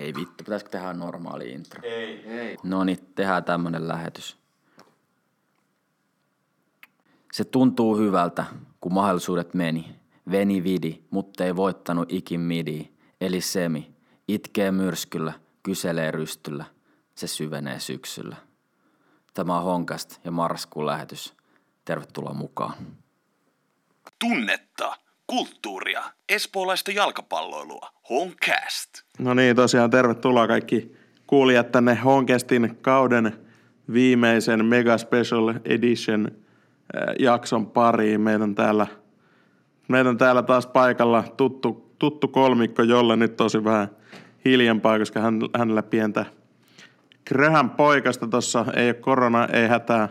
Ei vittu, pitäisikö tehdä normaali intro? Ei. Ei. No niin, tehdään tämmönen lähetys. Se tuntuu hyvältä, kun mahdollisuudet meni. Veni vidi, mutta ei voittanut ikin midi. Eli semi. Itkee myrskyllä, kyselee rystyllä. Se syvenee syksyllä. Tämä on Honkast ja marraskuun lähetys. Tervetuloa mukaan. Tunnetta, kulttuuria, espoolaista jalkapalloilua. Honcast. No niin, tosiaan tervetuloa kaikki kuulijat tänne Honkestin kauden viimeisen Mega Special Edition äh, jakson pariin. Meidän täällä, meidän täällä taas paikalla tuttu, tuttu kolmikko, jolle nyt tosi vähän hiljempaa, koska hän, hänellä pientä kröhän poikasta tuossa ei ole korona, ei hätää.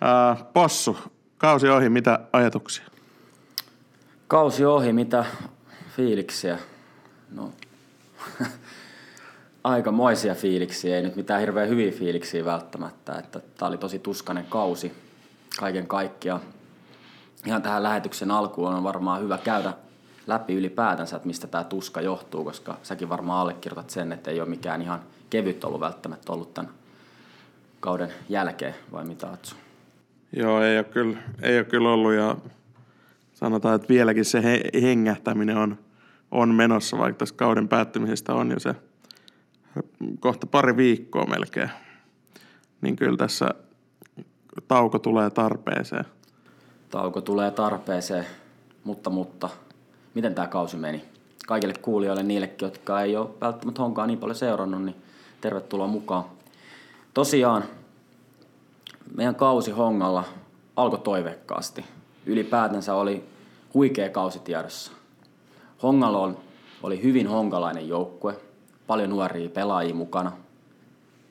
Ää, possu, kausi ohi, mitä ajatuksia? Kausi ohi, mitä fiiliksiä? No, aikamoisia fiiliksiä, ei nyt mitään hirveän hyviä fiiliksiä välttämättä. Että tää oli tosi tuskainen kausi kaiken kaikkiaan. Ihan tähän lähetyksen alkuun on varmaan hyvä käydä läpi ylipäätänsä, että mistä tämä tuska johtuu, koska säkin varmaan allekirjoitat sen, että ei ole mikään ihan kevyt ollut välttämättä ollut tämän kauden jälkeen, vai mitä Atsu? Joo, ei ole kyllä, ei ole kyllä ollut ja sanotaan, että vieläkin se he, hengähtäminen on, on menossa, vaikka tässä kauden päättymisestä on jo se kohta pari viikkoa melkein. Niin kyllä tässä tauko tulee tarpeeseen. Tauko tulee tarpeeseen, mutta, mutta miten tämä kausi meni? Kaikille kuulijoille, niillekin, jotka ei ole välttämättä honkaa niin paljon seurannut, niin tervetuloa mukaan. Tosiaan, meidän kausi hongalla alkoi toiveikkaasti. Ylipäätänsä oli huikea kausi tiedossa. Hongalla on, oli hyvin honkalainen joukkue, paljon nuoria pelaajia mukana.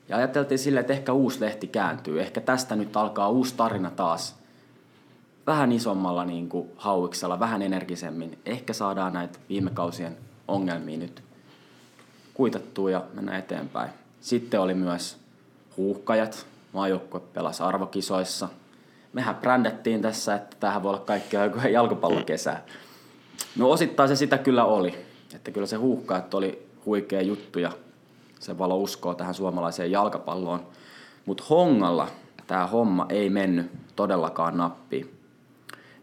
Ja ajateltiin sille, että ehkä uusi lehti kääntyy. Ehkä tästä nyt alkaa uusi tarina taas vähän isommalla niin kuin hauiksella, vähän energisemmin. Ehkä saadaan näitä viime kausien ongelmia nyt kuitattua ja mennä eteenpäin. Sitten oli myös huuhkajat. Maajoukkue pelasi arvokisoissa. Mehän brändättiin tässä, että tähän voi olla kaikkea jalkapallokesää. No osittain se sitä kyllä oli. Että kyllä se huuhkajat oli huikea juttu ja se valo uskoo tähän suomalaiseen jalkapalloon. Mutta hongalla tämä homma ei mennyt todellakaan nappiin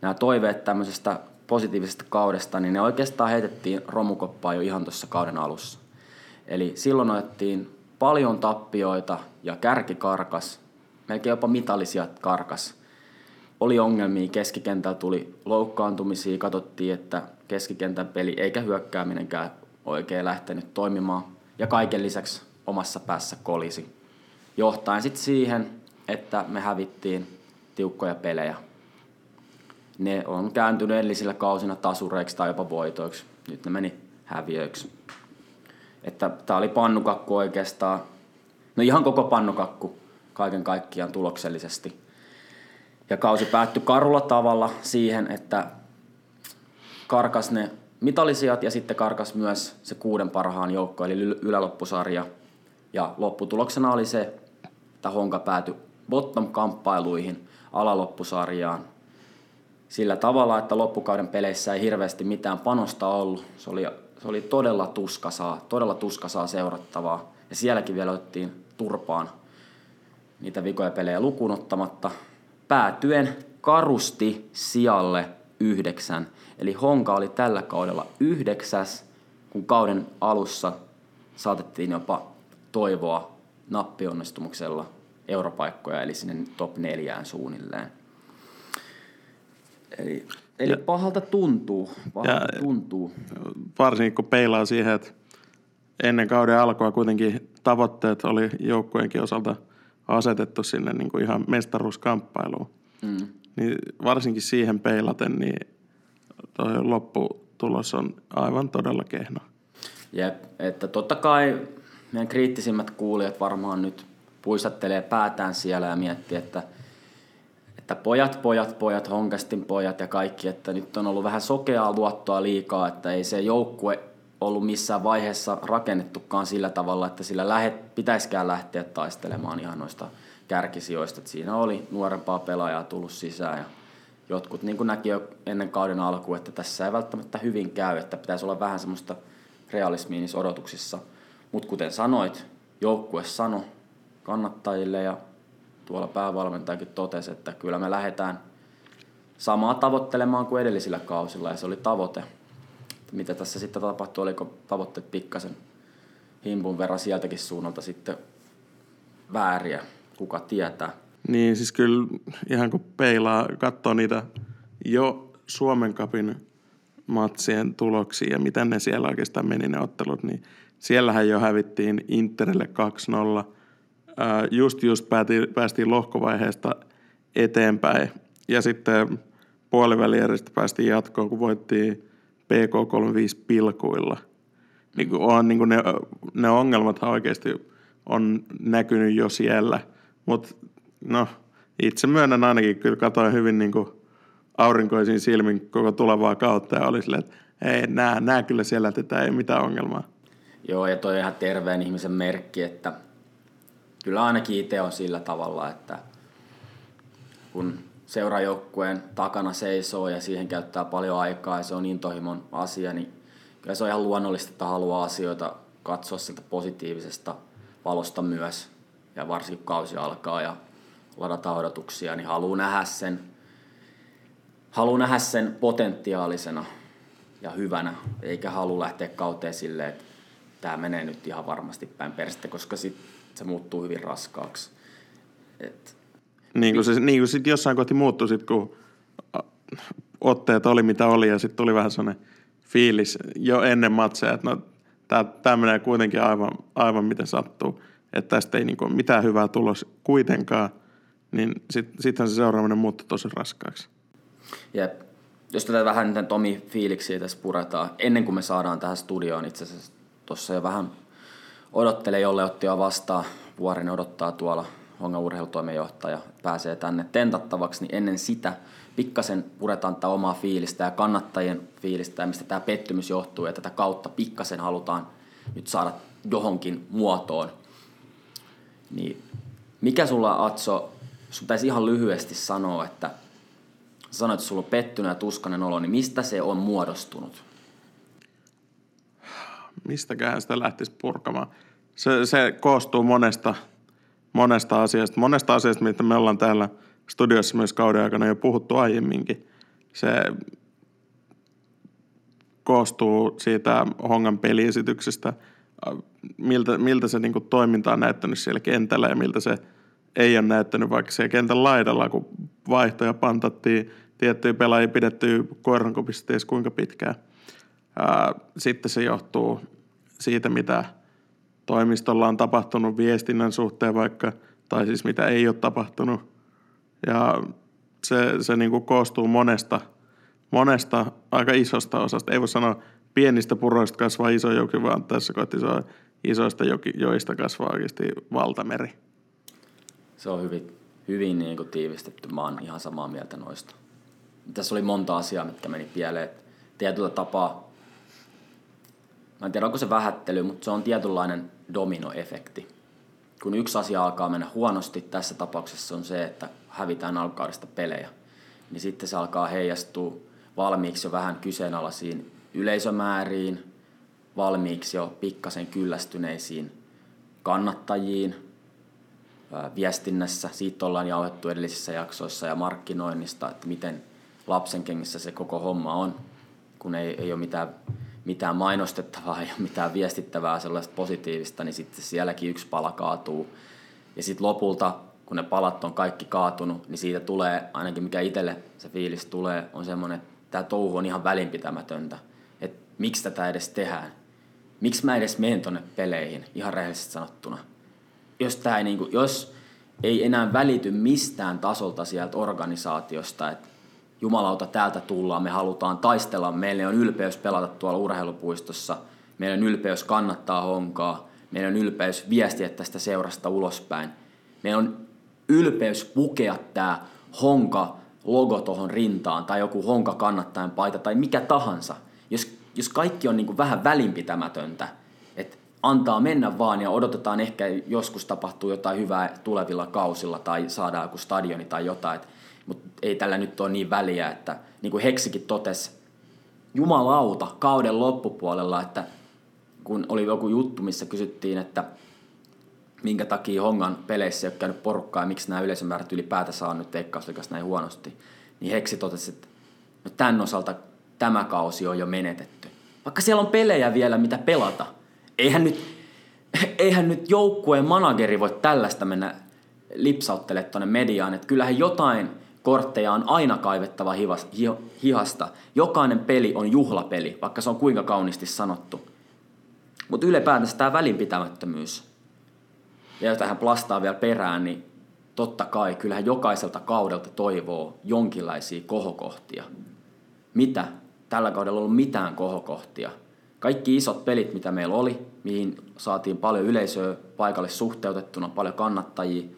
nämä toiveet tämmöisestä positiivisesta kaudesta, niin ne oikeastaan heitettiin romukoppaan jo ihan tuossa kauden alussa. Eli silloin otettiin paljon tappioita ja kärki karkas, melkein jopa mitallisia karkas. Oli ongelmia, keskikentällä tuli loukkaantumisia, katsottiin, että keskikentän peli eikä hyökkääminenkään oikein lähtenyt toimimaan. Ja kaiken lisäksi omassa päässä kolisi. Johtaen sitten siihen, että me hävittiin tiukkoja pelejä ne on kääntynyt edellisillä kausina tasureiksi tai jopa voitoiksi. Nyt ne meni häviöiksi. Että tää oli pannukakku oikeastaan. No ihan koko pannukakku kaiken kaikkiaan tuloksellisesti. Ja kausi päättyi karulla tavalla siihen, että karkas ne mitallisijat ja sitten karkas myös se kuuden parhaan joukko, eli yläloppusarja. Ja lopputuloksena oli se, että Honka päätyi bottom-kamppailuihin alaloppusarjaan sillä tavalla, että loppukauden peleissä ei hirveästi mitään panosta ollut. Se oli, se oli todella tuskasaa, todella tuskasaa seurattavaa. Ja sielläkin vielä otettiin turpaan niitä vikoja pelejä lukuun ottamatta. Päätyen karusti sijalle yhdeksän. Eli Honka oli tällä kaudella yhdeksäs, kun kauden alussa saatettiin jopa toivoa nappionnistumuksella europaikkoja, eli sinne top neljään suunnilleen. Eli, eli ja, pahalta tuntuu. Pahalta ja, tuntuu. Varsinkin kun peilaa siihen, että ennen kauden alkua kuitenkin tavoitteet oli joukkueenkin osalta asetettu sinne niin kuin ihan mestaruuskamppailuun. Mm. Niin varsinkin siihen peilaten, niin toi lopputulos on aivan todella kehno. Jep, että totta kai meidän kriittisimmät kuulijat varmaan nyt puistattelee päätään siellä ja miettii, että – että pojat, pojat, pojat, Honkastin pojat ja kaikki, että nyt on ollut vähän sokeaa luottoa liikaa, että ei se joukkue ollut missään vaiheessa rakennettukaan sillä tavalla, että sillä lähet, pitäisikään lähteä taistelemaan ihan noista kärkisijoista. Että siinä oli nuorempaa pelaajaa tullut sisään ja jotkut niin näki jo ennen kauden alkuun, että tässä ei välttämättä hyvin käy, että pitäisi olla vähän semmoista realismia niissä odotuksissa. Mutta kuten sanoit, joukkue sano kannattajille ja tuolla päävalmentajakin totesi, että kyllä me lähdetään samaa tavoittelemaan kuin edellisillä kausilla ja se oli tavoite. Mitä tässä sitten tapahtui, oliko tavoitteet pikkasen himpun verran sieltäkin suunnalta sitten vääriä, kuka tietää. Niin, siis kyllä ihan kun peilaa, katsoo niitä jo Suomen kapin matsien tuloksia ja miten ne siellä oikeastaan meni ne ottelut, niin siellähän jo hävittiin Interille 2-0. Just just päätiin, päästiin lohkovaiheesta eteenpäin ja sitten puolivälieristä päästiin jatkoon, kun voittiin PK35 pilkuilla. Niin kuin on, niin kuin ne, ne ongelmat oikeasti on näkynyt jo siellä, mutta no, itse myönnän ainakin, kyllä katsoin hyvin niin kuin aurinkoisin silmin koko tulevaa kautta ja oli silleen, että ei, nää, nää kyllä siellä, että ei mitään ongelmaa. Joo, ja toi on ihan terveen ihmisen merkki, että kyllä ainakin itse on sillä tavalla, että kun seurajoukkueen takana seisoo ja siihen käyttää paljon aikaa ja se on intohimon asia, niin kyllä se on ihan luonnollista, että haluaa asioita katsoa sieltä positiivisesta valosta myös. Ja varsinkin kausi alkaa ja ladata odotuksia, niin haluaa nähdä sen, haluaa nähdä sen potentiaalisena ja hyvänä, eikä halua lähteä kauteen silleen, että tämä menee nyt ihan varmasti päin perste, koska sit se muuttuu hyvin raskaaksi. Et niin kuin se niin kuin sit jossain kohti muuttui, sit, kun otteet oli mitä oli ja sitten tuli vähän sellainen fiilis jo ennen matseja, että no, tämä menee kuitenkin aivan, aivan miten sattuu. Että tästä ei niinku mitään hyvää tulos kuitenkaan, niin sittenhän sit se seuraaminen muuttui tosi raskaaksi. Jep. Jos tätä vähän nyt Tomi fiiliksiä tässä puretaan, ennen kuin me saadaan tähän studioon itse asiassa, tuossa jo vähän odottelee, jolle otti jo vastaan. Vuoren odottaa tuolla Hongan urheilutoimenjohtaja pääsee tänne tentattavaksi, niin ennen sitä pikkasen puretaan tätä omaa fiilistä ja kannattajien fiilistä ja mistä tämä pettymys johtuu ja tätä kautta pikkasen halutaan nyt saada johonkin muotoon. Niin mikä sulla Atso, sun pitäisi ihan lyhyesti sanoa, että sanoit, että sulla on pettynyt ja tuskanen olo, niin mistä se on muodostunut? Mistäkään sitä lähtisi purkamaan? Se, se koostuu monesta monesta asiasta. Monesta asiasta, mitä me ollaan täällä studiossa myös kauden aikana jo puhuttu aiemminkin. Se koostuu siitä Hongan peliesityksestä, miltä, miltä se niin toiminta on näyttänyt siellä kentällä ja miltä se ei ole näyttänyt vaikka siellä kentän laidalla, kun vaihtoja pantattiin, tiettyjä pelaajia pidetty koirankopissa kuinka pitkään. Sitten se johtuu siitä, mitä toimistolla on tapahtunut viestinnän suhteen vaikka, tai siis mitä ei ole tapahtunut. Ja se, se niin kuin koostuu monesta, monesta aika isosta osasta. Ei voi sanoa pienistä puroista kasvaa iso joki, vaan tässä kohti se on isoista joki, joista kasvaa oikeasti valtameri. Se on hyvin, hyvin niin kuin tiivistetty. Mä oon ihan samaa mieltä noista. Tässä oli monta asiaa, mitkä meni pieleen. Tietyllä tapaa Mä en tiedä, onko se vähättely, mutta se on tietynlainen dominoefekti. Kun yksi asia alkaa mennä huonosti, tässä tapauksessa on se, että hävitään alkaudesta pelejä, niin sitten se alkaa heijastua valmiiksi jo vähän kyseenalaisiin yleisömääriin, valmiiksi jo pikkasen kyllästyneisiin kannattajiin, viestinnässä. Siitä ollaan jauhettu edellisissä jaksoissa ja markkinoinnista, että miten lapsen kengissä se koko homma on, kun ei, ei ole mitään mitään mainostettavaa ja mitään viestittävää sellaista positiivista, niin sitten sielläkin yksi pala kaatuu. Ja sitten lopulta, kun ne palat on kaikki kaatunut, niin siitä tulee, ainakin mikä itselle se fiilis tulee, on semmoinen, että tämä touhu on ihan välinpitämätöntä. Että miksi tätä edes tehdään? Miksi mä edes menen tonne peleihin, ihan rehellisesti sanottuna? Jos, tää ei, niin kuin, jos ei enää välity mistään tasolta sieltä organisaatiosta, että jumalauta täältä tullaan, me halutaan taistella, meillä on ylpeys pelata tuolla urheilupuistossa, meillä on ylpeys kannattaa honkaa, meillä on ylpeys viestiä tästä seurasta ulospäin. Meillä on ylpeys pukea tämä honka logo tuohon rintaan tai joku honka kannattajan paita tai mikä tahansa. Jos, jos kaikki on niin kuin vähän välinpitämätöntä, että antaa mennä vaan ja odotetaan ehkä joskus tapahtuu jotain hyvää tulevilla kausilla tai saadaan joku stadioni tai jotain, että mutta ei tällä nyt ole niin väliä, että niin kuin Heksikin totesi, jumalauta kauden loppupuolella, että kun oli joku juttu, missä kysyttiin, että minkä takia Hongan peleissä ei ole käynyt porukkaa ja miksi nämä yleisömäärät ylipäätänsä on nyt veikkauslikas näin huonosti, niin Heksi totesi, että no tämän osalta tämä kausi on jo menetetty. Vaikka siellä on pelejä vielä, mitä pelata. Eihän nyt, eihän nyt joukkueen manageri voi tällaista mennä lipsauttelemaan tuonne mediaan, että kyllähän jotain kortteja on aina kaivettava hivas, hi, hihasta. Jokainen peli on juhlapeli, vaikka se on kuinka kauniisti sanottu. Mutta ylipäätänsä tämä välinpitämättömyys, ja jos tähän plastaa vielä perään, niin totta kai kyllähän jokaiselta kaudelta toivoo jonkinlaisia kohokohtia. Mitä? Tällä kaudella ei ollut mitään kohokohtia. Kaikki isot pelit, mitä meillä oli, mihin saatiin paljon yleisöä paikalle suhteutettuna, paljon kannattajia,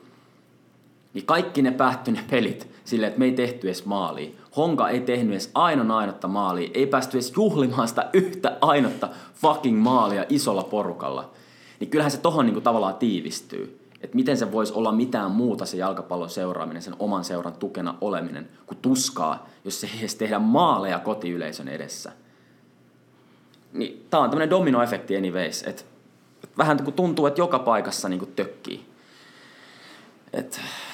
niin kaikki ne päättyi ne pelit silleen, että me ei tehty edes maalia. Honka ei tehnyt edes ainon ainotta maalia, ei päästy edes juhlimaan sitä yhtä ainotta fucking maalia isolla porukalla. Niin kyllähän se tohon niinku tavallaan tiivistyy. Että miten se voisi olla mitään muuta se jalkapallon seuraaminen, sen oman seuran tukena oleminen, kuin tuskaa, jos se ei edes tehdä maaleja kotiyleisön edessä. Niin tää on tämmönen dominoefekti anyways, että et vähän tuntuu, että joka paikassa niinku tökkii. Et, mut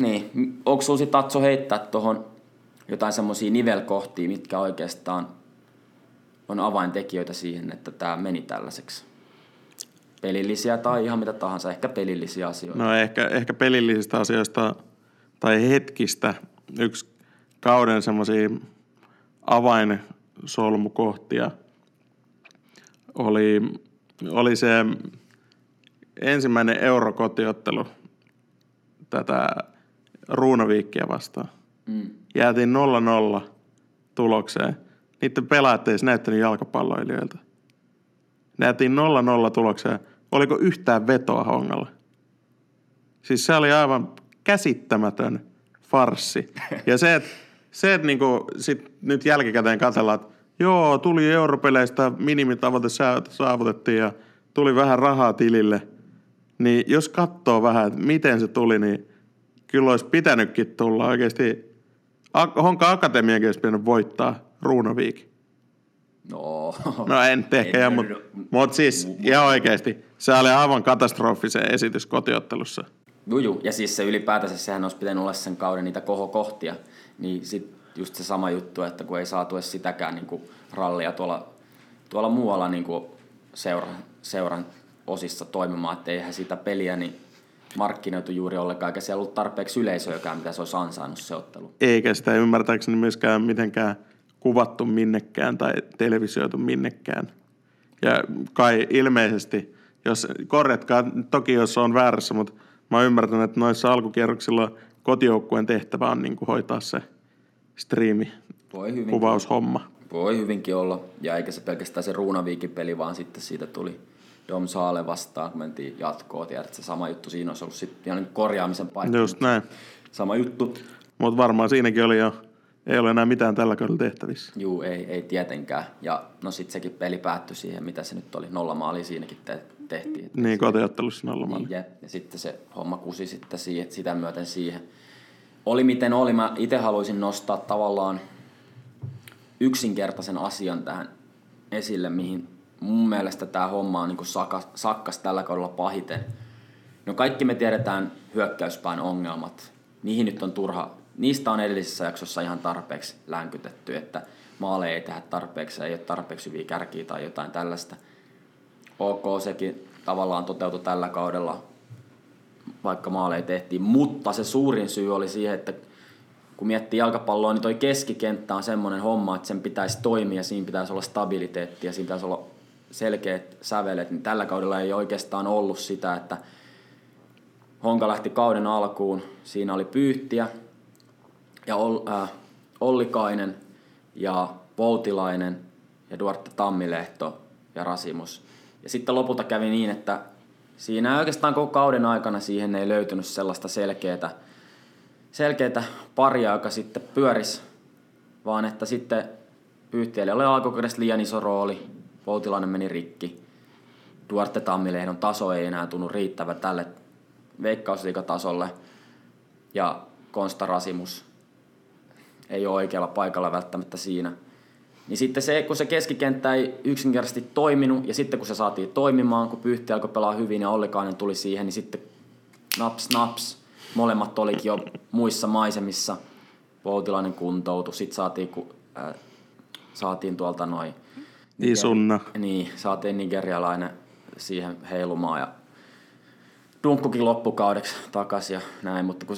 niin, onko sulla sit Tatso heittää tuohon jotain semmoisia nivelkohtia, mitkä oikeastaan on avaintekijöitä siihen, että tämä meni tällaiseksi? Pelillisiä tai ihan mitä tahansa, ehkä pelillisiä asioita. No ehkä, ehkä pelillisistä asioista tai hetkistä yksi kauden semmoisia avainsolmukohtia oli, oli se ensimmäinen eurokotiottelu tätä Ruunaviikkiä vastaan. Mm. Jäätiin 0-0 tulokseen. Niiden pelaajat ei näyttänyt jalkapalloilijoilta. Näytiin 0-0 tulokseen. Oliko yhtään vetoa hongalla? Siis se oli aivan käsittämätön farssi. Ja se, että se, et niinku sit nyt jälkikäteen katsellaan, että joo, tuli europeleistä minimitavoite saavutettiin ja tuli vähän rahaa tilille. Niin jos katsoo vähän, että miten se tuli, niin kyllä olisi pitänytkin tulla oikeasti. Honka Akatemiakin olisi pitänyt voittaa Ruunoviik. No, No en ehkä, mutta mut siis ihan oikeasti. Se oli aivan katastrofisen esitys kotiottelussa. Juju, ja siis se ylipäätänsä sehän olisi pitänyt olla sen kauden niitä kohokohtia. Niin sit just se sama juttu, että kun ei saatu edes sitäkään niin kuin rallia tuolla, tuolla muualla niin kuin seuran, seuran osissa toimimaan, että eihän sitä peliä niin markkinoitu juuri ollenkaan, eikä siellä ollut tarpeeksi yleisöäkään, mitä se olisi ansainnut se ottelu. Eikä sitä ymmärtääkseni myöskään mitenkään kuvattu minnekään tai televisioitu minnekään. Ja kai ilmeisesti, jos korjatkaa toki jos on väärässä, mutta mä oon ymmärtänyt, että noissa alkukierroksilla kotijoukkueen tehtävä on niin kuin hoitaa se striimi, Voi kuvaushomma. voi hyvinkin olla, ja eikä se pelkästään se Ruunaviikin peli, vaan sitten siitä tuli Dom Saale vastaan, kun mentiin jatkoon, tiedät, se sama juttu siinä olisi ollut sitten ihan niin korjaamisen paikka. Just näin. Sama juttu. Mutta varmaan siinäkin oli jo, ei ole enää mitään tällä kaudella tehtävissä. Juu, ei, ei tietenkään. Ja no sitten sekin peli päättyi siihen, mitä se nyt oli. Nolla maalia siinäkin te- tehtiin. Et Niin, kotiottelussa nollamaali. Niin, ja, ja sitten se homma kusi sitten siihen, sitä myöten siihen. Oli miten oli, mä itse haluaisin nostaa tavallaan yksinkertaisen asian tähän esille, mihin mun mielestä tämä homma on niin sakkas, sakkas tällä kaudella pahiten. No kaikki me tiedetään hyökkäyspään ongelmat. Niihin nyt on turha, niistä on edellisessä jaksossa ihan tarpeeksi länkytetty, että maaleja ei tehdä tarpeeksi, ei ole tarpeeksi hyviä kärkiä tai jotain tällaista. Ok, sekin tavallaan toteutui tällä kaudella, vaikka maaleja tehtiin, mutta se suurin syy oli siihen, että kun miettii jalkapalloa, niin toi keskikenttä on semmoinen homma, että sen pitäisi toimia, siinä pitäisi olla stabiliteetti ja siinä pitäisi olla selkeät sävelet, niin tällä kaudella ei oikeastaan ollut sitä, että Honka lähti kauden alkuun, siinä oli Pyyhtiä ja äh, Ollikainen ja Voutilainen ja Duarte Tammilehto ja Rasimus. Ja sitten lopulta kävi niin, että siinä oikeastaan koko kauden aikana siihen ei löytynyt sellaista selkeää, selkeää paria, joka sitten pyörisi, vaan että sitten Pyyhtiölle oli alkukaudesta liian iso rooli, Voutilainen meni rikki, Duarte Tammilehdon taso ei enää tunnu riittävä tälle veikkausliikatasolle ja Konsta Rasimus ei ole oikealla paikalla välttämättä siinä. Niin sitten se, kun se keskikenttä ei yksinkertaisesti toiminut, ja sitten kun se saatiin toimimaan, kun Pyhti alkoi pelaa hyvin ja Ollikainen tuli siihen, niin sitten naps naps, molemmat olikin jo muissa maisemissa. Voutilainen kuntoutui, sitten saatiin, kun, äh, saatiin tuolta noin... Isunna. Niin, saatiin nigerialainen siihen heilumaan ja dunkkukin loppukaudeksi takaisin ja näin, mutta kun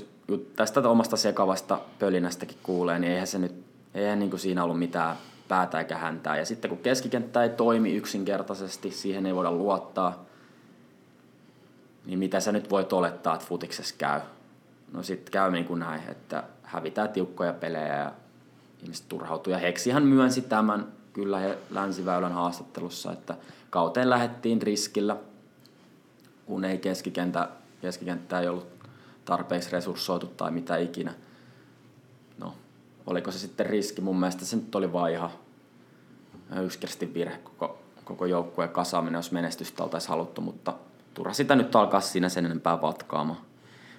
tästä omasta sekavasta pölinästäkin kuulee, niin eihän se nyt, eihän niin kuin siinä ollut mitään päätä eikä häntää. Ja sitten kun keskikenttä ei toimi yksinkertaisesti, siihen ei voida luottaa, niin mitä sä nyt voit olettaa, että futiksessa käy? No sitten käy niin kuin näin, että hävitään tiukkoja pelejä ja ihmiset turhautuu. Ja Heksihän myönsi tämän kyllä Länsiväylän haastattelussa, että kauteen lähettiin riskillä, kun ei keskikentä, keskikenttä ei ollut tarpeeksi resurssoitu tai mitä ikinä. No, oliko se sitten riski? Mun mielestä se nyt oli vaan ihan yksinkertaisesti virhe koko, koko joukkueen kasaaminen, jos menestystä oltaisiin haluttu, mutta turha sitä nyt alkaa siinä sen enempää vatkaamaan.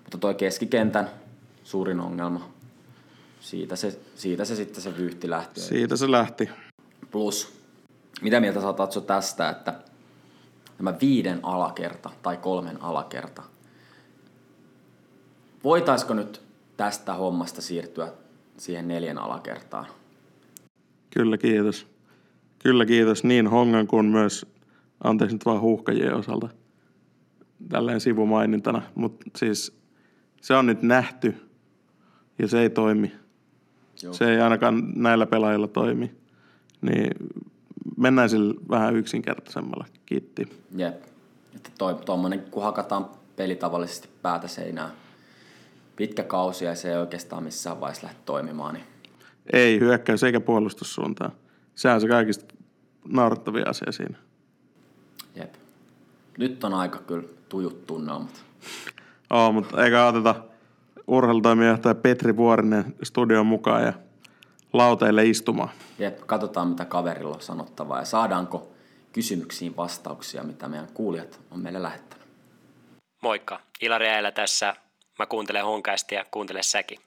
Mutta tuo keskikentän suurin ongelma, siitä se, siitä se sitten se vyyhti lähti. Siitä se lähti. Plus, mitä mieltä sä Tatso tästä, että tämä viiden alakerta tai kolmen alakerta, voitaisiko nyt tästä hommasta siirtyä siihen neljän alakertaan? Kyllä, kiitos. Kyllä, kiitos niin Hongan kuin myös, anteeksi nyt vaan huuhkajien osalta, tälleen sivumainintana, mutta siis se on nyt nähty ja se ei toimi. Joo. Se ei ainakaan näillä pelaajilla toimi. Niin mennään sillä vähän yksinkertaisemmalla. Kiitti. Jep. Että toi, tuommoinen, kun hakataan peli tavallisesti päätä seinään pitkä kausi ja se ei oikeastaan missään vaiheessa lähde toimimaan. Niin... Ei hyökkäys eikä puolustussuuntaan. Sehän on se kaikista naurattavia asia siinä. Jep. Nyt on aika kyllä tujut tunnelmat. Oo, mutta eikä oteta urheilutoimijohtaja Petri Vuorinen studion mukaan ja lauteille istumaan. Jep, katsotaan mitä kaverilla on sanottavaa ja saadaanko kysymyksiin vastauksia, mitä meidän kuulijat on meille lähettänyt. Moikka, Ilari Äälä tässä. Mä kuuntelen Honkaista ja kuuntele säkin.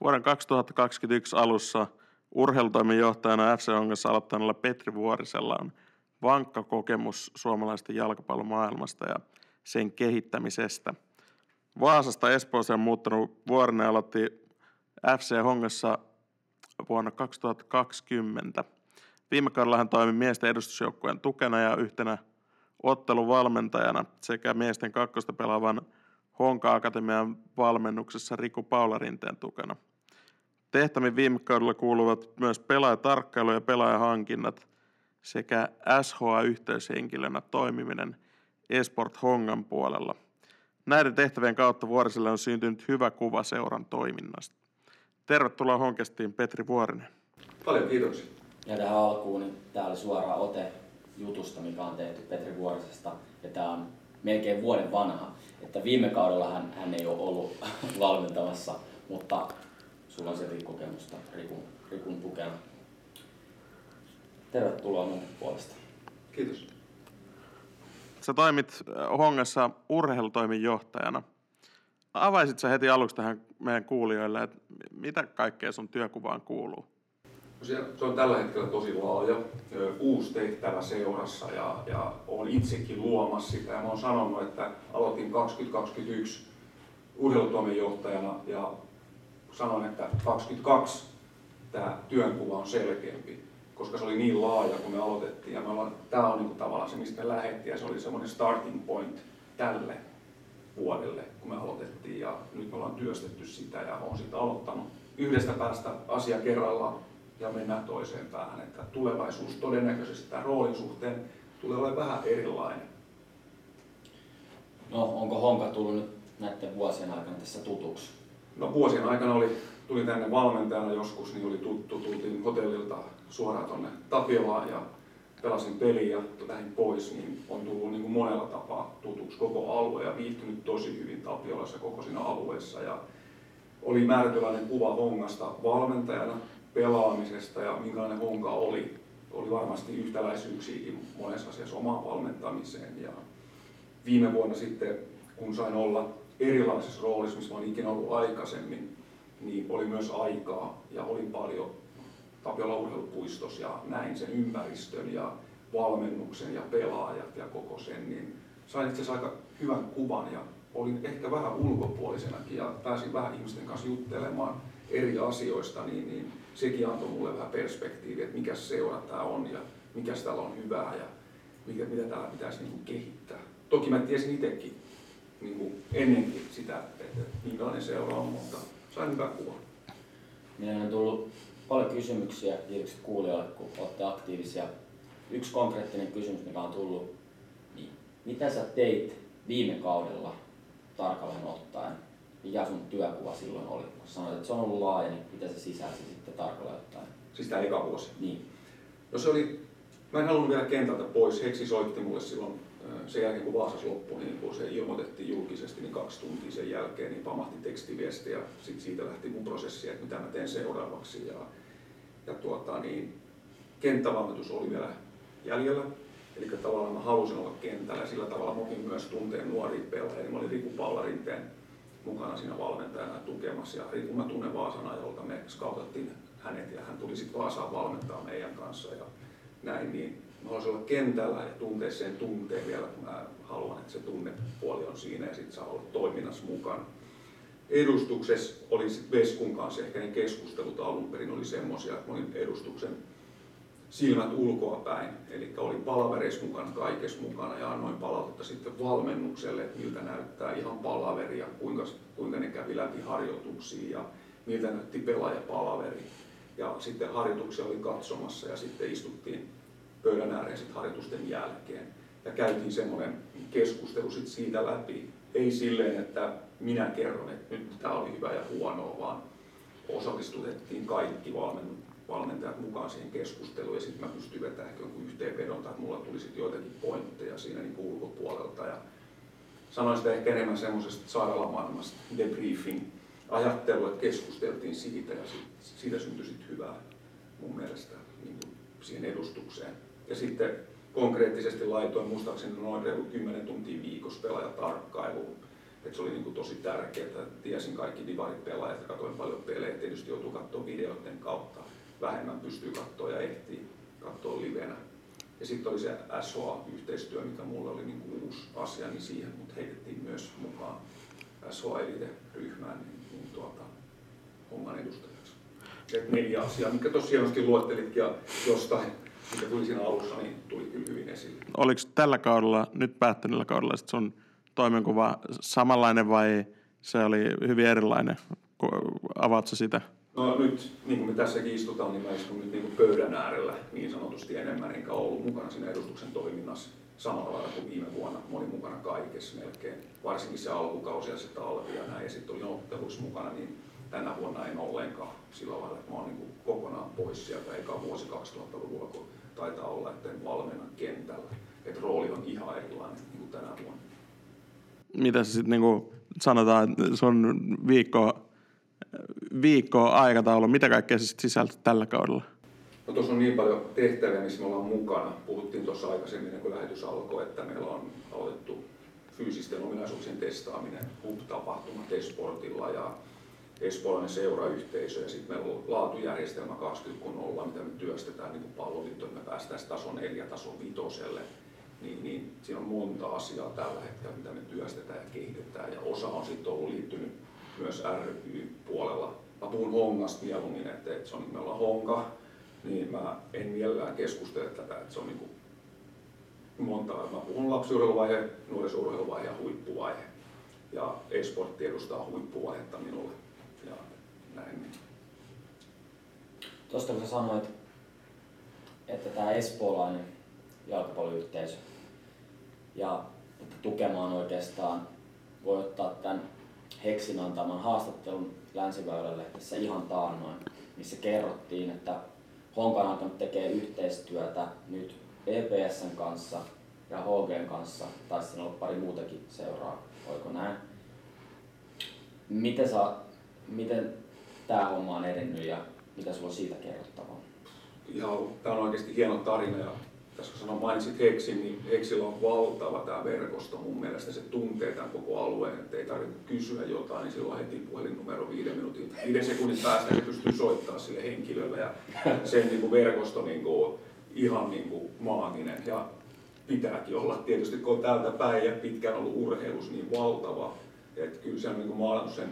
Vuoden 2021 alussa urheilutoimenjohtajana FC Hongassa aloittaneella Petri Vuorisella on vankka kokemus suomalaisten jalkapallomaailmasta ja sen kehittämisestä. Vaasasta Espooseen muuttanut Vuorinen aloitti FC Hongassa vuonna 2020. Viime kaudella hän toimi miesten edustusjoukkueen tukena ja yhtenä otteluvalmentajana sekä miesten kakkosta pelaavan Honka Akatemian valmennuksessa Riku Paularinteen tukena. Tehtäviin viime kaudella kuuluvat myös pelaajatarkkailu ja pelaajahankinnat sekä SHA-yhteyshenkilönä toimiminen Esport Hongan puolella. Näiden tehtävien kautta Vuoriselle on syntynyt hyvä kuva seuran toiminnasta. Tervetuloa Honkestiin Petri Vuorinen. Paljon kiitoksia. Ja tähän alkuun, niin tämä oli suora ote jutusta, mikä on tehty Petri Vuorisesta. Ja tämä on melkein vuoden vanha. Että viime kaudella hän, hän ei ole ollut valmentamassa, mutta sulla on sieltäkin kokemusta Rikun, Rikun tukena. Tervetuloa mun puolesta. Kiitos. Sä toimit äh, Hongassa urheilutoimin johtajana. Avaisit sä heti aluksi tähän meidän kuulijoille, että mitä kaikkea sun työkuvaan kuuluu? Se on tällä hetkellä tosi laaja, uusi tehtävä seurassa ja, ja olen itsekin luomassa sitä. Ja mä oon sanonut, että aloitin 2021 urheilutoimenjohtajana ja sanoin, että 22 tämä työnkuva on selkeämpi, koska se oli niin laaja, kun me aloitettiin. Ja me ollaan, tämä on niin kuin tavallaan se, mistä me lähdettiin ja se oli semmoinen starting point tälle vuodelle, kun me aloitettiin. Ja nyt me ollaan työstetty sitä ja olen sitä aloittanut yhdestä päästä asia kerrallaan ja mennään toiseen päähän. Että tulevaisuus todennäköisesti tämän roolin suhteen tulee olemaan vähän erilainen. No, onko Honka tullut nyt näiden vuosien aikana tässä tutuksi? No vuosien aikana oli, tuli tänne valmentajana joskus, niin oli tuttu, tultiin hotellilta suoraan tuonne Tapiolaan ja pelasin peliä ja lähdin pois, niin on tullut niin kuin monella tapaa tutuksi koko alue ja viihtynyt tosi hyvin Tapiolassa koko siinä alueessa. Ja oli määrätylainen kuva Hongasta valmentajana, pelaamisesta ja minkälainen Honka oli. Oli varmasti yhtäläisyyksiäkin monessa asiassa omaan valmentamiseen. Ja viime vuonna sitten, kun sain olla erilaisessa roolissa, missä olen ikinä ollut aikaisemmin, niin oli myös aikaa ja oli paljon Tapiola urheilupuistossa ja näin sen ympäristön ja valmennuksen ja pelaajat ja koko sen, niin sain itse asiassa aika hyvän kuvan ja olin ehkä vähän ulkopuolisenakin ja pääsin vähän ihmisten kanssa juttelemaan eri asioista, niin, niin sekin antoi mulle vähän perspektiiviä, että mikä seura tämä on ja mikä täällä on hyvää ja mikä, mitä täällä pitäisi niin kuin kehittää. Toki mä tiesin itsekin niin kuin ennenkin sitä, että minkälainen seura on, mutta sain hyvää kuvaa. Meillä on tullut paljon kysymyksiä kiitokset kuulijoille, kun olette aktiivisia. Yksi konkreettinen kysymys, mikä on tullut, niin mitä sä teit viime kaudella tarkalleen ottaen? Mikä sun työkuva silloin oli? Kun sanoit, että se on ollut laaja, niin mitä se sisälsi sitten tarkalleen ottaen? Siis tämä eka vuosi. Niin. No se oli, mä en halunnut vielä kentältä pois. Heksi soitti mulle silloin sen jälkeen, kun Vaasas loppui, niin kun se ilmoitettiin julkisesti, niin kaksi tuntia sen jälkeen, niin pamahti tekstiviesti ja sit siitä lähti mun prosessi, että mitä mä teen seuraavaksi. Ja, ja tuota, niin, kenttävalmennus oli vielä jäljellä, eli tavallaan mä halusin olla kentällä ja sillä tavalla mokin myös tunteen nuoria pelaajia. Mä olin Riku Pallarinteen mukana siinä valmentajana tukemassa ja Riku mä tunnen Vaasan ajolta, me skautattiin hänet ja hän tuli sitten Vaasaan valmentaa meidän kanssa ja näin, niin mä haluaisin olla kentällä ja tuntea sen tunteen vielä, kun mä haluan, että se tunnepuoli on siinä ja sitten saa olla toiminnassa mukana. Edustuksessa oli sitten Veskun kanssa ehkä ne keskustelut alun perin oli semmoisia, että olin edustuksen silmät ulkoa päin. Eli oli palavereissa mukana, kaikessa mukana ja annoin palautetta sitten valmennukselle, että miltä näyttää ihan palaveria, kuinka, kuinka ne kävi läpi harjoituksia ja miltä näytti pelaajapalaveri. Ja sitten harjoituksia oli katsomassa ja sitten istuttiin pöydän ääreen sit harjoitusten jälkeen. Ja käytiin semmoinen keskustelu sit siitä läpi. Ei silleen, että minä kerron, että nyt tämä oli hyvä ja huonoa, vaan osallistutettiin kaikki valmentajat mukaan siihen keskusteluun ja sitten mä pystyin vetämään jonkun yhteenvedon tai mulla tuli sitten joitakin pointteja siinä niin ulkopuolelta. Ja sanoin sitä ehkä enemmän semmoisesta sairaalamaailmasta debriefing ajattelu, että keskusteltiin siitä ja sit, siitä syntyi sitten hyvää mun mielestä niin kuin siihen edustukseen. Ja sitten konkreettisesti laitoin muistaakseni noin reilu 10 tuntia viikossa pelaajatarkkailuun. Et se oli niin kuin tosi tärkeää, että tiesin kaikki divarit pelaajat ja katsoin paljon pelejä. Tietysti joutuu katsoa videoiden kautta. Vähemmän pystyy katsoa ja ehtii katsoa livenä. Ja sitten oli se SHA-yhteistyö, mikä mulle oli niin kuin uusi asia, niin siihen mut heitettiin myös mukaan SHA Elite-ryhmään niin, niin tuota, homman edustajaksi. Et neljä asiaa, mikä tosiaan hienosti luettelitkin ja jostain mikä tuli siinä alussa, niin tuli kyllä hyvin esille. Oliko tällä kaudella, nyt päättyneellä kaudella, sit sun toimenkuva samanlainen vai se oli hyvin erilainen? Avaatko sitä? No nyt, niin kuin me tässäkin istutaan, niin mä istun nyt niin kuin pöydän äärellä niin sanotusti enemmän, enkä ollut mukana siinä edustuksen toiminnassa samalla lailla kuin viime vuonna. Mä olin mukana kaikessa melkein, varsinkin se alkukausi ja se talvi ja näin, ja sitten olin otteluissa mukana, niin tänä vuonna en ollenkaan sillä lailla, että mä oon niin kokonaan pois sieltä, eikä vuosi 2000-luvulla, kun taitaa olla, että en valmenna kentällä. Että rooli on ihan erilainen niin kuin tänä vuonna. Mitä se sitten niin sanotaan, sun viikko, viikko aikataulu, mitä kaikkea se sitten sisältää tällä kaudella? No tuossa on niin paljon tehtäviä, missä me ollaan mukana. Puhuttiin tuossa aikaisemmin, kun lähetys alkoi, että meillä on aloitettu fyysisten ominaisuuksien testaaminen HUB-tapahtumat Esportilla ja espoolainen seurayhteisö ja sitten meillä on laatujärjestelmä 20.0, mitä me työstetään niin kuin palloliitto, että me päästään tason 4 tason vitoselle. Niin, niin siinä on monta asiaa tällä hetkellä, mitä me työstetään ja kehitetään ja osa on sitten ollut liittynyt myös ry-puolella. Mä puhun hongasta mieluummin, että, että se on, me ollaan honka, niin mä en mielellään keskustele tätä, että se on niin kuin monta, mä puhun lapsiurheiluvaihe, nuorisurheiluvaihe ja huippuvaihe. Ja e-sportti edustaa huippuvaihetta minulle ja näin. Tuosta kun sä sanoit, että tämä espoolainen jalkapalloyhteisö ja tukemaan oikeastaan voi ottaa tämän Heksin antaman haastattelun Länsiväylälle tässä ihan taannoin, missä kerrottiin, että Honkan alkanut tekee yhteistyötä nyt EPSn kanssa ja HGn kanssa, tai siinä on pari muutakin seuraa, oiko näin? Miten miten tämä homma on edennyt ja mitä sulla on siitä kerrottavaa? Ja tämä on oikeasti hieno tarina ja tässä sanoin, mainitsit Heksin, niin Heksillä on valtava tämä verkosto mun mielestä. Se tuntee tämän koko alueen, että ei tarvitse kysyä jotain, niin silloin heti puhelinnumero viiden minuutin, viiden sekunnin päästä, niin pystyy soittamaan sille henkilölle. Ja sen niin kuin verkosto niin kuin, ihan niin kuin maaginen. Ja pitääkin olla tietysti, kun on täältä päin ja pitkään ollut urheilus niin valtava, että kyllä se on niin maalannut sen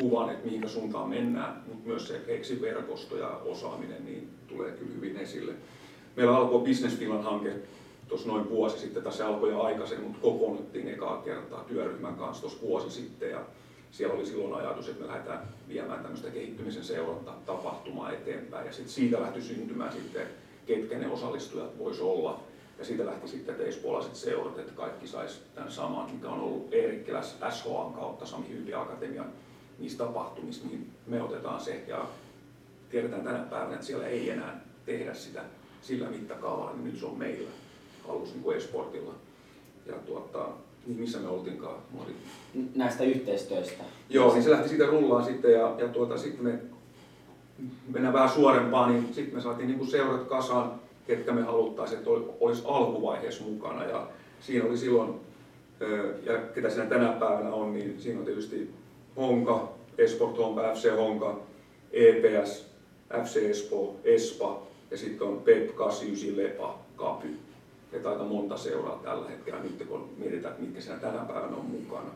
kuvan, että mihinkä suuntaan mennään, mutta myös se eksiverkosto ja osaaminen niin tulee kyllä hyvin esille. Meillä alkoi Business Finland hanke tuossa noin vuosi sitten, tässä alkoi jo aikaisemmin, mutta kokoonnuttiin ekaa kertaa työryhmän kanssa tuossa vuosi sitten. Ja siellä oli silloin ajatus, että me lähdetään viemään tämmöistä kehittymisen seuranta tapahtumaa eteenpäin. Ja sitten siitä lähti syntymään sitten, ketkä ne osallistujat voisi olla. Ja siitä lähti sitten teispuolaiset seurat, että kaikki sais tämän saman, mikä on ollut Eerikkiläs SHAn kautta, Sami Hyvi Akatemian niistä tapahtumista, niin me otetaan se. Ja tiedetään tänä päivänä, että siellä ei enää tehdä sitä sillä mittakaavalla, niin nyt se on meillä halus niin kuin esportilla. Ja tuota, niin missä me oltiinkaan? Mä olin... Näistä yhteistyöstä. Joo, niin se lähti siitä rullaan sitten ja, ja tuota, sitten me mennään vähän suorempaan, niin sitten me saatiin niin kuin seurat kasaan, ketkä me haluttaisiin, että olisi alkuvaiheessa mukana. Ja siinä oli silloin, ja ketä siinä tänä päivänä on, niin siinä on tietysti Honka, Esport Honka, FC Honka, EPS, FC Espoo, Espa ja sitten on PEP 89 Lepa, Kapy. Että aika monta seuraa tällä hetkellä nyt, kun mietitään, että mitkä siinä tänä päivänä on mukana.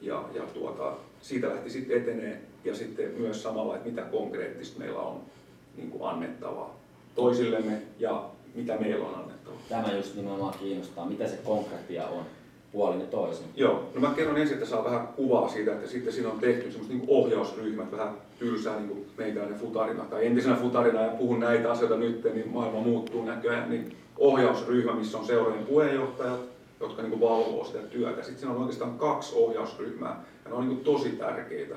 Ja, ja tuota, siitä lähti sitten etenee ja sitten myös samalla, että mitä konkreettista meillä on niin kuin annettavaa toisillemme ja mitä meillä on annettavaa. Tämä just nimenomaan kiinnostaa, mitä se konkreettia on puolin ja toisin. Joo, no mä kerron ensin, että saa vähän kuvaa siitä, että sitten siinä on tehty semmoista niin ohjausryhmät, vähän tylsää niin meikäläinen futarina tai entisenä futarina ja puhun näitä asioita nyt, niin maailma muuttuu näköjään, niin ohjausryhmä, missä on seurojen puheenjohtajat, jotka niin valvoo sitä työtä. Sitten siinä on oikeastaan kaksi ohjausryhmää ja ne on niin tosi tärkeitä.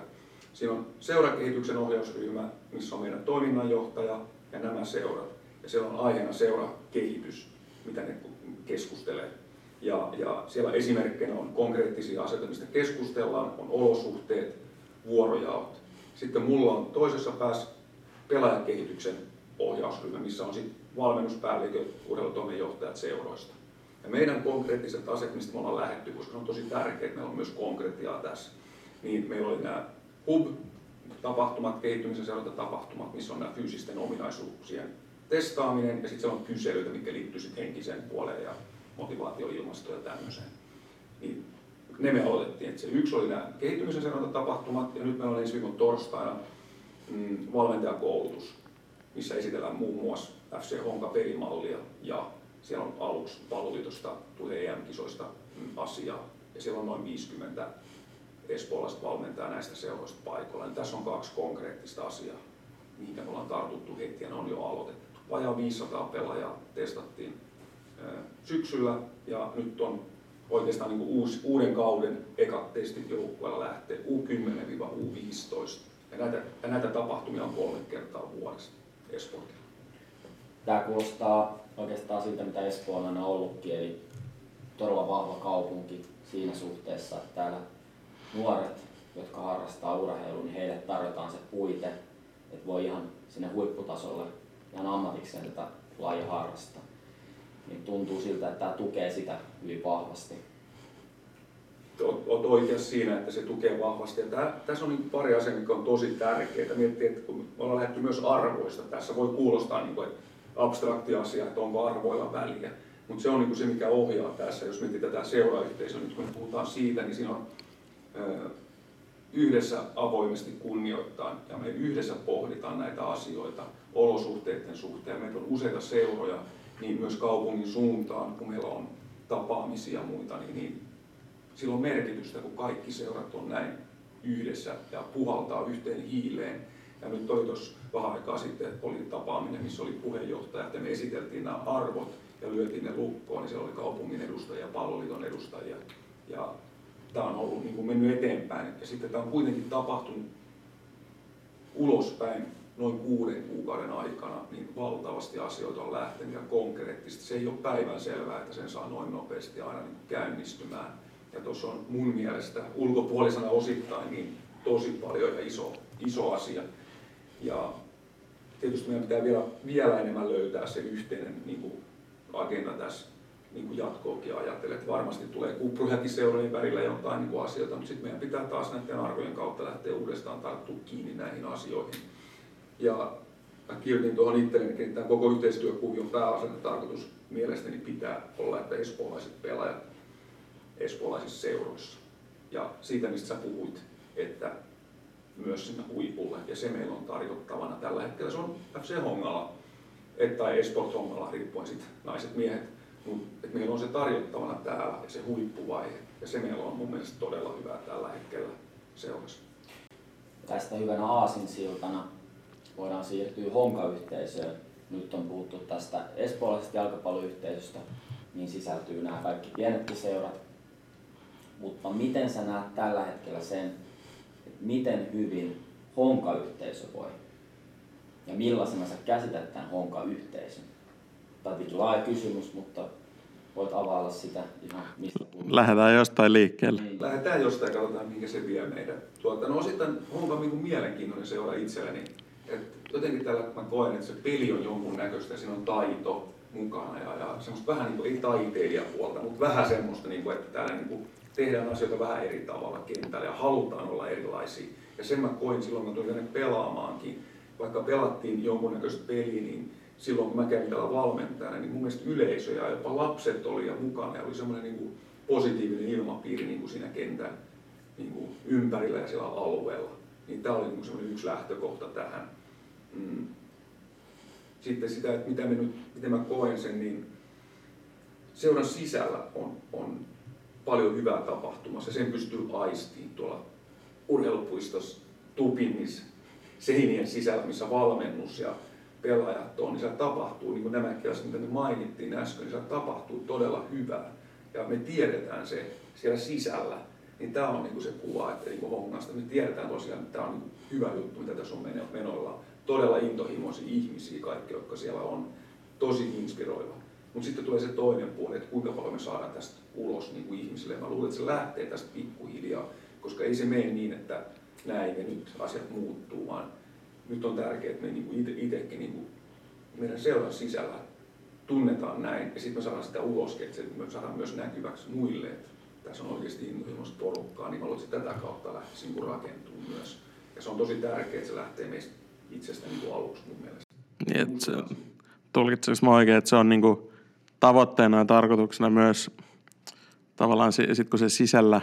Siinä on seurakehityksen ohjausryhmä, missä on meidän toiminnanjohtaja ja nämä seurat. Ja siellä on aiheena seurakehitys, mitä ne keskustelee ja, ja siellä esimerkkinä on konkreettisia asioita, mistä keskustellaan, on olosuhteet, vuorojaot. Sitten mulla on toisessa päässä pelaajakehityksen ohjausryhmä, missä on sitten valmennuspäälliköt, urheilutoimenjohtajat seuroista. Ja meidän konkreettiset asiat, mistä me ollaan lähetty, koska se on tosi tärkeää, että meillä on myös konkretiaa tässä, niin meillä oli nämä hub-tapahtumat, kehittymisen tapahtumat, missä on nämä fyysisten ominaisuuksien testaaminen ja sitten siellä on kyselyitä, mitkä liittyy sitten henkiseen puoleen ja motivaatioilmasto ja tämmöiseen. Niin ne me aloitettiin. Että se yksi oli nämä kehittymisen tapahtumat ja nyt meillä on ensi viikon torstaina mm, valmentajakoulutus, missä esitellään muun muassa FC Honka pelimallia ja siellä on aluksi Palloliitosta tulee EM-kisoista mm, asiaa ja siellä on noin 50 espoolaista valmentajaa näistä seuroista paikalla. Niin tässä on kaksi konkreettista asiaa, mihin me ollaan tartuttu heti ja ne on jo aloitettu. Vajaa 500 pelaajaa testattiin syksyllä ja nyt on oikeastaan niin uusi, uuden kauden ekat testit joukkueella lähtee U10-U15. Ja näitä, ja näitä tapahtumia on kolme kertaa vuodessa Espootilla. Tämä kuulostaa oikeastaan siltä, mitä Espoo on aina ollutkin, eli todella vahva kaupunki siinä suhteessa, että täällä nuoret, jotka harrastaa urheilua, niin heille tarjotaan se puite, että voi ihan sinne huipputasolle ihan ammatikseen tätä lajia harrastaa niin tuntuu siltä, että tämä tukee sitä hyvin vahvasti. Olet oikeassa siinä, että se tukee vahvasti. Ja tämä, tässä on niin pari asiaa, mikä on tosi tärkeää. Miettii, että kun me ollaan lähdetty myös arvoista, tässä voi kuulostaa niin kuin, abstrakti asia, että onko arvoilla väliä. Mutta se on niin kuin se, mikä ohjaa tässä. Jos mietitään tätä seurayhteisöä, nyt kun puhutaan siitä, niin siinä on ö, yhdessä avoimesti kunnioittaa ja me yhdessä pohditaan näitä asioita olosuhteiden suhteen. Meitä on useita seuroja, niin myös kaupungin suuntaan, kun meillä on tapaamisia ja muita, niin, niin sillä on merkitystä, kun kaikki seurat on näin yhdessä ja puhaltaa yhteen hiileen. Ja nyt toi tuossa vähän aikaa sitten oli tapaaminen, missä oli puheenjohtaja, että me esiteltiin nämä arvot ja lyötiin ne lukkoon, niin siellä oli kaupungin edustajia palloliiton edustajia. Ja tämä on ollut niin kuin mennyt eteenpäin. Ja sitten tämä on kuitenkin tapahtunut ulospäin noin kuuden kuukauden aikana niin valtavasti asioita on lähtenyt ja konkreettisesti. Se ei ole päivän selvää, että sen saa noin nopeasti aina niin käynnistymään. Ja tuossa on mun mielestä ulkopuolisena osittain niin tosi paljon ja iso, iso asia. Ja tietysti meidän pitää vielä, vielä enemmän löytää se yhteinen niin kuin agenda tässä niin kuin jatkoakin ajatellen. Että varmasti tulee kuprujakin seurojen välillä jotain niin kuin asioita, mutta sitten meidän pitää taas näiden arvojen kautta lähteä uudestaan tarttua kiinni näihin asioihin. Ja mä kirjoitin tuohon itselleni, että tämä koko yhteistyökuvion pääasiallinen tarkoitus mielestäni pitää olla, että espoolaiset pelaajat espoolaisissa seuroissa. Ja siitä, mistä sä puhuit, että myös sinne huipulle, ja se meillä on tarjottavana tällä hetkellä. Se on FC Hongala, tai Esport Hongala, riippuen sitten naiset, miehet, mutta meillä on se tarjottavana täällä ja se huippuvaihe, ja se meillä on mun mielestä todella hyvä tällä hetkellä seurassa. Tästä hyvänä aasinsiltana voidaan siirtyä Honka-yhteisöön. Nyt on puhuttu tästä espoolaisesta jalkapalloyhteisöstä, niin sisältyy nämä kaikki pienetkin seurat. Mutta miten sä näet tällä hetkellä sen, että miten hyvin Honka-yhteisö voi? Ja millaisena sä käsität tämän Honka-yhteisön? Tämä on laaja kysymys, mutta voit availla sitä ihan mistä puhutaan. Lähdetään jostain liikkeelle. Niin. Lähdetään jostain katsotaan, minkä se vie meidän. Tuota, no osittain Honka on niin mielenkiintoinen seura itselleni. Et jotenkin täällä mä koen, että se peli on jonkun näköistä ja siinä on taito mukana ja, ja semmoista vähän niin kuin, ei taiteilijapuolta, mutta vähän semmoista, niin kuin, että täällä niin kuin, tehdään asioita vähän eri tavalla kentällä ja halutaan olla erilaisia. Ja sen mä koin silloin, kun tulin tänne pelaamaankin, vaikka pelattiin jonkunnäköistä peliä, niin silloin kun mä kävin täällä valmentajana, niin mun mielestä yleisö ja jopa lapset oli ja mukana ja oli semmoinen niin kuin positiivinen ilmapiiri niin kuin siinä kentän niin kuin ympärillä ja siellä alueella. Niin tämä oli niin yksi lähtökohta tähän. Mm. Sitten sitä, että mitä mä nyt, miten mä koen sen, niin seuran sisällä on, on paljon hyvää tapahtumassa. Sen pystyy aistiin tuolla urheilupuistossa Tupinissa seinien sisällä, missä valmennus ja pelaajat on, niin siellä tapahtuu, niin kuin nämäkin asiat, mitä me mainittiin äsken, niin siellä tapahtuu todella hyvää. Ja me tiedetään se siellä sisällä. Niin tämä on niin se kuva, että niin hongasta me tiedetään tosiaan, että tämä on niin hyvä juttu, mitä tässä on menoilla. Todella intohimoisia ihmisiä kaikki, jotka siellä on. Tosi inspiroiva. Mutta sitten tulee se toinen puoli, että kuinka paljon me saadaan tästä ulos niin kuin ihmisille. Mä luulen, että se lähtee tästä pikkuhiljaa, koska ei se mene niin, että näin ja nyt asiat muuttuu, vaan nyt on tärkeää, että me niin itsekin niin meidän seuran sisällä tunnetaan näin ja sitten me saadaan sitä ulos, että me saadaan myös näkyväksi muille, että tässä on oikeasti intohimoista porukkaa, niin mä luulen, että tätä kautta lähtisi niin rakentuu myös. Ja se on tosi tärkeää, että se lähtee meistä itsestä niin aluksi mun mielestä. Niin, se, tulkitsenko mä oikein, että se on niin kuin tavoitteena ja tarkoituksena myös tavallaan sit kun se sisällä,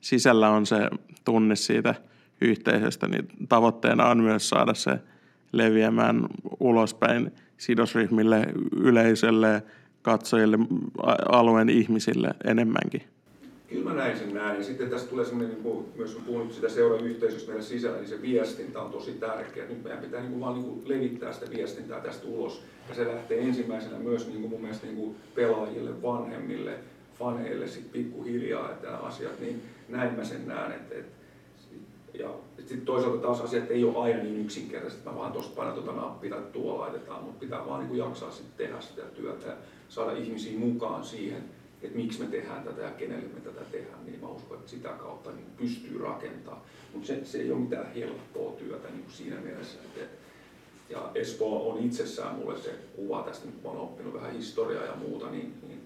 sisällä on se tunne siitä yhteisöstä, niin tavoitteena on myös saada se leviämään ulospäin sidosryhmille, yleisölle, katsojille, alueen ihmisille enemmänkin. Kyllä mä näin sen näin. Ja sitten tässä tulee semmoinen, niin kuin, myös kun puhun sitä seurayhteisöstä meidän sisällä, niin se viestintä on tosi tärkeä. Nyt meidän pitää niin kuin, vaan niin kuin, levittää sitä viestintää tästä ulos. Ja se lähtee ensimmäisenä myös niin kuin, mun mielestä niin kuin, pelaajille, vanhemmille, faneille sit pikkuhiljaa, että nämä asiat, niin näin mä sen näen. Että, että, ja sitten toisaalta taas asiat ei ole aina niin yksinkertaiset, että mä vaan tuosta painan tuota nappia tai laitetaan, mutta pitää vaan niin kuin jaksaa sitten tehdä sitä työtä ja saada ihmisiä mukaan siihen, että miksi me tehdään tätä ja kenelle me tätä tehdään, niin mä uskon, että sitä kautta niin pystyy rakentamaan. Mutta se, se ei ole mitään helppoa työtä niin kuin siinä mielessä. Että, ja Espoo on itsessään mulle se kuva tästä, kun olen oppinut vähän historiaa ja muuta, niin, niin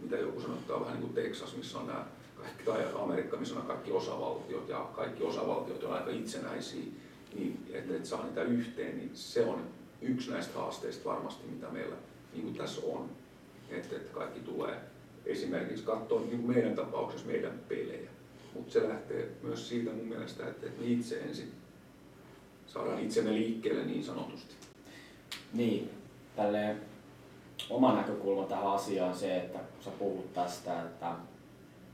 mitä joku on vähän niin kuin Texas, missä on nämä kaikki, tai Amerikka, missä on kaikki osavaltiot, ja kaikki osavaltiot on aika itsenäisiä, niin että et saa niitä yhteen, niin se on yksi näistä haasteista varmasti, mitä meillä niin kuin tässä on. Että kaikki tulee esimerkiksi katsoa niin meidän tapauksessa meidän pelejä. Mutta se lähtee myös siitä mun mielestä, että, me itse ensin saadaan itsemme liikkeelle niin sanotusti. Niin, tälleen oma näkökulma tähän asiaan on se, että kun sä puhut tästä, että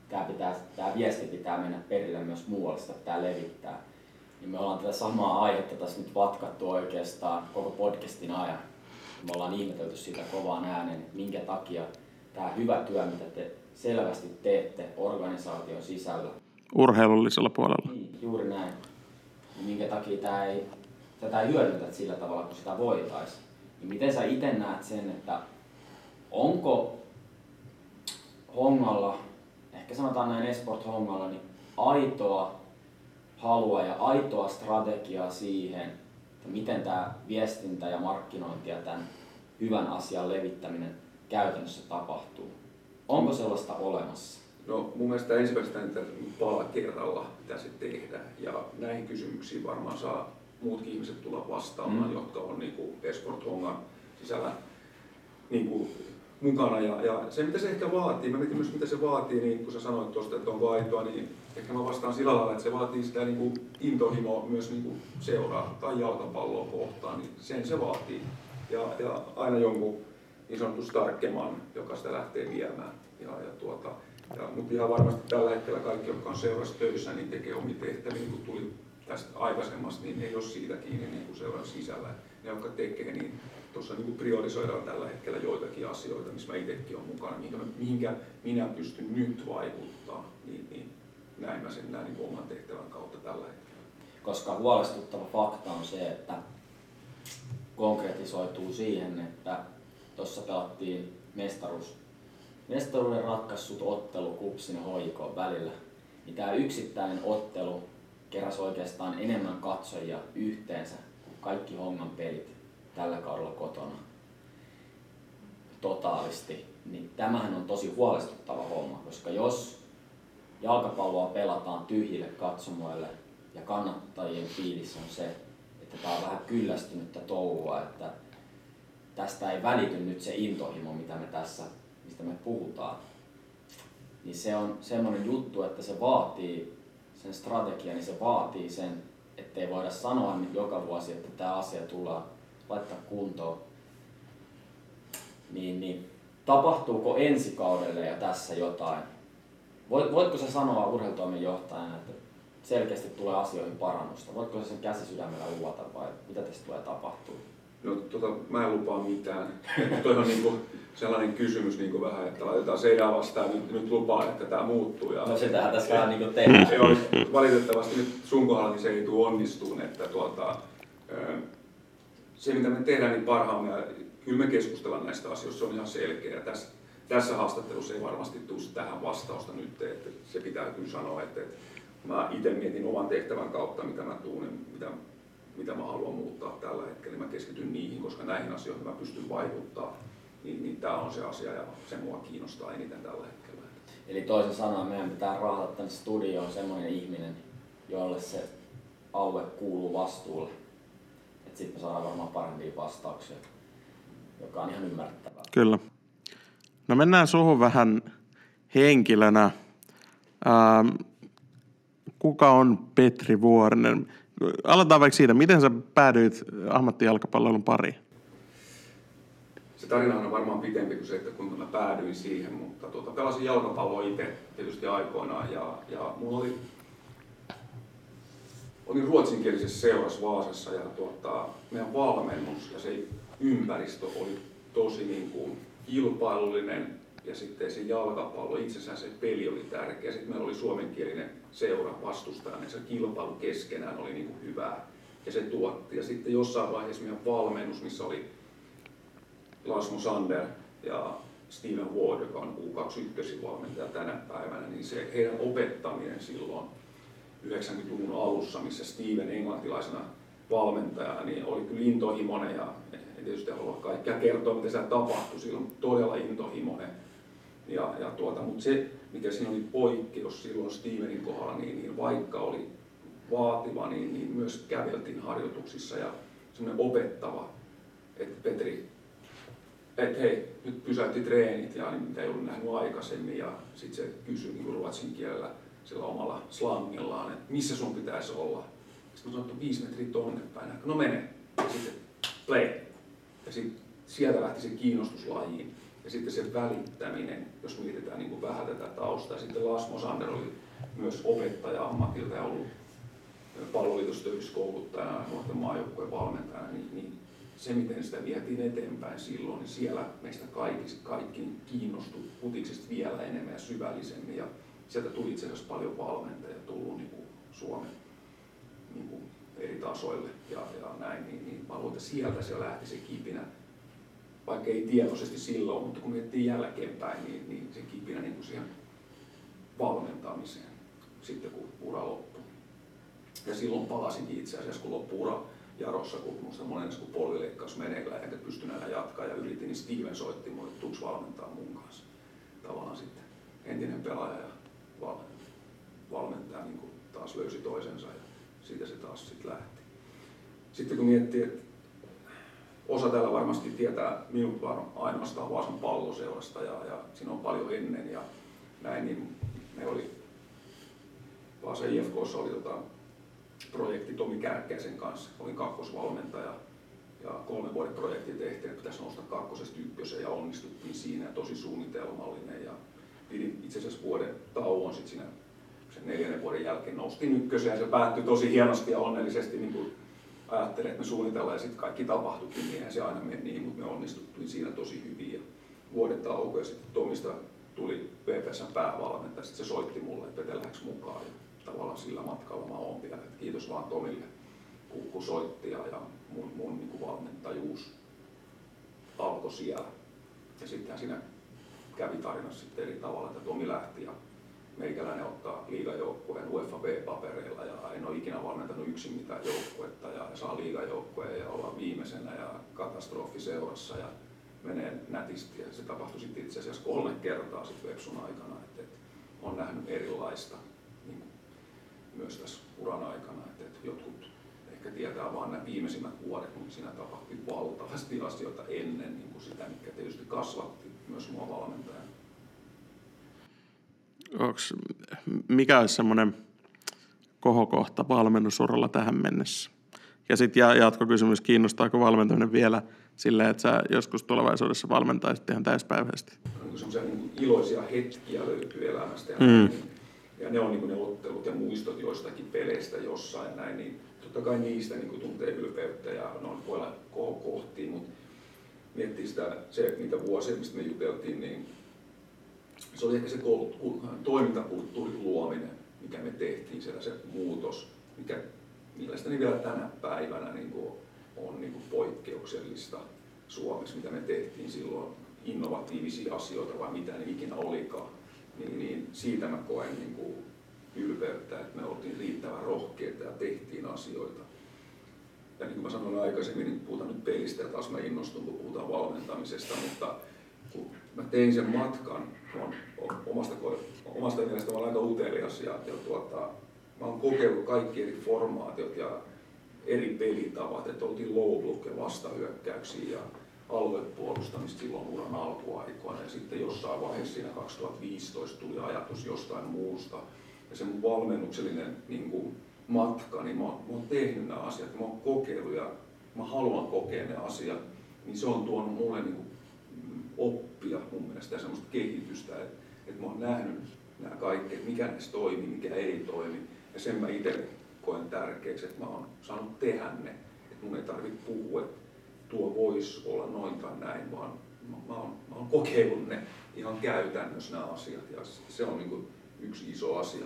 tämä, pitää, tämä viesti pitää mennä perille myös muualle, sitä pitää levittää. Niin me ollaan tätä samaa aihetta tässä nyt vatkattu oikeastaan koko podcastin ajan. Me ollaan ihmetelty siitä kovaan äänen, minkä takia tämä hyvä työ, mitä te selvästi teette organisaation sisällä. Urheilullisella puolella. Niin, juuri näin. Minkä takia tämä ei, tätä ei hyödyntä sillä tavalla, kun sitä voitaisiin. Niin miten sä itse näet sen, että onko Hongalla, ehkä sanotaan näin Esport Hongalla, niin aitoa halua ja aitoa strategiaa siihen, että miten tämä viestintä ja markkinointi ja tämän hyvän asian levittäminen käytännössä tapahtuu? Onko sellaista olemassa? No mun mielestä ensimmäistä niitä pala kerralla pitäisi tehdä ja näihin kysymyksiin varmaan saa muutkin ihmiset tulla vastaamaan, mm. jotka on niin kuin Esport Hongan sisällä niin kuin mukana. Ja, ja, se mitä se ehkä vaatii, mä mietin myös mitä se vaatii, niin kun sä sanoit tuosta, että onko aitoa, niin ehkä mä vastaan sillä lailla, että se vaatii sitä niin kuin intohimoa myös niin kuin seuraa tai jalkapalloa kohtaan, niin sen se vaatii. Ja, ja aina jonkun niin sanottu starkeman, joka sitä lähtee viemään. Ja, ja tuota, ja, mutta ihan varmasti tällä hetkellä kaikki, jotka on seurassa töissä, niin tekee omia tehtäviä, niin kuin tuli tästä aikaisemmasta, niin ei ole siitä kiinni niin kuin seuran sisällä. Ne, jotka tekee, niin tuossa niin priorisoidaan tällä hetkellä joitakin asioita, missä mä itsekin olen mukana, mihinkä, mihinkä minä pystyn nyt vaikuttaa, niin, niin näin mä sen näin niin oman tehtävän kautta tällä hetkellä. Koska huolestuttava fakta on se, että konkretisoituu siihen, että tuossa pelattiin mestaruus, mestaruuden ratkaissut ottelu Kupsin ja HJK välillä, niin tämä yksittäinen ottelu keräsi oikeastaan enemmän katsojia yhteensä kuin kaikki Hongan pelit tällä kaudella kotona. Totaalisti, niin tämähän on tosi huolestuttava homma, koska jos jalkapalloa pelataan tyhjille katsomoille ja kannattajien fiilis on se, että tämä on vähän kyllästynyttä touhua, että tästä ei välity nyt se intohimo, mitä me tässä, mistä me puhutaan, niin se on semmoinen juttu, että se vaatii sen strategian, niin se vaatii sen, ettei voida sanoa joka vuosi, että tämä asia tullaan laittaa kuntoon. Niin, niin tapahtuuko ensi kaudelle ja tässä jotain? Voit, voitko sä sanoa urheilutoimen johtajana, että selkeästi tulee asioihin parannusta? Voitko sä sen käsi sydämellä luvata vai mitä tästä tulee tapahtua? No tota, mä en lupaa mitään. Toi on niinku sellainen kysymys niinku vähän, että laitetaan seinää vastaan nyt, nyt lupaa, että tämä muuttuu. Ja, no sitähän tässä vähän niinku tehdään. Se on, valitettavasti nyt sun kohdalla niin se ei tule onnistuun, että tuota, se mitä me tehdään niin parhaamme, ja kyllä me keskustellaan näistä asioista, se on ihan selkeä. Ja tässä, tässä haastattelussa ei varmasti tule tähän vastausta nyt, että se pitää kyllä sanoa, että, että mä itse mietin oman tehtävän kautta, mitä mä tunnen, mitä, mitä mä haluan muuttaa tällä hetkellä, niin mä keskityn niihin, koska näihin asioihin mä pystyn vaikuttaa. Niin, niin tämä on se asia ja se mua kiinnostaa eniten tällä hetkellä. Eli toisin sanoen meidän pitää rahdata tänne studioon semmoinen ihminen, jolle se alue kuuluu vastuulle sitten me saadaan varmaan parempia vastauksia, joka on ihan ymmärrettävää. Kyllä. No mennään suhun vähän henkilönä. Ähm, kuka on Petri Vuorinen? Aloitetaan vaikka siitä, miten sä päädyit ammattijalkapallon pariin? Se tarina on varmaan pitempi kuin se, että kuinka mä päädyin siihen, mutta tuota, pelasin jalkapalloa itse tietysti aikoinaan ja, ja mulla oli olin ruotsinkielisessä seurassa Vaasassa ja tuota, meidän valmennus ja se ympäristö oli tosi niin kuin kilpailullinen ja sitten se jalkapallo, itsessään se peli oli tärkeä. Sitten meillä oli suomenkielinen seura vastustaja, niin se kilpailu keskenään oli niin kuin hyvää ja se tuotti. Ja sitten jossain vaiheessa meidän valmennus, missä oli Lasmo Sander ja Steven Ward, joka on U21 valmentaja tänä päivänä, niin se heidän opettaminen silloin 90-luvun alussa, missä Steven englantilaisena valmentajana niin oli kyllä intohimoinen ja en tietysti halua kaikkea kertoa, mitä siellä tapahtui, silloin todella intohimoinen. Ja, ja tuota, mutta se, mikä siinä oli poikkeus silloin Stevenin kohdalla, niin, niin vaikka oli vaativa, niin, niin myös käveltiin harjoituksissa ja semmoinen opettava, että Petri, että hei, nyt pysäytti treenit ja niin, mitä ei ollut nähnyt aikaisemmin ja sitten se kysyi niin ruotsin kielellä, sillä omalla slangillaan, että missä sun pitäisi olla. Sitten mä sanoin, että viisi metriä tonne päin. No mene. Ja sitten play. Ja sitten sieltä lähti se kiinnostus lajiin. Sitten se välittäminen, jos mietitään niin kuin vähän tätä taustaa. Sitten Lasmo Sander oli myös opettaja ammatilta ja ollut palloliitostöissä kouluttajana, nuorten maajoukkueen valmentajana, niin, niin se, miten sitä vietiin eteenpäin silloin, niin siellä meistä kaikki, kaikki kiinnostui putiksesta vielä enemmän ja syvällisemmin. Ja sieltä tuli itse asiassa paljon valmentajia tullut niin kuin Suomen niin kuin eri tasoille ja, ja näin, niin, niin mä luulen, että sieltä se lähti se kipinä, vaikka ei tietoisesti silloin, mutta kun miettii jälkeenpäin, niin, niin se kipinä niin siihen valmentamiseen sitten kun ura loppui. Ja silloin palasin itse asiassa, kun loppui ura Jarossa, kun muista monen kun polvileikkaus meneillään enkä pysty enää jatkaa ja yritin, niin Steven soitti mulle, että tuuks valmentaa mun kanssa. Tavallaan sitten entinen pelaaja ja val, valmentaja niin taas löysi toisensa ja siitä se taas sitten lähti. Sitten kun miettii, että osa täällä varmasti tietää minut vaan ainoastaan Vaasan palloseurasta ja, ja siinä on paljon ennen ja näin, niin me oli Vaasa IFKssa oli tota, projekti Tomi Kärkkäisen kanssa, olin kakkosvalmentaja ja kolme vuoden projekti tehtiin, että pitäisi nousta kakkosesta ykköseen ja onnistuttiin siinä tosi suunnitelmallinen ja pidin itse asiassa vuoden tauon sitten siinä sen neljännen vuoden jälkeen. Noustiin ykköseen ja se päättyi tosi hienosti ja onnellisesti niin kuin ajattelin, että me suunnitellaan ja sitten kaikki tapahtuikin, niin eihän se aina meni niin, mutta me onnistuttiin siinä tosi hyvin ja vuoden tauko ja sitten Tomista tuli VPSn päävalmentaja, sitten se soitti mulle, että vetelläks mukaan ja tavallaan sillä matkalla mä oon vielä. Et kiitos vaan Tomille, kun, soitti ja, ja mun, mun niin kuin valmentajuus alkoi siellä. Ja sittenhän siinä kävi tarinassa sitten eri tavalla, että Tomi lähti ja meikäläinen ottaa liigajoukkueen UEFA B-papereilla ja en ole ikinä valmentanut yksin mitään joukkuetta ja saa liigajoukkueen ja olla viimeisenä ja katastrofi seurassa ja menee nätisti ja se tapahtui sitten itse asiassa kolme kertaa sitten Vepsun aikana, että, että on nähnyt erilaista niin myös tässä uran aikana, että, että jotkut ehkä tietää vain nämä viimeisimmät vuodet, mutta siinä tapahtui valtavasti asioita ennen niin kuin sitä, mikä tietysti kasvatti myös mua valmentajana. Onks, mikä olisi semmoinen kohokohta valmennusuralla tähän mennessä? Ja sitten jatkokysymys, kiinnostaako valmentaminen vielä sillä, että sä joskus tulevaisuudessa valmentaisit ihan täyspäiväisesti? Niin semmoisia niin iloisia hetkiä löytyy elämästä ja, mm. ja ne on niin ne ottelut ja muistot joistakin peleistä jossain näin, niin totta kai niistä niin tuntee ylpeyttä ja ne on, voi olla kohokohtia, mutta miettii sitä, se, mitä vuosia, mistä me juteltiin, niin se oli ehkä se toimintakulttuurin luominen, mikä me tehtiin siellä, se muutos, mikä mielestäni vielä tänä päivänä niin kuin on niin kuin poikkeuksellista Suomessa, mitä me tehtiin silloin, innovatiivisia asioita vai mitä ne ikinä olikaan, niin, niin siitä mä koen niin kuin ylpeyttä, että me oltiin riittävän rohkeita ja tehtiin asioita. Ja niin kuin mä sanoin aikaisemmin, niin puhutaan nyt pelistä ja taas mä innostun, kun puhutaan valmentamisesta, mutta kun mä tein sen matkan, omasta, omasta mielestä mä olen aika utelias ja, ja tuota, mä oon kokeillut kaikki eri formaatiot ja eri pelitavat, että oltiin low block ja vastahyökkäyksiä ja aluepuolustamista silloin uran alkuaikoina. Ja sitten jossain vaiheessa siinä 2015 tuli ajatus jostain muusta. Ja se mun valmennuksellinen niin kuin, matka, niin mä mä oon tehnyt nämä asiat, mä oon kokeillut ja mä haluan kokea ne asiat, niin se on tuonut mulle niin kuin, oppia mun mielestä ja semmoista kehitystä, että, että mä oon nähnyt nämä kaikki, että mikä näissä toimii, mikä ei toimi. Ja sen mä itse koen tärkeäksi, että mä oon saanut tehdä ne. Että mun ei tarvitse puhua, että tuo voisi olla noin tai näin, vaan mä, mä, oon, mä oon kokeillut ne ihan käytännössä nämä asiat. Ja se on niin yksi iso asia,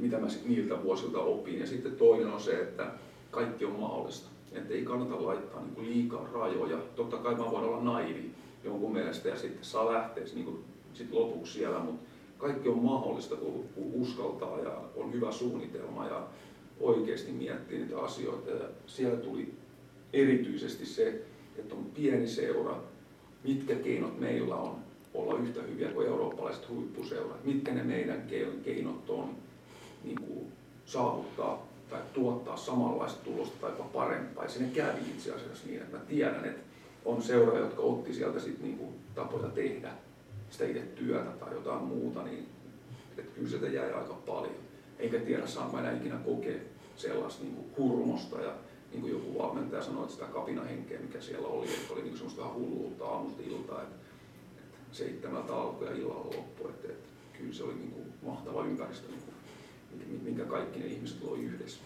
mitä mä niiltä vuosilta opin. Ja sitten toinen on se, että kaikki on mahdollista. Että ei kannata laittaa niin liikaa rajoja. Totta kai mä voin olla naivi jonkun mielestä ja sitten saa lähteä niin kuin, sit lopuksi siellä, mutta kaikki on mahdollista, kun uskaltaa ja on hyvä suunnitelma ja oikeasti miettii niitä asioita. Ja siellä tuli erityisesti se, että on pieni seura, mitkä keinot meillä on olla yhtä hyviä kuin eurooppalaiset huippuseurat, mitkä ne meidän keinot on niin kuin, saavuttaa tai tuottaa samanlaista tulosta tai jopa parempaa. Ja sinne kävi itse asiassa niin, että mä tiedän, että on seuroja, jotka otti sieltä sit niinku tapoja tehdä sitä itse työtä tai jotain muuta, niin että kyllä sieltä jäi aika paljon. Eikä tiedä, saanko enää ikinä kokea sellaista niinku hurmosta ja niin kuin joku valmentaja sanoi, että sitä kapinahenkeä, mikä siellä oli, että oli niin semmoista hulluutta aamusta iltaa, että, että seitsemältä alkoi ja illalla loppui. Että, että kyllä se oli niin kuin mahtava ympäristö, niin kuin, minkä kaikki ne ihmiset loi yhdessä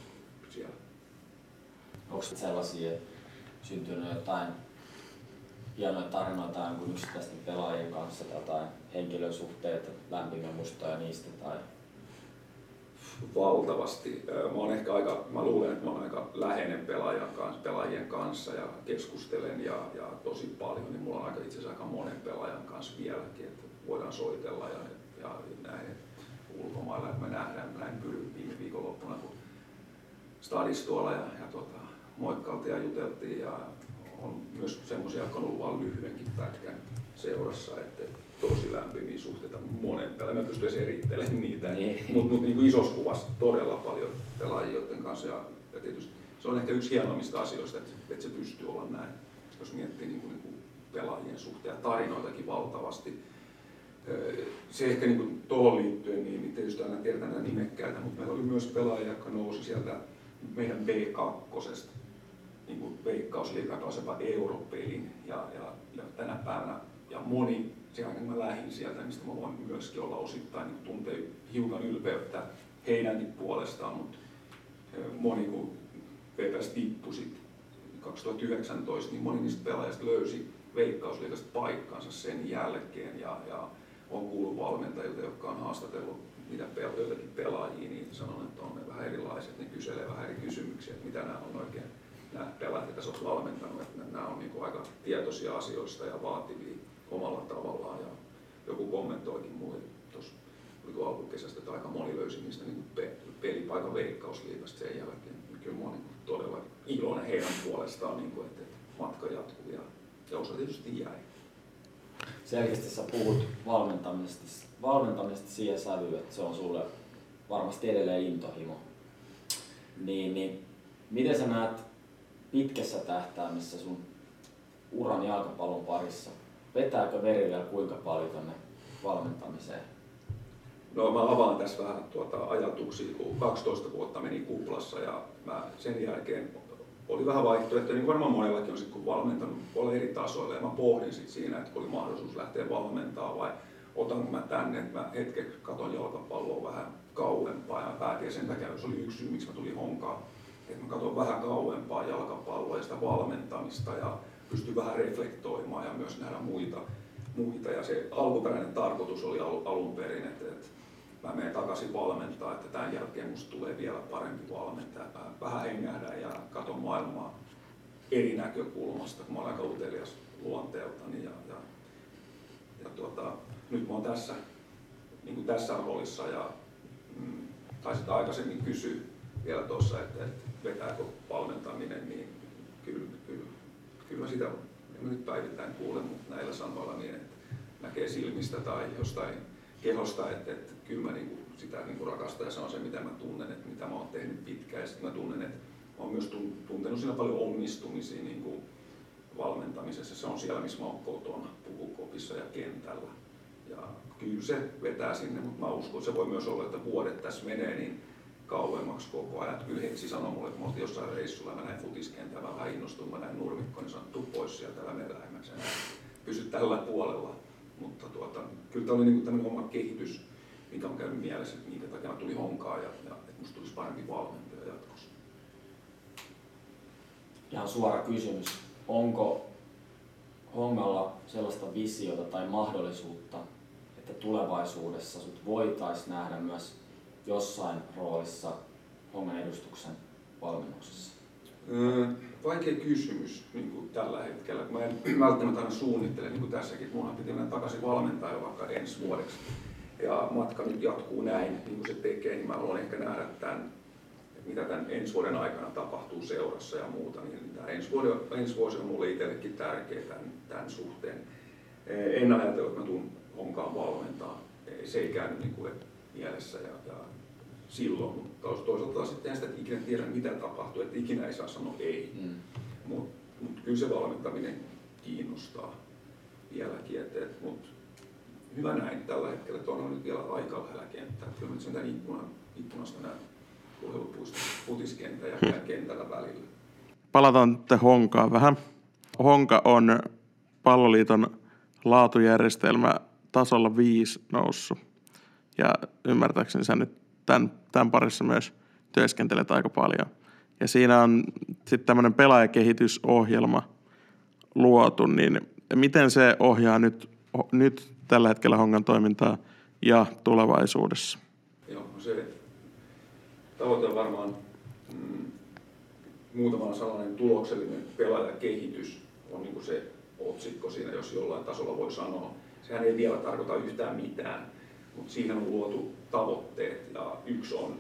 siellä. Onko sellaisia syntynyt jotain hienoja tarinoita jonkun yksittäisten pelaajien kanssa tai jotain henkilösuhteita, lämpimiä muistoja niistä tai valtavasti. Mä, olen ehkä aika, mä luulen, että mä olen aika läheinen pelaajan kanssa, pelaajien kanssa ja keskustelen ja, ja tosi paljon, niin mulla on aika itse asiassa aika monen pelaajan kanssa vieläkin, että voidaan soitella ja, ja näin ulkomailla, me nähdään, näin viime viikonloppuna, kun stadissa tuolla ja, ja tuota, moikkailtiin ja juteltiin ja on myös semmoisia, jotka on ollut vain lyhyenkin pätkän seurassa, että tosi lämpimiä suhteita monen pelaajan. Mä pystyn edes erittelemään niitä, Niin. mutta mut, niin isossa kuvassa todella paljon pelaajia, joiden kanssa ja, ja tietysti se on ehkä yksi hienoimmista asioista, että, että se pystyy olla näin, jos miettii niin kuin, niin kuin pelaajien suhteen ja tarinoitakin valtavasti. Se ehkä niin tuohon liittyen, niin, niin tietysti aina tiedetään näitä nimekkäitä, mutta meillä oli myös pelaajia, jotka nousi sieltä meidän B2, niin kuin veikkausliikaklaseva europelin ja, ja, ja, tänä päivänä ja moni, siellä kun mä lähdin sieltä, mistä mä voin myöskin olla osittain niin tuntee hiukan ylpeyttä heidänkin puolestaan, mutta moni kun VPS tippui sit 2019, niin moni niistä pelaajista löysi veikkausliikasta paikkansa sen jälkeen ja, ja on kuullut valmentajilta, jotka on haastatellut niitä joitakin pelaajia, niin sanon, että on ne vähän erilaiset, ne kyselee vähän eri kysymyksiä, että mitä nämä on oikein nämä pelaajat, joita sä valmentanut, että nämä on niin aika tietoisia asioista ja vaativia omalla tavallaan. Ja joku kommentoikin mulle tuossa alkukesästä, että aika moni löysi niistä niin pe- pelipaikan veikkausliigasta sen jälkeen. Kyllä mä niin todella iloinen heidän puolestaan, niin kuin, että, että matka jatkuu ja, ja osa tietysti jäi. Selkeästi sä puhut valmentamisesta, valmentamisesta siihen sävyyn, että se on sulle varmasti edelleen intohimo. Niin, niin miten sä näet pitkässä tähtäimessä sun uran jalkapallon parissa? Vetääkö veri vielä kuinka paljon tonne valmentamiseen? No mä avaan tässä vähän tuota ajatuksia, kun 12 vuotta meni kuplassa ja mä sen jälkeen oli vähän vaihtoehtoja, niin varmaan monellakin on sit, kun valmentanut olla eri tasoilla ja mä pohdin sit siinä, että oli mahdollisuus lähteä valmentaa vai otanko mä tänne, että mä hetkeksi katon jalkapalloa vähän kauempaa ja päätin sen takia se oli yksi syy, miksi mä tulin honkaan, että mä katson vähän kauempaa jalkapalloa ja sitä valmentamista ja pystyn vähän reflektoimaan ja myös nähdä muita, muita. Ja se alkuperäinen tarkoitus oli al- alun perin, että, että mä menen takaisin valmentaa, että tämän jälkeen musta tulee vielä parempi valmentaja. Mä vähän hengähdän ja katon maailmaa eri näkökulmasta, kun mä olen aika utelias luonteeltani. Ja, ja, ja tuota, nyt mä oon tässä, niin kuin tässä roolissa ja mm, taisit aikaisemmin kysyä vielä tuossa, että, että vetääkö valmentaminen, niin kyllä, kyllä, kyllä sitä en nyt päivittäin kuule, mutta näillä sanoilla niin, että näkee silmistä tai jostain kehosta, että, että kyllä mä niinku sitä niinku rakastan ja se on se, mitä mä tunnen, että mitä mä oon tehnyt pitkään. Ja sitten mä tunnen, että mä oon myös tun- tuntenut siinä paljon onnistumisia niinku valmentamisessa. Se on siellä, missä mä oon kotona, pukukopissa ja kentällä. Ja kyllä se vetää sinne, mutta mä uskon, että se voi myös olla, että vuodet tässä menee niin kauemmaksi koko ajan. Kyllä Hetsi sanoi mulle, että mä oltiin jossain reissulla mä näin futiskentällä vähän innostuin, mä näin nurmikko, niin sanoin, tuu pois sieltä, älä mene lähemmäksi. Pysy tällä puolella. Mutta tuota, kyllä tämä oli niin tämmöinen oma kehitys, mikä on käynyt mielessä, että minkä takia mä tulin honkaan ja, ja että musta tulisi parempi valmentaja jatkossa. Ihan suora kysymys. Onko Hongalla sellaista visiota tai mahdollisuutta, että tulevaisuudessa sut voitaisiin nähdä myös jossain roolissa Hongan edustuksen valmennuksessa? Öö, vaikea kysymys niin kuin tällä hetkellä. Mä en välttämättä aina suunnittele, niin kuin tässäkin, että munhan piti mennä takaisin valmentajalle vaikka ensi vuodeksi. Ja matka nyt jatkuu näin, niin kuin se tekee, niin mä haluan ehkä nähdä tämän, että mitä tämän ensi vuoden aikana tapahtuu seurassa ja muuta. Niin tämä ensi, vuosi, ensi vuosi on mulle itsellekin tärkeä tämän, tämän suhteen. En ajatella, että mä tuun honkaan valmentaa. Se ei käynyt niin kuin mielessä ja, ja silloin, mutta toisaalta taas sitten sitä, että ikinä tiedä mitä tapahtuu, että ikinä ei saa sanoa ei. Mm. Mutta mut kyllä se valmentaminen kiinnostaa vieläkin. Et, et, mut hyvä näin tällä hetkellä, että on nyt vielä aika lähellä kenttää. Kyllä nyt sen ikkunan, ikkunasta näen urheilupuiston ja käyn kentällä välillä. Palataan te Honkaan vähän. Honka on palloliiton laatujärjestelmä tasolla 5 noussut. Ja ymmärtääkseni sä nyt tämän, tämän parissa myös työskentelet aika paljon. Ja siinä on sitten tämmöinen pelaajakehitysohjelma luotu, niin miten se ohjaa nyt, nyt tällä hetkellä Hongan toimintaa ja tulevaisuudessa? Joo, se tavoite on varmaan mm, muutamalla sananen tuloksellinen pelaajakehitys on niin kuin se otsikko siinä, jos jollain tasolla voi sanoa. Sehän ei vielä tarkoita yhtään mitään, mutta siihen on luotu tavoitteet ja yksi on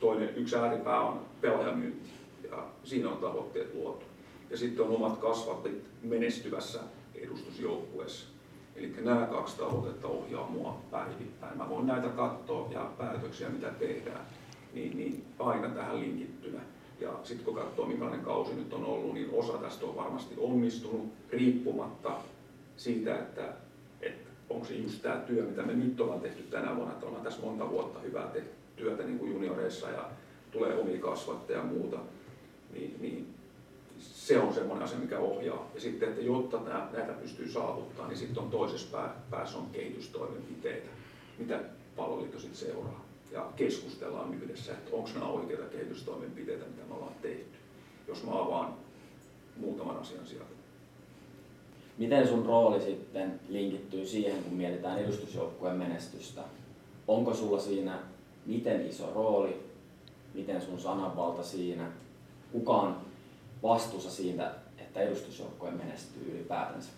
toinen, yksi ääripää on pelaajamyynti ja siinä on tavoitteet luotu. Ja sitten on omat kasvattit menestyvässä edustusjoukkueessa. Eli nämä kaksi tavoitetta ohjaa mua päivittäin. Mä voin näitä katsoa ja päätöksiä, mitä tehdään, niin, niin aina tähän linkittynä. Ja sitten kun katsoo, minkälainen kausi nyt on ollut, niin osa tästä on varmasti onnistunut riippumatta siitä, että, että onko se just tämä työ, mitä me nyt ollaan tehty tänä vuonna, että ollaan tässä monta vuotta hyvää tehty työtä niin kuin junioreissa ja tulee omia kasvatteja ja muuta, niin, niin se on semmoinen asia, mikä ohjaa. Ja sitten, että jotta näitä pystyy saavuttaa, niin sitten on toisessa päässä on kehitystoimenpiteitä, mitä palloliitto sitten seuraa. Ja keskustellaan yhdessä, että onko nämä oikeita kehitystoimenpiteitä, mitä me ollaan tehty. Jos mä avaan muutaman asian sieltä. Miten sun rooli sitten linkittyy siihen, kun mietitään edustusjoukkueen menestystä? Onko sulla siinä miten iso rooli, miten sun sananvalta siinä, kuka on vastuussa siitä, että edustusjoukkue menestyy ylipäätänsä?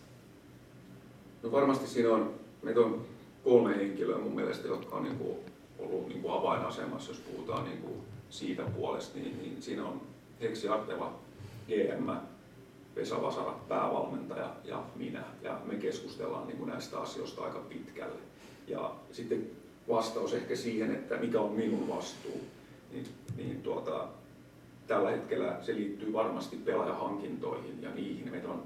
No varmasti siinä on, meitä on kolme henkilöä mun mielestä, jotka on niin kuin ollut niin kuin avainasemassa, jos puhutaan niin kuin siitä puolesta, niin, niin siinä on Heksi Arteva, GM, Vesa Vasara, päävalmentaja ja minä. Ja me keskustellaan niin kuin näistä asioista aika pitkälle. Ja sitten vastaus ehkä siihen, että mikä on minun vastuu, niin, niin tuota, tällä hetkellä se liittyy varmasti pelaajahankintoihin ja niihin. Meitä on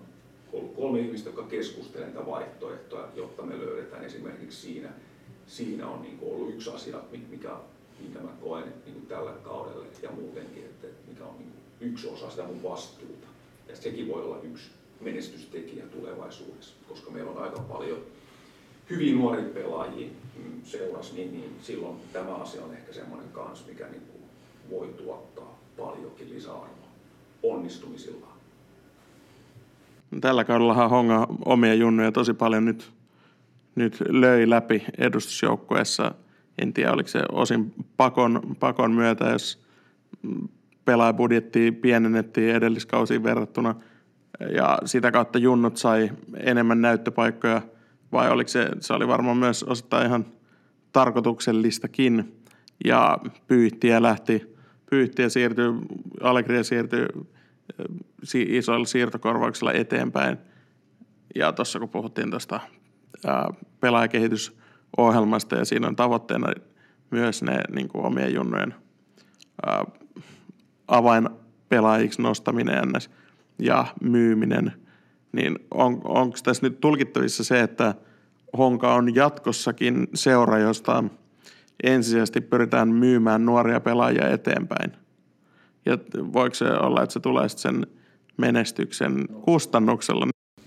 ollut kolme ihmistä, jotka keskustelevat näitä vaihtoehtoja, jotta me löydetään esimerkiksi siinä, siinä on niin kuin ollut yksi asia, mikä, minkä mä koen niin kuin tällä kaudella ja muutenkin, että mikä on niin kuin yksi osa sitä mun vastuuta. Ja sekin voi olla yksi menestystekijä tulevaisuudessa, koska meillä on aika paljon hyvin nuoria pelaajia mm, seurassa, niin, niin silloin tämä asia on ehkä semmoinen kans, mikä niin kuin voi tuottaa paljonkin lisäarvoa onnistumisillaan. Tällä kaudellahan Honga omia junnuja tosi paljon nyt, nyt löi läpi edustusjoukkueessa. En tiedä, oliko se osin pakon, pakon myötä, jos pelaajabudjettia pienennettiin edelliskausiin verrattuna ja sitä kautta junnut sai enemmän näyttöpaikkoja vai oliko se, se oli varmaan myös osittain ihan tarkoituksellistakin ja pyyhtiä lähti pyyhtiä siirtyy, Allegria siirtyy isoilla siirtokorvauksilla eteenpäin. Ja tuossa kun puhuttiin tuosta pelaajakehitysohjelmasta ja siinä on tavoitteena myös ne niin kuin omien junnojen ää, avainpelaajiksi nostaminen ja myyminen, niin on, onko tässä nyt tulkittavissa se, että Honka on jatkossakin seura, josta ensisijaisesti pyritään myymään nuoria pelaajia eteenpäin. Ja voiko se olla, että se tulee sen menestyksen kustannuksella?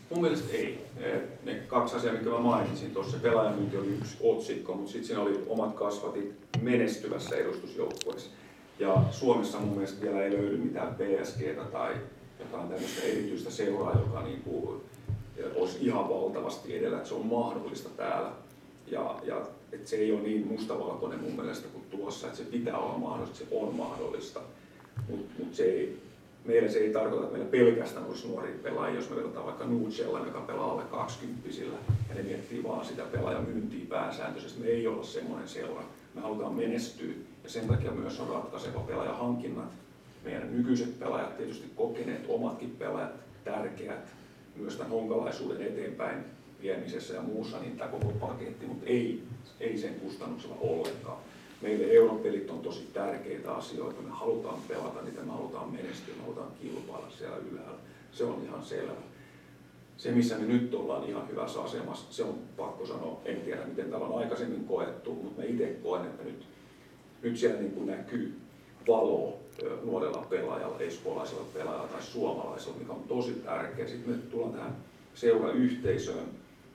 Mun mielestä ei. Ne kaksi asiaa, mitkä mä mainitsin tuossa, pelaajamyynti oli yksi otsikko, mutta sitten siinä oli omat kasvatit menestyvässä edustusjoukkueessa. Ja Suomessa mun mielestä vielä ei löydy mitään PSGtä tai jotain tämmöistä erityistä seuraa, joka niin kuin olisi ihan valtavasti edellä, että se on mahdollista täällä. Ja, ja että se ei ole niin mustavalkoinen mun mielestä kuin tuossa, että se pitää olla mahdollista, se on mahdollista. Mutta mut se ei, meillä se ei tarkoita, että meillä pelkästään olisi nuoria pelaajia, jos me verrataan vaikka Nucella, joka pelaa alle 20 ja ne miettii vaan sitä pelaajamyyntiä pääsääntöisesti. Me ei olla semmoinen seura. Me halutaan menestyä ja sen takia myös on ratkaiseva pelaajahankinnat. Meidän nykyiset pelaajat, tietysti kokeneet omatkin pelaajat, tärkeät, myös tämän honkalaisuuden eteenpäin viemisessä ja muussa, niin tämä koko paketti, mutta ei, ei sen kustannuksella ollenkaan. Meille europelit on tosi tärkeitä asioita, me halutaan pelata niitä, me halutaan menestyä, me halutaan kilpailla siellä ylhäällä. Se on ihan selvä. Se, missä me nyt ollaan ihan hyvässä asemassa, se on pakko sanoa, en tiedä miten täällä on aikaisemmin koettu, mutta me itse koen, että nyt, nyt siellä niin kuin näkyy valo nuorella pelaajalla, espoolaisella pelaajalla tai suomalaisella, mikä on tosi tärkeä. Sitten me tullaan tähän seurayhteisöön,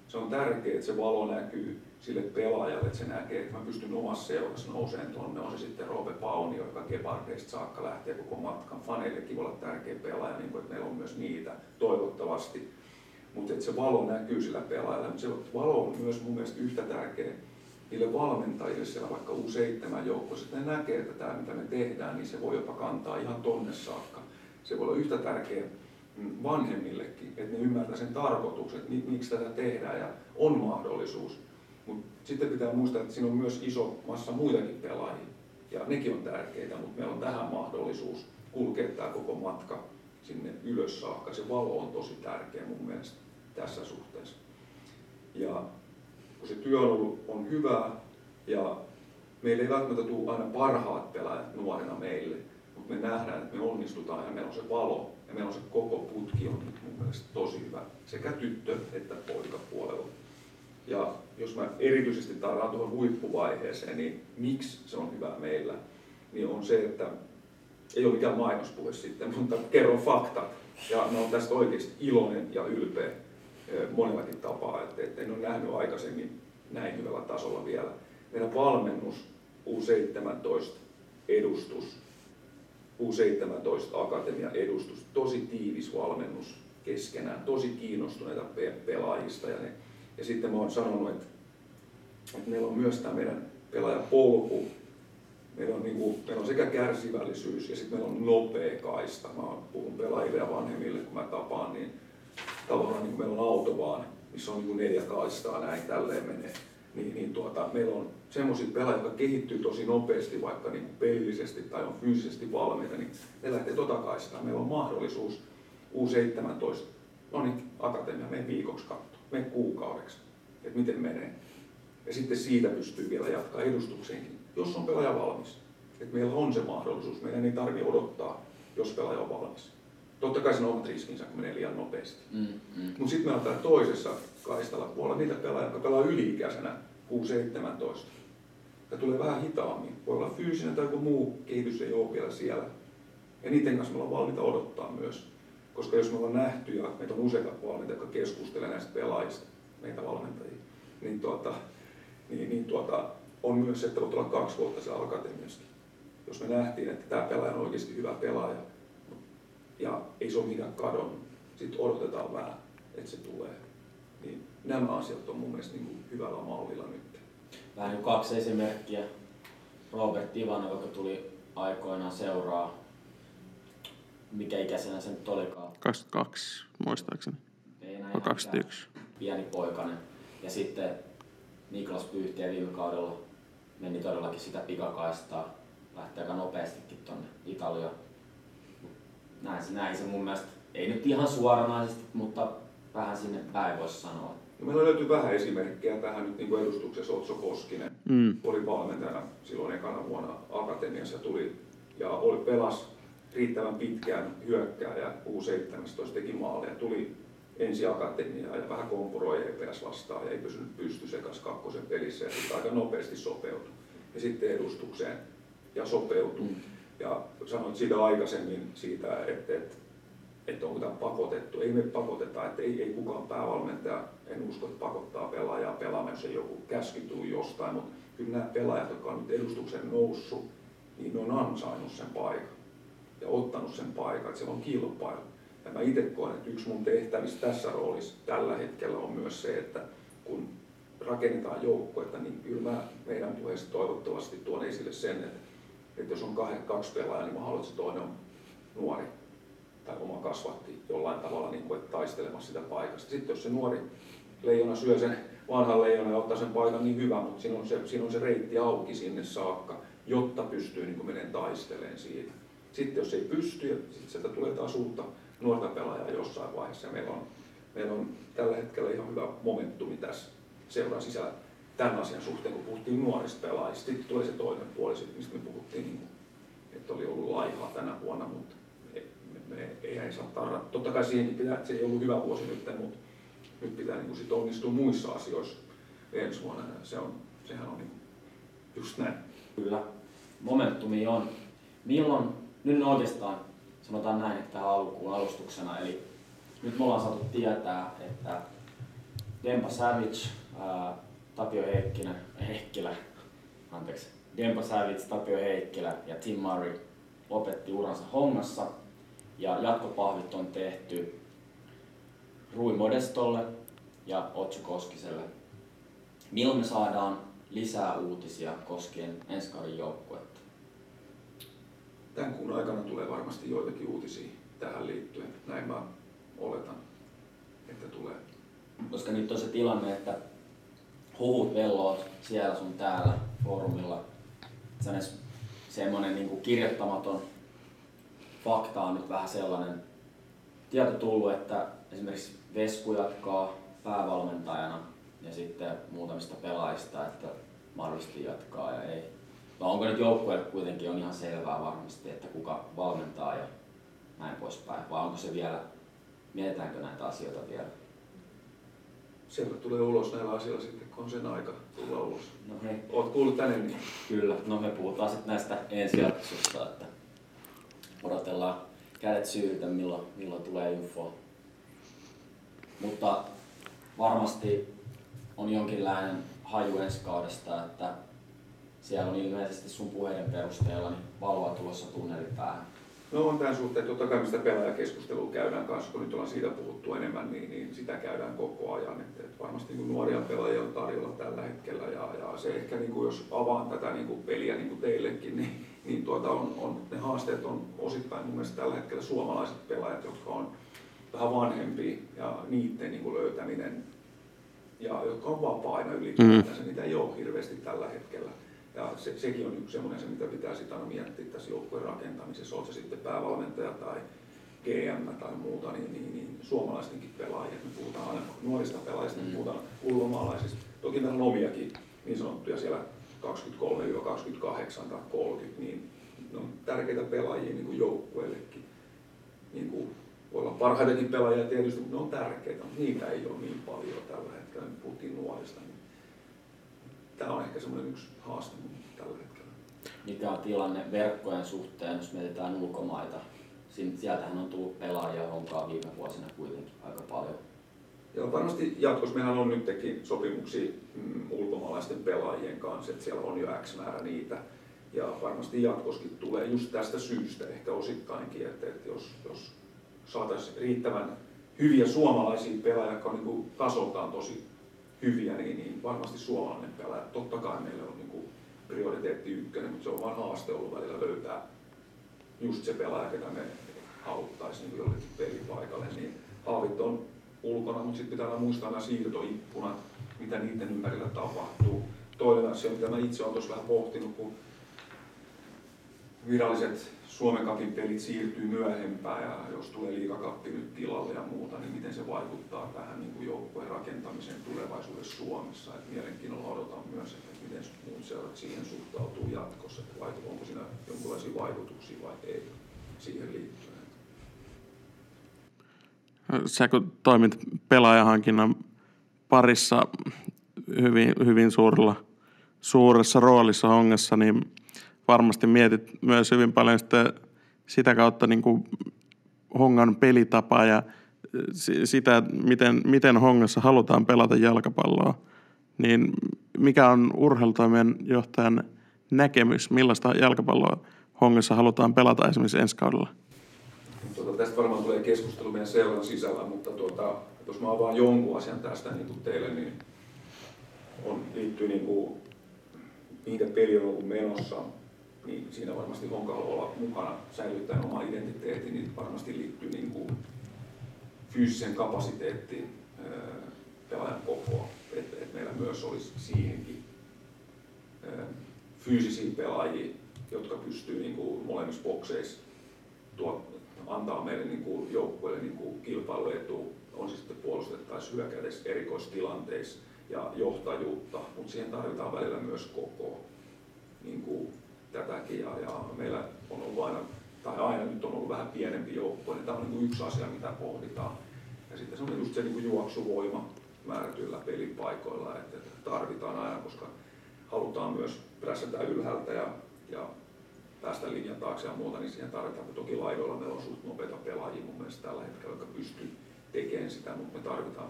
se on tärkeää, että se valo näkyy sille pelaajalle, että se näkee, että mä pystyn omassa seurassa nouseen tuonne, on se sitten Roope Paunio, joka Gebardeista saakka lähtee koko matkan. Faneillekin voi olla tärkeä pelaaja, niin kuin, että meillä on myös niitä toivottavasti. Mutta se valo näkyy sillä pelaajalla. Mutta se valo on myös mun mielestä yhtä tärkeä niille valmentajille siellä vaikka U7 joukossa, että ne näkee, että tämä mitä me tehdään, niin se voi jopa kantaa ihan tonne saakka. Se voi olla yhtä tärkeä vanhemmillekin, että ne ymmärtää sen tarkoituksen, että miksi tätä tehdään ja on mahdollisuus. Mutta sitten pitää muistaa, että siinä on myös iso massa muitakin pelaajia, Ja nekin on tärkeitä, mutta meillä on tähän mahdollisuus kulkea tämä koko matka sinne ylös saakka. Se valo on tosi tärkeä mun mielestä tässä suhteessa. Ja kun se työ on ollut on hyvää ja meillä ei välttämättä tule aina parhaat pelaajat nuorena meille, mutta me nähdään, että me onnistutaan ja meillä on se valo ja meillä on se koko putki on mun mielestä tosi hyvä sekä tyttö- että poikapuolella. Ja jos mä erityisesti tarraan tuohon huippuvaiheeseen, niin miksi se on hyvä meillä, niin on se, että ei ole mikään mainospuhe sitten, mutta kerron faktat. Ja mä oon tästä oikeasti iloinen ja ylpeä monellakin tapaa, että, että en ole nähnyt aikaisemmin näin hyvällä tasolla vielä. Meidän valmennus, U17 edustus, U17 Akatemia edustus, tosi tiivis valmennus keskenään, tosi kiinnostuneita pelaajista. Ja, ne, ja sitten mä oon sanonut, että, että meillä on myös tämä meidän pelaajapolku, meillä on, niin kuin, meillä on sekä kärsivällisyys ja sitten meillä on nopea kaista. Mä puhun pelaajille ja vanhemmille, kun mä tapaan, niin tavallaan niin meillä on auto vaan, missä on niin kuin neljä kaistaa, näin tälleen menee. Niin, niin tuota, meillä on semmoisia pelaajia, jotka kehittyy tosi nopeasti, vaikka niin pelillisesti tai on fyysisesti valmiita, niin ne lähtee tota kaistaa. Meillä on mahdollisuus U17, no niin, akatemia, mene viikoksi katsoa, mene kuukaudeksi, että miten menee. Ja sitten siitä pystyy vielä jatkaa edustukseenkin, jos on pelaaja valmis. Että meillä on se mahdollisuus, meidän ei tarvitse odottaa, jos pelaaja on valmis. Totta kai se on omat riskinsä, kun menee liian nopeasti. Mm, mm. Mutta sitten meillä on täällä toisessa kaistalla puolella niitä pelaajia, jotka pelaa yli-ikäisenä 6-17. Ja tulee vähän hitaammin. Voi olla fyysinen tai joku muu kehitys ei ole vielä siellä. Ja niiden kanssa me ollaan valmiita odottaa myös. Koska jos me ollaan nähty ja meitä on useita valmiita, jotka keskustelevat näistä pelaajista, meitä valmentajia, niin, tuota, niin, niin tuota, on myös se, että voit olla kaksi vuotta siellä akatemiassakin. Jos me nähtiin, että tämä pelaaja on oikeasti hyvä pelaaja, ja ei se ole mikään kadonnut. Sitten odotetaan vähän, että se tulee. Nämä asiat on mun mielestä niin kuin hyvällä mallilla nyt. Vähän niin kaksi esimerkkiä. Robert Ivanov, joka tuli aikoinaan seuraa. Mikä ikäisenä se nyt olikaan? 22, muistaakseni. Ei enää 21. Pieni poikainen. Ja sitten Niklas Pyyhtiä viime kaudella meni todellakin sitä pikakaistaa. Lähti aika nopeastikin tuonne Italiaan näin se, näin se mun mielestä, ei nyt ihan suoranaisesti, mutta vähän sinne päin voisi sanoa. No meillä löytyy vähän esimerkkejä tähän nyt niin kuin edustuksessa Otso Koskinen. Mm. Oli valmentajana silloin ekana vuonna Akatemiassa tuli ja oli pelas riittävän pitkään hyökkääjä U17 teki maaleja. Tuli ensi akatemiaa ja vähän kompuroi EPS vastaan ja ei pysynyt pystyssä kanssa kakkosen pelissä ja sitten aika nopeasti sopeutui. Ja sitten edustukseen ja sopeutui. Mm. Ja sanoit siitä aikaisemmin siitä, että, että, että onko tämä pakotettu. Ei me pakoteta, että ei, ei kukaan päävalmentaja, en usko, että pakottaa pelaajaa pelaamaan, jos joku käsky tuli jostain, mutta kyllä nämä pelaajat, jotka on nyt edustuksen noussut, niin ne on ansainnut sen paikan ja ottanut sen paikan, että siellä on kilpailu. Ja mä itse koen, että yksi mun tehtävistä tässä roolissa tällä hetkellä on myös se, että kun rakennetaan joukkuetta, niin kyllä mä meidän puheessa toivottavasti tuon esille sen, että että jos on kahden, kaksi pelaajaa, niin mä haluan, että se toinen on nuori tai oma kasvatti jollain tavalla niin kuin, taistelemassa sitä paikasta. Sitten jos se nuori leijona syö sen vanhan leijonan ja ottaa sen paikan, niin hyvä, mutta siinä on se, siinä on se reitti auki sinne saakka, jotta pystyy niin menemään taisteleen siitä. Sitten jos ei pysty, sitten sieltä tulee taas uutta nuorta pelaajaa jossain vaiheessa. Meillä on, meillä on tällä hetkellä ihan hyvä momentumi tässä seuraa sisällä tämän asian suhteen, kun puhuttiin nuorista pelaajista. Sitten tulee se toinen puoli, mistä me puhuttiin, niin että oli ollut laihaa tänä vuonna, mutta ei, ei saa tarrata. Totta kai siihenkin pitää, se ei ollut hyvä vuosi nyt, mutta nyt pitää niin sit onnistua muissa asioissa ensi vuonna. Se on, sehän on niin just näin. Kyllä, momentumi on. Milloin, nyt oikeastaan sanotaan näin, että tähän alkuun alustuksena, eli nyt me ollaan saatu tietää, että Dempa Savage, ää, Tapio Heikkilä, Heikkilä anteeksi, Dempa Savitz, Tapio Heikkilä ja Tim Murray lopetti uransa hongassa ja jatkopahvit on tehty Rui Modestolle ja Otsu Koskiselle. Milloin me saadaan lisää uutisia koskien ensi kauden joukkuetta? Tämän kuun aikana tulee varmasti joitakin uutisia tähän liittyen. Näin mä oletan, että tulee. Koska nyt on se tilanne, että huhut velloot siellä sun täällä foorumilla. Semmoinen niin kirjoittamaton fakta on nyt vähän sellainen tieto tullut, että esimerkiksi Vesku jatkaa päävalmentajana ja sitten muutamista pelaajista, että mahdollisesti jatkaa ja ei. No onko nyt joukkueelle kuitenkin on ihan selvää varmasti, että kuka valmentaa ja näin poispäin, vai onko se vielä, mietitäänkö näitä asioita vielä? Sieltä tulee ulos näillä asioilla sitten, kun on sen aika tulla ulos. No hei, Oot kuullut tänne niin? Kyllä, no me puhutaan sitten näistä ensi jaksosta, että odotellaan kädet syytä, milloin, milloin tulee info. Mutta varmasti on jonkinlainen haju ensi kaudesta, että siellä on ilmeisesti sun puheiden perusteella niin valoa tulossa tunnelipäähän. No on tämän suhteen, totta kai me sitä pelaajakeskustelua käydään kanssa, kun nyt ollaan siitä puhuttu enemmän, niin, niin sitä käydään koko ajan. Että, että varmasti niin nuoria pelaajia on tarjolla tällä hetkellä ja, ja se ehkä niin kuin jos avaan tätä niin kuin peliä niin kuin teillekin, niin, niin tuota on, on, ne haasteet on osittain mun mielestä tällä hetkellä suomalaiset pelaajat, jotka on vähän vanhempia ja niiden niin kuin löytäminen ja jotka on vapaina ylipäätänsä, mm. niitä ei ole hirveästi tällä hetkellä. Ja se, sekin on yksi semmoinen se, mitä pitää sitten aina miettiä tässä joukkueen rakentamisessa, on se sitten päävalmentaja tai GM tai muuta, niin, niin, niin suomalaistenkin pelaajia, me puhutaan aina nuorista pelaajista, me Mm. puhutaan ulkomaalaisista. Toki meillä on omiakin niin sanottuja siellä 23-28 tai 30, niin ne on tärkeitä pelaajia niin kuin joukkueellekin. Niin kuin voi olla parhaitakin pelaajia tietysti, mutta ne on tärkeitä, mutta niitä ei ole niin paljon tällä hetkellä. Me puhuttiin nuorista, niin tämä on ehkä semmoinen yksi haaste tällä hetkellä. Mikä on tilanne verkkojen suhteen, jos mietitään ulkomaita? Sieltähän on tullut pelaajia honkaa viime vuosina kuitenkin aika paljon. Ja varmasti jatkossa meillä on nytkin sopimuksia mm, ulkomaalaisten pelaajien kanssa, että siellä on jo X määrä niitä. Ja varmasti jatkoskin tulee just tästä syystä ehkä osittainkin, että, että jos, jos saataisiin riittävän hyviä suomalaisia pelaajia, jotka on niin tasoltaan tosi hyviä, niin, niin varmasti suomalainen pelaaja. Totta kai meillä on niin kuin prioriteetti ykkönen, mutta se on vaan haaste ollut välillä löytää just se pelaaja, ketä me haluttaisiin niin jollekin pelipaikalle. Niin haavit on ulkona, mutta sitten pitää muistaa nämä siirtoikkunat, mitä niiden ympärillä tapahtuu. Toinen asia, mitä mä itse olen tuossa vähän pohtinut, kun viralliset Suomen Cupin pelit siirtyy myöhempään ja jos tulee liikakappi nyt tilalle ja muuta, niin miten se vaikuttaa tähän niin joukkueen rakentamiseen tulevaisuudessa Suomessa. Et mielenkiinnolla odotan myös, että miten muut seurat siihen suhtautuu jatkossa, että onko siinä jonkinlaisia vaikutuksia vai ei siihen liittyen. Sä kun toimit pelaajahankinnan parissa hyvin, hyvin suurella, suuressa roolissa hongassa, niin varmasti mietit myös hyvin paljon sitä, sitä kautta niin kuin hongan pelitapaa ja si- sitä, miten, miten hongassa halutaan pelata jalkapalloa. Niin mikä on urheilutoimien johtajan näkemys, millaista jalkapalloa hongassa halutaan pelata esimerkiksi ensi kaudella? Tuota, tästä varmaan tulee keskustelu meidän seuran sisällä, mutta tuota, jos mä avaan jonkun asian tästä niin kuin teille, niin on, liittyy niin kuin, mihinkä peli on ollut menossa, niin siinä varmasti Honka haluaa olla mukana säilyttäen oma identiteetti, niin varmasti liittyy niin kuin fyysisen kapasiteettiin, pelaajan kokoa, että et meillä myös olisi siihenkin fyysisiä pelaajia, jotka pystyy niin kuin molemmissa bokseissa tuo, antaa meille niin kuin joukkueelle niin kuin kilpailuetu, on se sitten puolustettaisiin hyökätes erikoistilanteissa ja johtajuutta, mutta siihen tarvitaan välillä myös koko niin kuin tätäkin ja, ja meillä on ollut aina, tai aina nyt on ollut vähän pienempi joukkue, niin tämä on niin kuin yksi asia, mitä pohditaan. Ja sitten se on just se niin kuin juoksuvoima määrätyillä pelipaikoilla, että että tarvitaan aina, koska halutaan myös prässätä ylhäältä ja, ja päästä linjan taakse ja muuta, niin siihen tarvitaan. Toki laidoilla meillä on suht nopeita pelaajia mun mielestä tällä hetkellä, jotka pystyy tekemään sitä, mutta me tarvitaan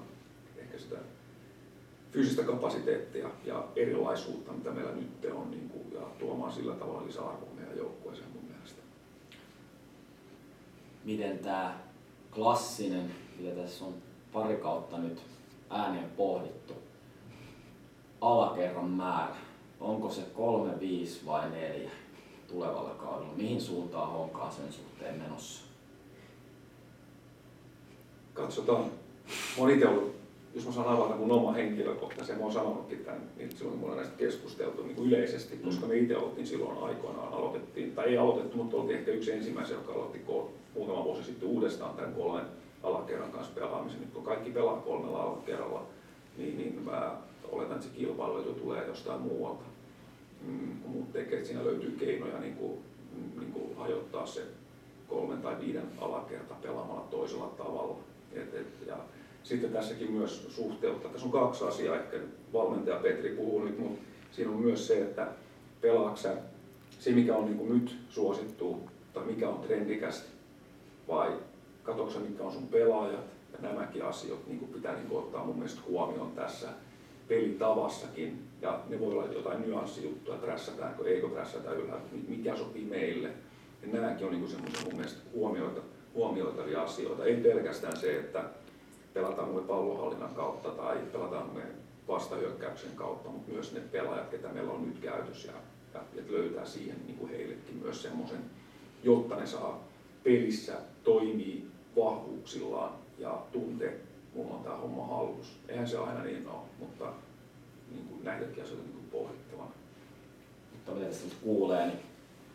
ehkä sitä fyysistä kapasiteettia ja erilaisuutta, mitä meillä nyt on, niin kuin, ja tuomaan sillä tavalla lisäarvoa meidän joukkueeseen mun mielestä. Miten tämä klassinen, mitä tässä on pari kautta nyt ääneen pohdittu, alakerran määrä, onko se 3, 5 vai 4 tulevalla kaudella? Mihin suuntaan honkaa sen suhteen menossa? Katsotaan. Mä oon itse ollut jos mä saan avata mun oma henkilökohtaisen, mä oon sanonutkin tämän, niin silloin on näistä keskusteltu niin kuin yleisesti, koska me itse oltiin silloin aikoinaan, aloitettiin, tai ei aloitettu, mutta oltiin ehkä yksi ensimmäisiä, joka aloitti muutama vuosi sitten uudestaan tämän kolmen alakerran kanssa pelaamisen. Nyt kun kaikki pelaa kolmella alakerralla, niin, niin mä oletan, että se kilpailu tulee jostain muualta. Mm, tekee, että siinä löytyy keinoja niin kuin, niin kuin hajottaa se kolmen tai viiden alakerta pelaamalla toisella tavalla. Et, et, ja sitten tässäkin myös suhteutta. Tässä on kaksi asiaa, ehkä valmentaja Petri puhuu nyt, mutta siinä on myös se, että pelaaksä se, mikä on niin kuin nyt suosittu tai mikä on trendikästä, vai katsoksa, mitkä on sun pelaajat ja nämäkin asiat niin pitää niin kuin ottaa mun mielestä huomioon tässä pelitavassakin. Ja ne voi olla jotain nyanssijuttuja, että rässätäänkö, eikö rässätä ylhäältä, mikä sopii meille. Ja nämäkin on niin semmoisia mun mielestä huomioita, huomioitavia asioita. Ei pelkästään se, että pelataan me pallonhallinnan kautta tai pelataan me vastahyökkäyksen kautta, mutta myös ne pelaajat, ketä meillä on nyt käytössä ja, ja, ja löytää siihen niin kuin heillekin myös semmoisen, jotta ne saa pelissä toimii vahvuuksillaan ja tuntee, mulla on tämä homma hallussa. Eihän se aina niin ole, mutta niin kuin näitäkin asioita niin kuin pohdittavana. Mutta mitä tästä kuulee, niin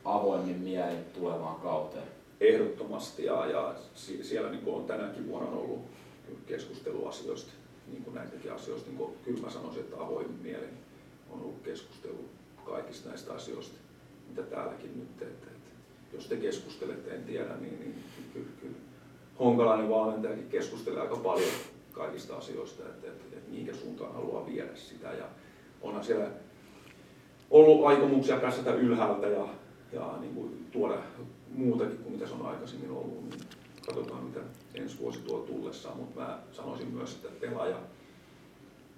avoimin mieli tulevaan kauteen. Ehdottomasti ja, ja siellä niin kuin on tänäkin vuonna ollut keskusteluasioista, niin kuin näitäkin asioista, niin kuin, kyllä mä sanoisin, että avoin mieli on ollut keskustelu kaikista näistä asioista, mitä täälläkin nyt teette. Että jos te keskustelette, en tiedä, niin, niin kyllä, kyllä honkalainen valmentajakin keskustelee aika paljon kaikista asioista, että, että, että mihinkä suuntaan haluaa viedä sitä. Ja onhan siellä ollut aikomuksia päästä ylhäältä ja, ja niin kuin tuoda muutakin kuin mitä se on aikaisemmin ollut. Niin katsotaan mitä ensi vuosi tuo tullessaan, mutta mä sanoisin myös, että pelaaja,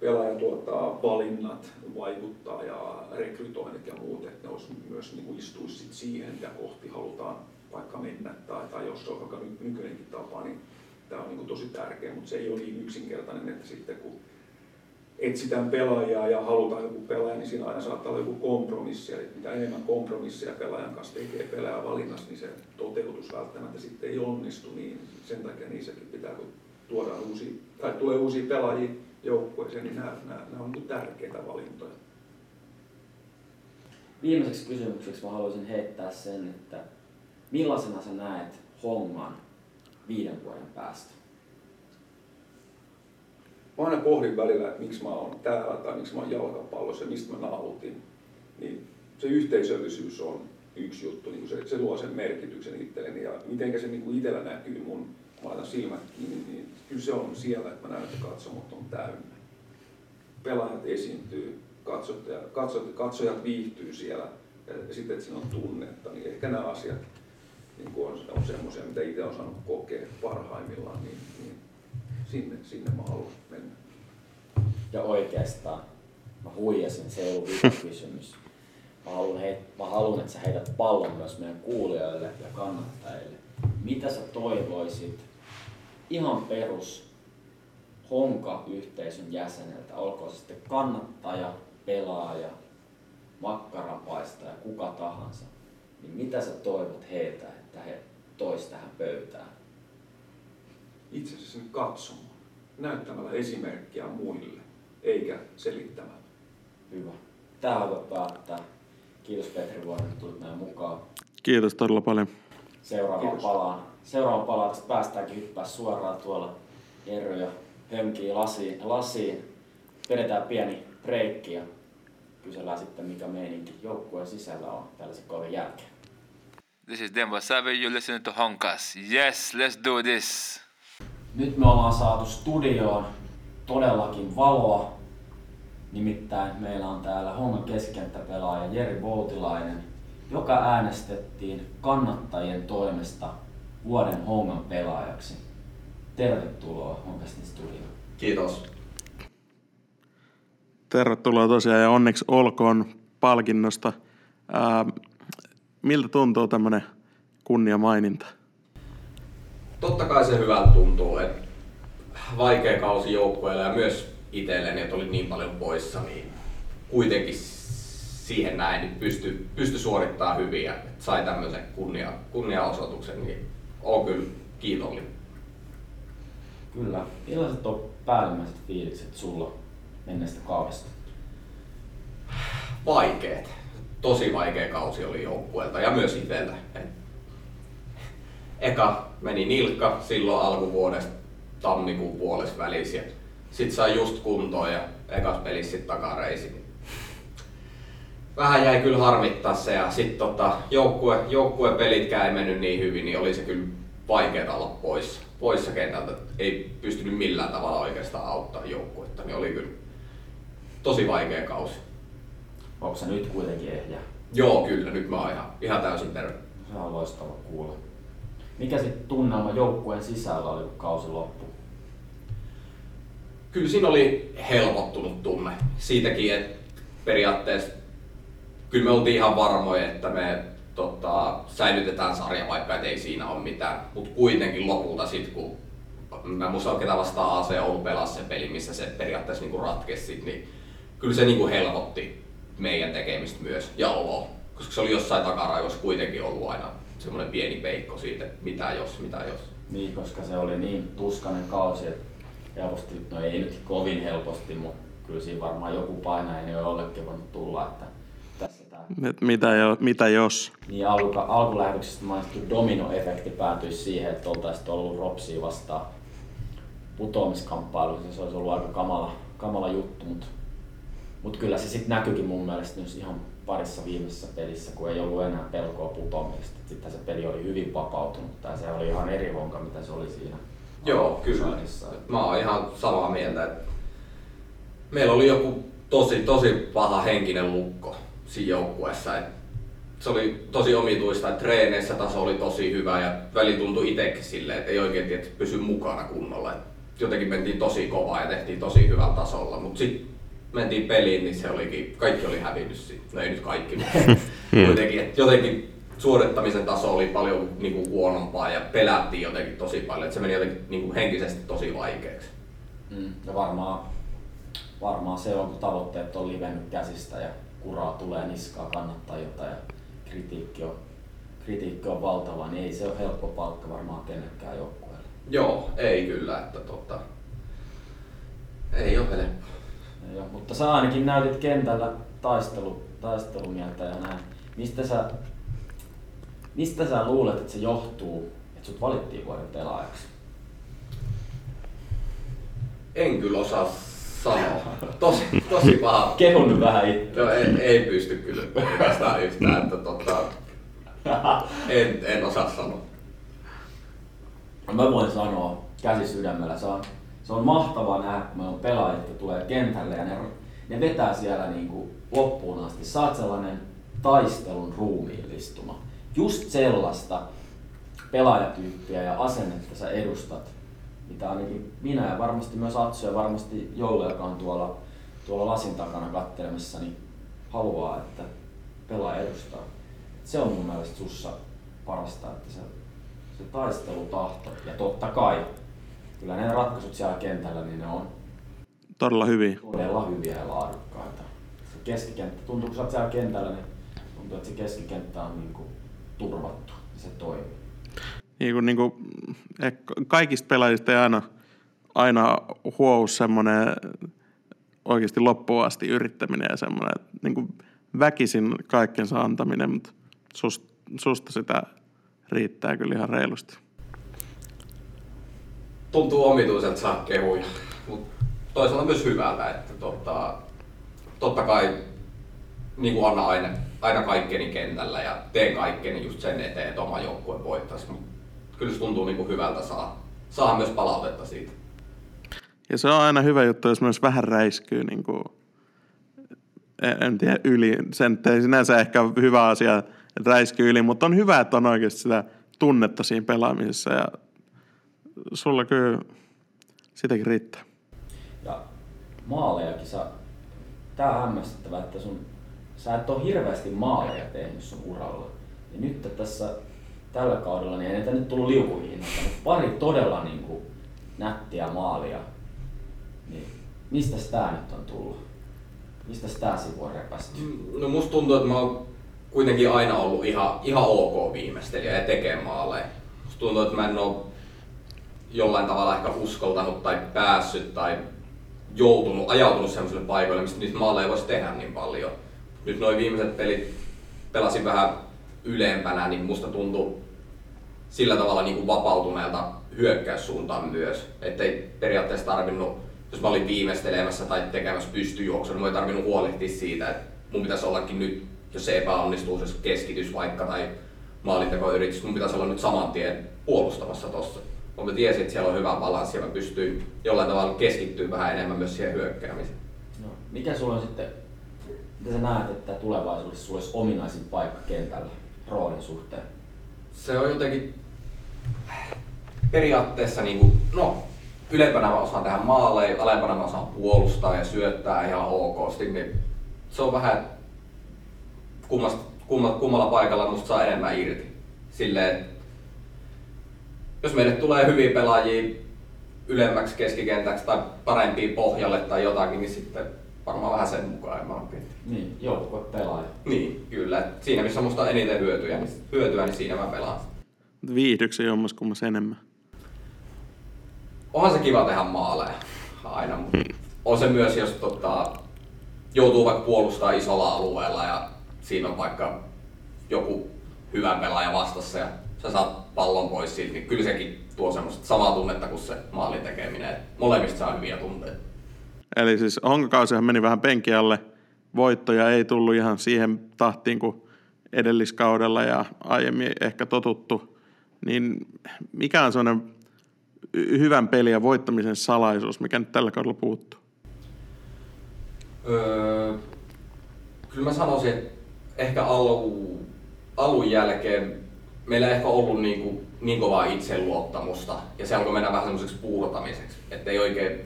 pelaaja tuottaa valinnat vaikuttaa ja rekrytoinnit ja muut, että ne olisi myös niin kuin istuisi siihen, mitä kohti halutaan vaikka mennä tai, tai jos se on vaikka nykyinenkin tapa, niin tämä on niin tosi tärkeä, mutta se ei ole niin yksinkertainen, että sitten kun etsitään pelaajaa ja halutaan joku pelaaja, niin siinä aina saattaa olla joku kompromissi. Eli mitä enemmän kompromisseja pelaajan kanssa tekee pelaaja valinnassa, niin se toteutus välttämättä sitten ei onnistu. Niin sen takia niissäkin pitää, kun tuodaan uusia, tai tulee uusia pelaajia joukkueeseen, niin nämä, nämä, nämä on niin tärkeitä valintoja. Viimeiseksi kysymykseksi mä haluaisin heittää sen, että millaisena sä näet Hongan viiden vuoden päästä? mä aina pohdin välillä, että miksi mä oon täällä tai miksi mä oon jalkapallossa ja mistä mä nautin. Niin se yhteisöllisyys on yksi juttu, niin se, se luo sen merkityksen itselleni ja miten se niin itsellä näkyy mun, mä laitan silmät kiinni, niin kyllä se on siellä, että mä näen, että katsomot on täynnä. Pelaajat esiintyy, katsot, ja, katsot, katsojat viihtyy siellä ja sitten, että siinä on tunnetta, niin ehkä nämä asiat niin on, on semmoisia, mitä itse on saanut kokea parhaimmillaan, niin, niin sinne, sinne mä haluan mennä. Ja oikeastaan mä huijasin, se ei ollut kysymys. Mä haluan, heit, mä haluan, että sä heität pallon myös meidän kuulijoille ja kannattajille. Mitä sä toivoisit ihan perus Honka-yhteisön jäseneltä, olkoon se sitten kannattaja, pelaaja, makkaranpaistaja, kuka tahansa, niin mitä sä toivot heiltä, että he tois tähän pöytään? itse asiassa katsomaan, näyttämällä esimerkkiä muille, eikä selittämällä. Hyvä. Tähän voi päättää. Kiitos Petri Vuoren, että tulit meidän mukaan. Kiitos todella paljon. Seuraavaan palaan. Seuraavaan palaan tästä päästäänkin hyppää suoraan tuolla Jerry ja hönkii lasiin, lasiin. Vedetään pieni breikki ja kysellään sitten mikä meininki joukkueen sisällä on tällaisen kauden jälkeen. This is Demba Savage, you're listening to Honkas. Yes, let's do this! Nyt me ollaan saatu studioon todellakin valoa. Nimittäin meillä on täällä Hongan keskenttäpelaaja Jeri Boutilainen, joka äänestettiin kannattajien toimesta vuoden Hongan pelaajaksi. Tervetuloa Honkastin studioon. Kiitos. Tervetuloa tosiaan ja onneksi olkoon palkinnosta. Ää, miltä tuntuu tämmöinen kunniamaininta? Totta kai se hyvältä tuntuu, että vaikea kausi joukkueelle ja myös itselleni, että oli niin paljon poissa, niin kuitenkin siihen näin niin pysty, pysty suorittamaan hyvin ja sai tämmöisen kunnia, kunniaosoituksen, niin olen kyllä kiitollinen. Kyllä. Millaiset on päällimmäiset fiilikset sulla menneestä kaudesta? Vaikeet. Tosi vaikea kausi oli joukkueelta ja myös itseltä. Et Eka meni nilkka silloin alkuvuodesta tammikuun puolessa välissä. Sitten sai just kuntoon ja ekas pelissä sit takareisi. Vähän jäi kyllä harmittaa se ja sitten tota, joukkue, joukkuepelitkään ei mennyt niin hyvin, niin oli se kyllä vaikeaa olla poissa, poissa kentältä. Ei pystynyt millään tavalla oikeastaan auttaa joukkuetta, niin oli kyllä tosi vaikea kausi. Onko se nyt kuitenkin ehjä? Joo, kyllä, nyt mä oon ihan, ihan täysin terve. Se on loistava kuulla. Mikä sitten tunnelma joukkueen sisällä oli, kun kausi loppui? Kyllä siinä oli helpottunut tunne. Siitäkin, että periaatteessa kyllä me oltiin ihan varmoja, että me tota, säilytetään sarja, vaikka et ei siinä ole mitään. Mutta kuitenkin lopulta sitten, kun mä muistan ketä vastaan AC Oulu pelasi se peli, missä se periaatteessa niinku ratkesi, niin kyllä se niinku helpotti meidän tekemistä myös ja oloa. Koska se oli jossain takaraivossa kuitenkin ollut aina semmoinen pieni peikko siitä, että mitä jos, mitä jos. Niin, koska se oli niin tuskainen kausi, että helposti, no ei nyt kovin helposti, mutta kyllä siinä varmaan joku painajainen jo jollekin voinut tulla, että tässä tämä Et mitä, jo, mitä jos? niin alku, alkulähetyksestä mainittu dominoefekti päätyisi siihen, että oltaisiin ollut Ropsia vastaan putoamiskamppailussa. Se olisi ollut aika kamala, kamala juttu, mutta mut kyllä se sitten näkyykin mun mielestä myös ihan parissa viimeisessä pelissä, kun ei ollut enää pelkoa putoamista. Sitten se peli oli hyvin vapautunut tai se oli ihan eri honka, mitä se oli siinä. Joo, kyllä. Mä oon ihan samaa mieltä, että meillä oli joku tosi, tosi paha henkinen lukko siinä joukkueessa. Se oli tosi omituista, että treeneissä taso oli tosi hyvä ja väli tuntui itsekin silleen, että ei oikein tiedä, pysy mukana kunnolla. Et jotenkin mentiin tosi kovaa ja tehtiin tosi hyvällä tasolla, mutta sitten mentiin peliin, niin se olikin, kaikki oli hävinnyt siitä. No ei nyt kaikki, mutta kuitenkin, että jotenkin suorittamisen taso oli paljon niin kuin, huonompaa ja pelättiin jotenkin tosi paljon, että se meni jotenkin niin kuin, henkisesti tosi vaikeaksi. Mm, ja varmaan, varmaan se on, kun tavoitteet on livennyt käsistä ja kuraa tulee niskaa kannattajilta ja kritiikki on, kritiikki on valtava, niin ei se ole helppo palkka varmaan kenellekään joukkueelle. Joo, ei kyllä, että tota, ei ole helppo. Oo, mutta sä ainakin näytit kentällä taistelu, taistelumieltä ja näin. Mistä sä, mistä sä luulet, että se johtuu, että sut valittiin vuoden pelaajaksi? En kyllä osaa sanoa. Tosi, tosi paha. Kehun vähän itse. No, ei, ei pysty kyllä oikeastaan yhtään, että tota, en, en osaa sanoa. Mä voin sanoa käsi sydämellä, se on, se on mahtavaa nähdä, kun meillä on pelaajat, jotka tulee kentälle ja ne, ne vetää siellä niin kuin loppuun asti. Saat sellainen taistelun ruumiillistuma. Just sellaista pelaajatyyppiä ja asennetta sä edustat, mitä ainakin minä ja varmasti myös Atsu ja varmasti Jolle, joka on tuolla, tuolla lasin takana kattelemassa, niin haluaa, että pelaaja edustaa. Se on mun mielestä sussa parasta, että se, se taistelutahto ja totta kai, kyllä ne ratkaisut siellä kentällä, niin ne on Todella hyvin. todella hyviä ja laadukkaita. Se keskikenttä, tuntuu kun sä oot siellä kentällä, niin tuntuu, että se keskikenttä on niin kuin turvattu ja se toimii. Niin kuin, niin kuin, eh, kaikista pelaajista ei aina, aina huou semmoinen oikeasti loppuun asti yrittäminen ja semmoinen, niin kuin väkisin kaikkensa antaminen, mutta sust, susta sitä riittää kyllä ihan reilusti. Tuntuu omituiselta saa kehuja, mutta toisaalta myös hyvältä, että tota, totta kai niin kuin anna aina, aina kaikkeni kentällä ja teen kaikkeni just sen eteen, että oma joukkue voittaisi. Mut kyllä se tuntuu niin kuin hyvältä saa, saa myös palautetta siitä. Ja se on aina hyvä juttu, jos myös vähän räiskyy, niin kuin, en, tiedä, yli. Sen ei sinänsä ehkä hyvä asia, että räiskyy yli, mutta on hyvä, että on oikeasti sitä tunnetta siinä pelaamisessa ja sulla kyllä sitäkin riittää. Ja maalejakin sä, tää on hämmästyttävää, että sun, sä et ole hirveästi maaleja tehnyt sun uralla. Ja nyt tässä tällä kaudella, niin ei näitä nyt tullut liukuhiinalta, mutta pari todella niin kuin, nättiä maalia. Niin mistä tää nyt on tullut? Mistä tää sivu on repästy? No musta tuntuu, että mä oon kuitenkin aina ollut ihan, ihan ok viimeistelijä ja tekee maaleja. Musta tuntuu, että mä en oo jollain tavalla ehkä uskaltanut tai päässyt tai joutunut, ajautunut sellaisille paikoille, mistä niitä maaleja voisi tehdä niin paljon. Nyt noin viimeiset pelit pelasin vähän ylempänä, niin musta tuntui sillä tavalla niin kuin vapautuneelta hyökkäyssuuntaan myös. Että ei periaatteessa tarvinnut, jos mä olin viimeistelemässä tai tekemässä pystyjuoksua, niin mun ei tarvinnut huolehtia siitä, että mun pitäisi ollakin nyt, jos se epäonnistuu, se keskitys vaikka tai maalintekoyritys, mun pitäisi olla nyt saman tien puolustamassa tossa. Mutta mä tiesin, että siellä on hyvä balanssi ja mä pystyin jollain tavalla keskittyä vähän enemmän myös siihen hyökkäämiseen. No, mikä sulla on sitten, mitä sä näet, että tulevaisuudessa sulla olisi ominaisin paikka kentällä roolin suhteen? Se on jotenkin periaatteessa niin kuin, no, ylempänä mä osaan tehdä maaleja, alempana mä osaan puolustaa ja syöttää ihan okosti, niin se on vähän kummasta, kummalla, kummalla paikalla musta saa enemmän irti. Silleen, jos meille tulee hyviä pelaajia ylemmäksi keskikentäksi tai parempia pohjalle tai jotakin, niin sitten varmaan vähän sen mukaan en mä Niin, joukkue pelaaja. Niin, kyllä. Et Siinä missä musta on eniten hyötyä, niin, hyötyä, niin siinä mä pelaan. Viihdyksä jommas kummas enemmän. onhan se kiva tehdä maaleja aina, mutta on se myös, jos tota, joutuu vaikka puolustaa isolla alueella ja siinä on vaikka joku hyvä pelaaja vastassa ja sä saat pallon pois siitä, niin kyllä sekin tuo semmoista samaa tunnetta kuin se maalin tekeminen. Et molemmista saa hyviä tunteita. Eli siis honkakausihan meni vähän penki alle. Voittoja ei tullut ihan siihen tahtiin kuin edelliskaudella ja aiemmin ehkä totuttu. Niin mikä on sellainen hyvän pelin ja voittamisen salaisuus, mikä nyt tällä kaudella puuttuu? Öö, kyllä mä sanoisin, että ehkä alu, alun jälkeen meillä ei ehkä ollut niin, kuin, niin kovaa itseluottamusta ja se alkoi mennä vähän semmoiseksi puurtamiseksi, että ei oikein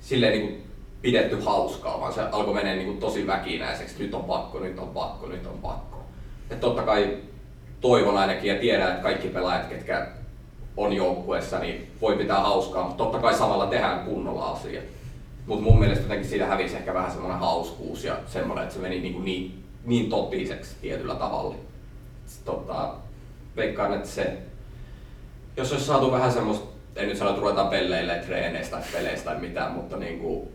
silleen niin kuin pidetty hauskaa, vaan se alkoi mennä niin kuin tosi väkinäiseksi. Nyt on pakko, nyt on pakko, nyt on pakko. Et totta kai toivon ainakin ja tiedän, että kaikki pelaajat, ketkä on joukkueessa, niin voi pitää hauskaa, mutta totta kai samalla tehdään kunnolla asiat. Mutta mun mielestä jotenkin siitä hävisi ehkä vähän semmoinen hauskuus ja semmoinen, että se meni niin, niin, niin totiseksi tietyllä tavalla. Tota, veikkaan, että se, jos olisi saatu vähän semmoista, en nyt sano, että ruvetaan pelleille treeneistä peleistä tai mitään, mutta niin kuin,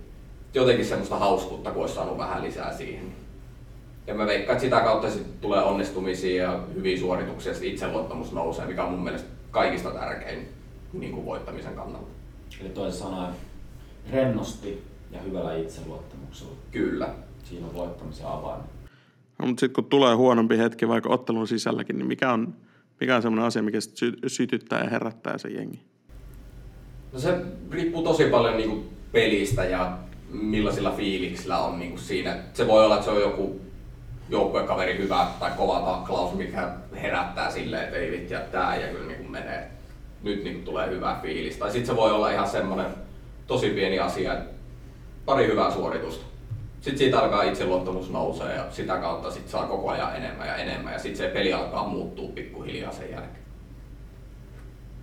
jotenkin semmoista hauskuutta, kun olisi saanut vähän lisää siihen. Ja mä veikkaan, että sitä kautta sit tulee onnistumisia ja hyviä suorituksia, ja itseluottamus nousee, mikä on mun mielestä kaikista tärkein niin kuin voittamisen kannalta. Eli toisin sanoen rennosti ja hyvällä itseluottamuksella. Kyllä. Siinä on voittamisen avain. No, mutta sitten kun tulee huonompi hetki vaikka ottelun sisälläkin, niin mikä on, mikä on semmoinen asia, mikä sy- sytyttää ja herättää se jengi? No se riippuu tosi paljon niinku pelistä ja millaisilla fiiliksillä on niinku siinä. Se voi olla, että se on joku joukkuekaveri hyvä tai kova taklaus, mikä herättää silleen, että ei vittu, ja tää ja kyllä niinku menee. Nyt niinku tulee hyvä fiilis. Tai sitten se voi olla ihan semmonen tosi pieni asia, että pari hyvää suoritusta. Sitten siitä alkaa itseluottamus nousee ja sitä kautta sit saa koko ajan enemmän ja enemmän ja sitten se peli alkaa muuttua pikkuhiljaa sen jälkeen.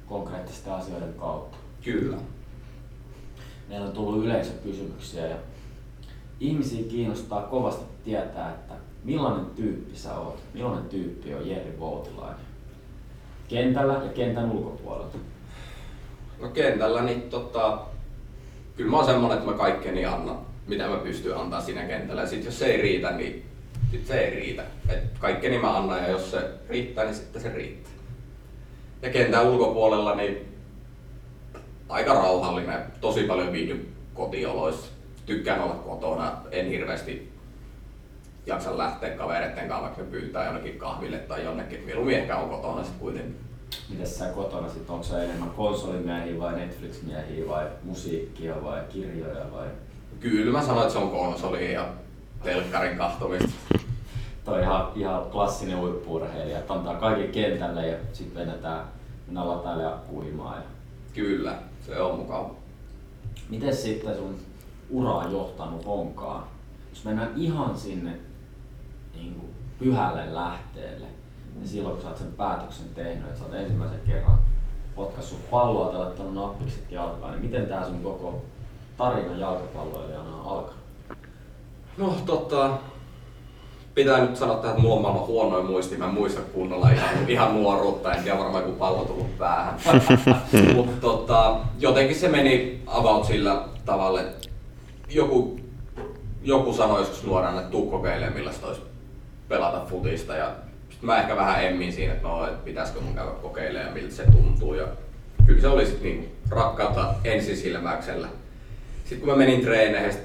Konkreettisten asioiden kautta. Kyllä. Meillä on tullut yleisökysymyksiä ja ihmisiä kiinnostaa kovasti tietää, että millainen tyyppi sä oot, millainen tyyppi on Jerry Voutilainen. Kentällä ja kentän ulkopuolelta. No kentällä niin tota, kyllä mä oon semmonen, että mä kaikkeni annan, mitä mä pystyn antaa siinä kentällä. Ja sit jos se ei riitä, niin sit se ei riitä. Et kaikkeni mä annan ja jos se riittää, niin sitten se riittää. Ja kentän ulkopuolella niin aika rauhallinen, tosi paljon viihdy kotioloissa. Tykkään olla kotona, en hirveästi jaksa lähteä kavereiden kanssa, vaikka pyytää jonnekin kahville tai jonnekin. Mieluummin ehkä on kotona sitten kuitenkin. Mites sä kotona sit, onko sä enemmän konsolimiehiä vai Netflix-miehiä vai musiikkia vai kirjoja vai? Kyllä mä sanoin, että se on konsoli ja telkkarin kahtomista. Toi ihan, ihan klassinen huippu-urheilija, että antaa kaiken kentälle ja sitten vedetään, mennään lataille ja puimaan. Ja... Kyllä, se on mukava. Miten sitten sun ura on johtanut honkaan? Jos mennään ihan sinne niin kuin pyhälle lähteelle, niin silloin kun sä oot sen päätöksen tehnyt, että sä oot ensimmäisen kerran potkassut palloa tai laittanut nappikset jalkaan, niin miten tää sun koko tarina jalkapalloilijana on alkanut? No tota, pitää nyt sanoa tähän, että mulla on maailman huonoin muisti. Mä en muista kunnolla ihan, ihan nuoruutta, en tiedä varmaan kun pallo tullut päähän. Mutta tota, jotenkin se meni about sillä tavalla, että joku, joku sanoi joskus nuorena, että tuu kokeilemaan millaista olisi pelata futista. Ja sit mä ehkä vähän emmin siinä, että no, et pitäisikö mun käydä kokeilemaan ja miltä se tuntuu. Ja kyllä se oli sit niin rakkautta ensisilmäyksellä. Sitten kun mä menin treeneihin, sit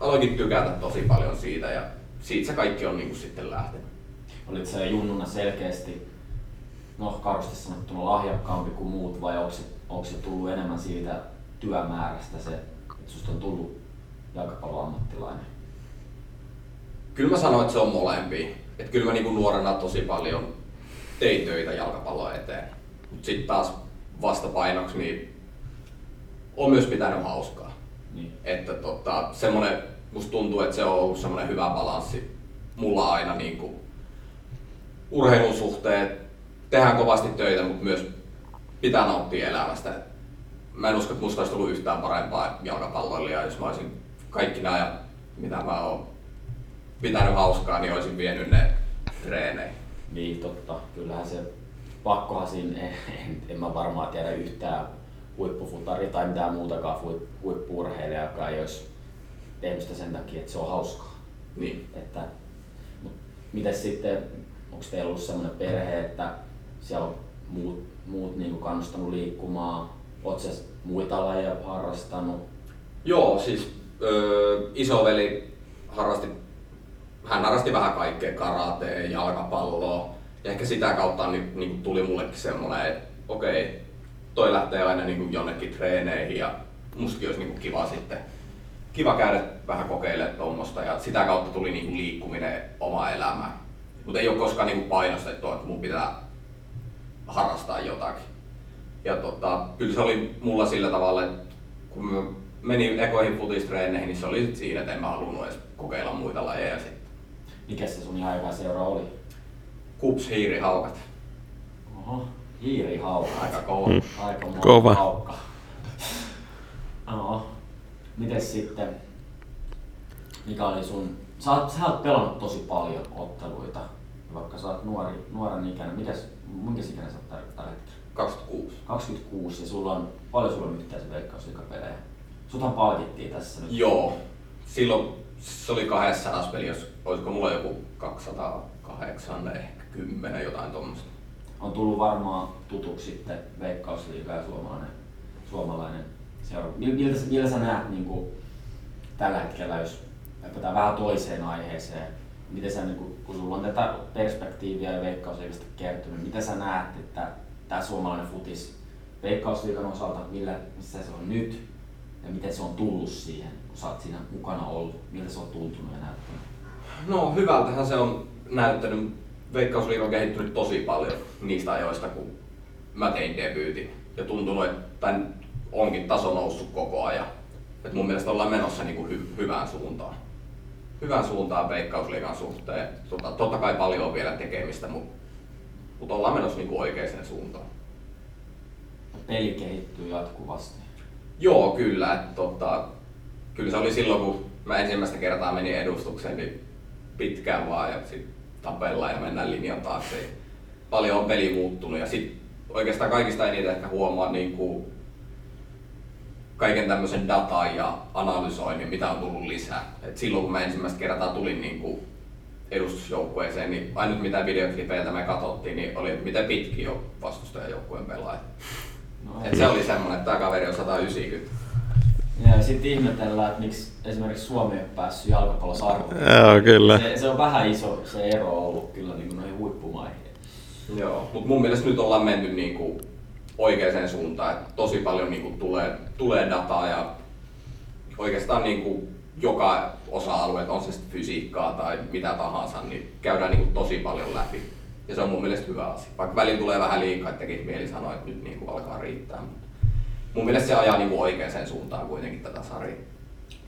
aloinkin tykätä tosi paljon siitä ja siitä se kaikki on niin kuin sitten lähtenyt. Olit sä junnuna selkeästi, no karusti sanottuna lahjakkaampi kuin muut vai onko se, onko se tullut enemmän siitä työmäärästä se, että susta on tullut jalkapalloammattilainen? Kyllä mä sanoin, että se on molempia. Että kyllä mä niin kuin nuorena tosi paljon tein töitä jalkapallon eteen. Mutta sitten taas vastapainoksi niin on myös pitänyt hauskaa. Niin. Että tota, semmonen, musta tuntuu, että se on ollut semmoinen hyvä balanssi mulla aina niin kuin urheilun suhteen. Tehdään kovasti töitä, mutta myös pitää nauttia elämästä. Mä en usko, että musta olisi tullut yhtään parempaa jalkapalloilijaa, jos mä olisin kaikki nämä mitä mä oon pitänyt hauskaa, niin olisin vienyt ne treeneihin. Niin, totta. Kyllähän se pakkohan siinä, en, en, en mä varmaan tiedä yhtään huippufutari tai mitään muutakaan huip- huippu-urheilijaa, joka ei olisi tehnyt sitä sen takia, että se on hauskaa. Niin. Että, mites sitten, onko teillä ollut sellainen perhe, että siellä on muut, muut niinku kannustanut liikkumaan? Oletko sä muita lajeja harrastanut? Joo, siis öö, isoveli harrasti, hän harrasti vähän kaikkea, karatea, jalkapalloa. Ja ehkä sitä kautta niin, niin tuli mullekin semmoinen, että okei, toi lähtee aina niin kuin jonnekin treeneihin ja mustakin olisi niin kuin kiva sitten kiva käydä vähän kokeilemaan tuommoista ja sitä kautta tuli niin kuin liikkuminen oma elämään. Mutta ei ole koskaan niin kuin painostettu, että mun pitää harrastaa jotakin. Ja tota, kyllä se oli mulla sillä tavalla, että kun mä menin ekoihin futistreeneihin, niin se oli sit siinä, että en mä halunnut edes kokeilla muita lajeja sitten. Mikä se sun ihan hyvä seura oli? Kups, hiiri, haukat. Oho, hiirihaukka. Aika kova. Aika monta Kova. haukka. No, mites sitten, mikä oli sun, sä oot, sä oot pelannut tosi paljon otteluita, vaikka sä oot nuori, nuoren ikäinen, mikäs, minkä ikäinen sä oot tällä- tällä hetkellä? 26. 26 ja sulla on, paljon sulla on yhteensä veikkausliikapelejä? Suthan palkittiin tässä nyt. Joo. Silloin se oli 200 peli, jos olisiko mulla joku 208, ehkä 10, jotain tuommoista. On tullut varmaan tutuksi sitten veikkausliiga ja suomalainen, suomalainen seura. Mil- Miltä, miltä sä näet niin kuin, tällä hetkellä, jos hypätään vähän toiseen aiheeseen, miten sä, niin kuin, kun sulla on tätä perspektiiviä ja veikkausliigasta kertynyt, miten sä näet, että tämä suomalainen futis veikkausliigan osalta, millä, missä se on nyt ja miten se on tullut siihen, kun sä oot siinä mukana ollut, miltä se on tuntunut ja näyttänyt? No hyvältähän se on näyttänyt. Veikkausliiga on kehittynyt tosi paljon niistä ajoista, kun mä tein debyytin. Ja tuntunut, että onkin taso noussut koko ajan. Et mun mielestä ollaan menossa niinku hy- hyvään suuntaan. Hyvään suuntaan Veikkausliigan suhteen. Tota, totta kai paljon on vielä tekemistä, mutta mut ollaan menossa niinku oikeaan suuntaan. Peli kehittyy jatkuvasti. Joo, kyllä. Et, tota, kyllä se oli silloin, kun mä ensimmäistä kertaa menin edustukseen, niin pitkään vaan ja sitten tapellaan ja mennään linjan taakse. Paljon on peli muuttunut ja sitten oikeastaan kaikista eniten ehkä huomaa niin kuin kaiken tämmöisen datan ja analysoinnin, mitä on tullut lisää. Et silloin kun mä ensimmäistä kertaa tulin niin kuin edustusjoukkueeseen, niin ainut mitä videoklipeiltä me katsottiin, niin oli, että miten pitki on vastustajajoukkueen pelaajat. No, Et se oli semmonen, että tämä kaveri on 190. Ja sitten ihmetellään, että miksi esimerkiksi Suomi ei ole päässyt jalkapallosarvoon. Joo, kyllä. Se, se, on vähän iso se ero ollut kyllä niin kuin noihin huippumaihin. Joo, mutta mun mielestä nyt ollaan menty niinku oikeaan suuntaan. Et tosi paljon niinku tulee, tulee dataa ja oikeastaan niinku joka osa-alue, on se sitten fysiikkaa tai mitä tahansa, niin käydään niinku tosi paljon läpi. Ja se on mun mielestä hyvä asia. Vaikka välillä tulee vähän liikaa, että tekisi mieli sanoa, että nyt niinku alkaa riittää. Mutta mun mielestä se ajaa niinku oikeaan suuntaan kuitenkin tätä sarjaa.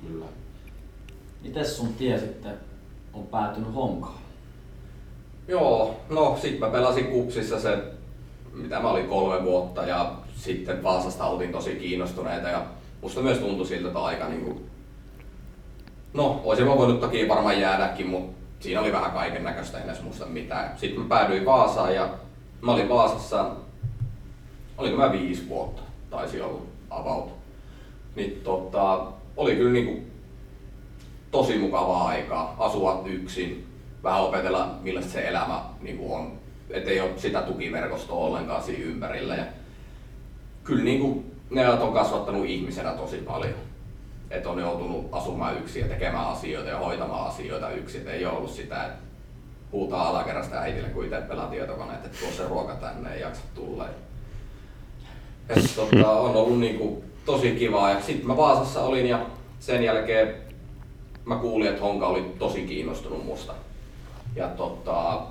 Kyllä. Mites sun tie sitten on päätynyt honkaan? Joo, no sit mä pelasin kupsissa se, mitä mä olin kolme vuotta ja sitten Vaasasta oltiin tosi kiinnostuneita ja musta myös tuntui siltä, että aika niinku, no oisin mä voinut toki varmaan jäädäkin, mutta siinä oli vähän kaiken näköistä, en edes muista mitään. Sitten mä päädyin Vaasaan ja mä olin Vaasassa, olinko mä viisi vuotta, taisi olla about. Niin tota, oli kyllä niinku tosi mukavaa aikaa asua yksin, vähän opetella millaista se elämä niinku on. Että ei ole sitä tukiverkostoa ollenkaan siinä ympärillä. Ja kyllä niinku, ne on kasvattanut ihmisenä tosi paljon. Että on joutunut asumaan yksin ja tekemään asioita ja hoitamaan asioita yksin. Et ei ole ollut sitä, että huutaa alakerrasta äitille, kun itse pelaa tietokoneet, että tuossa ruoka tänne ei jaksa tulla. Et, tota, on ollut niinku tosi kivaa. Ja sitten mä Vaasassa olin ja sen jälkeen mä kuulin, että Honka oli tosi kiinnostunut musta. Ja tota,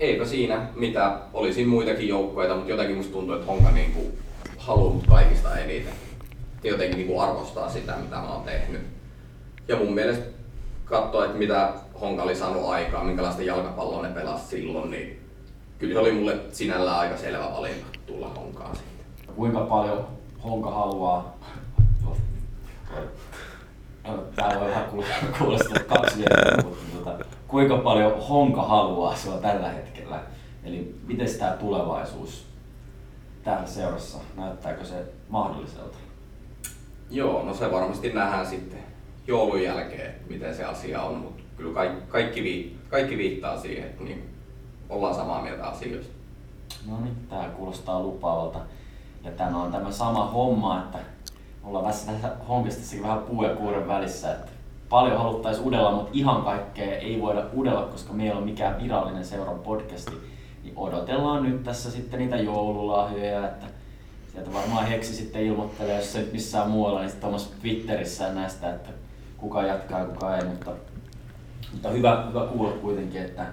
eipä siinä mitä, olisi muitakin joukkoja, mutta jotenkin musta tuntuu, että Honka niinku haluaa kaikista eniten. Ja jotenkin niinku arvostaa sitä, mitä mä oon tehnyt. Ja mun mielestä katsoa, että mitä Honka oli saanut aikaa, minkälaista jalkapalloa ne pelasi silloin, niin kyllä se oli mulle sinällään aika selvä valinta tulla Honkaan sitten. Kuinka paljon Honka haluaa... Tää voi vähän kuulostaa, kaksi mutta tota, kuinka paljon Honka haluaa sua tällä hetkellä? Eli miten tämä tulevaisuus täällä seurassa, näyttääkö se mahdolliselta? Joo, no se varmasti nähdään sitten joulun jälkeen, miten se asia on, mutta kyllä kaikki, kaikki, vii, kaikki viittaa siihen, että niin ollaan samaa mieltä asioista. No niin, tää kuulostaa lupaavalta. Ja tämä on tämä sama homma, että ollaan tässä, honkistassakin vähän puu ja kuuren välissä, että paljon haluttaisiin udella, mutta ihan kaikkea ei voida udella, koska meillä on mikään virallinen seuran podcasti. Niin odotellaan nyt tässä sitten niitä joululahjoja, että sieltä varmaan Heksi sitten ilmoittelee, jos se nyt missään muualla, niin sitten omassa Twitterissä näistä, että kuka jatkaa ja kuka ei, mutta, mutta hyvä, hyvä kuulla kuitenkin, että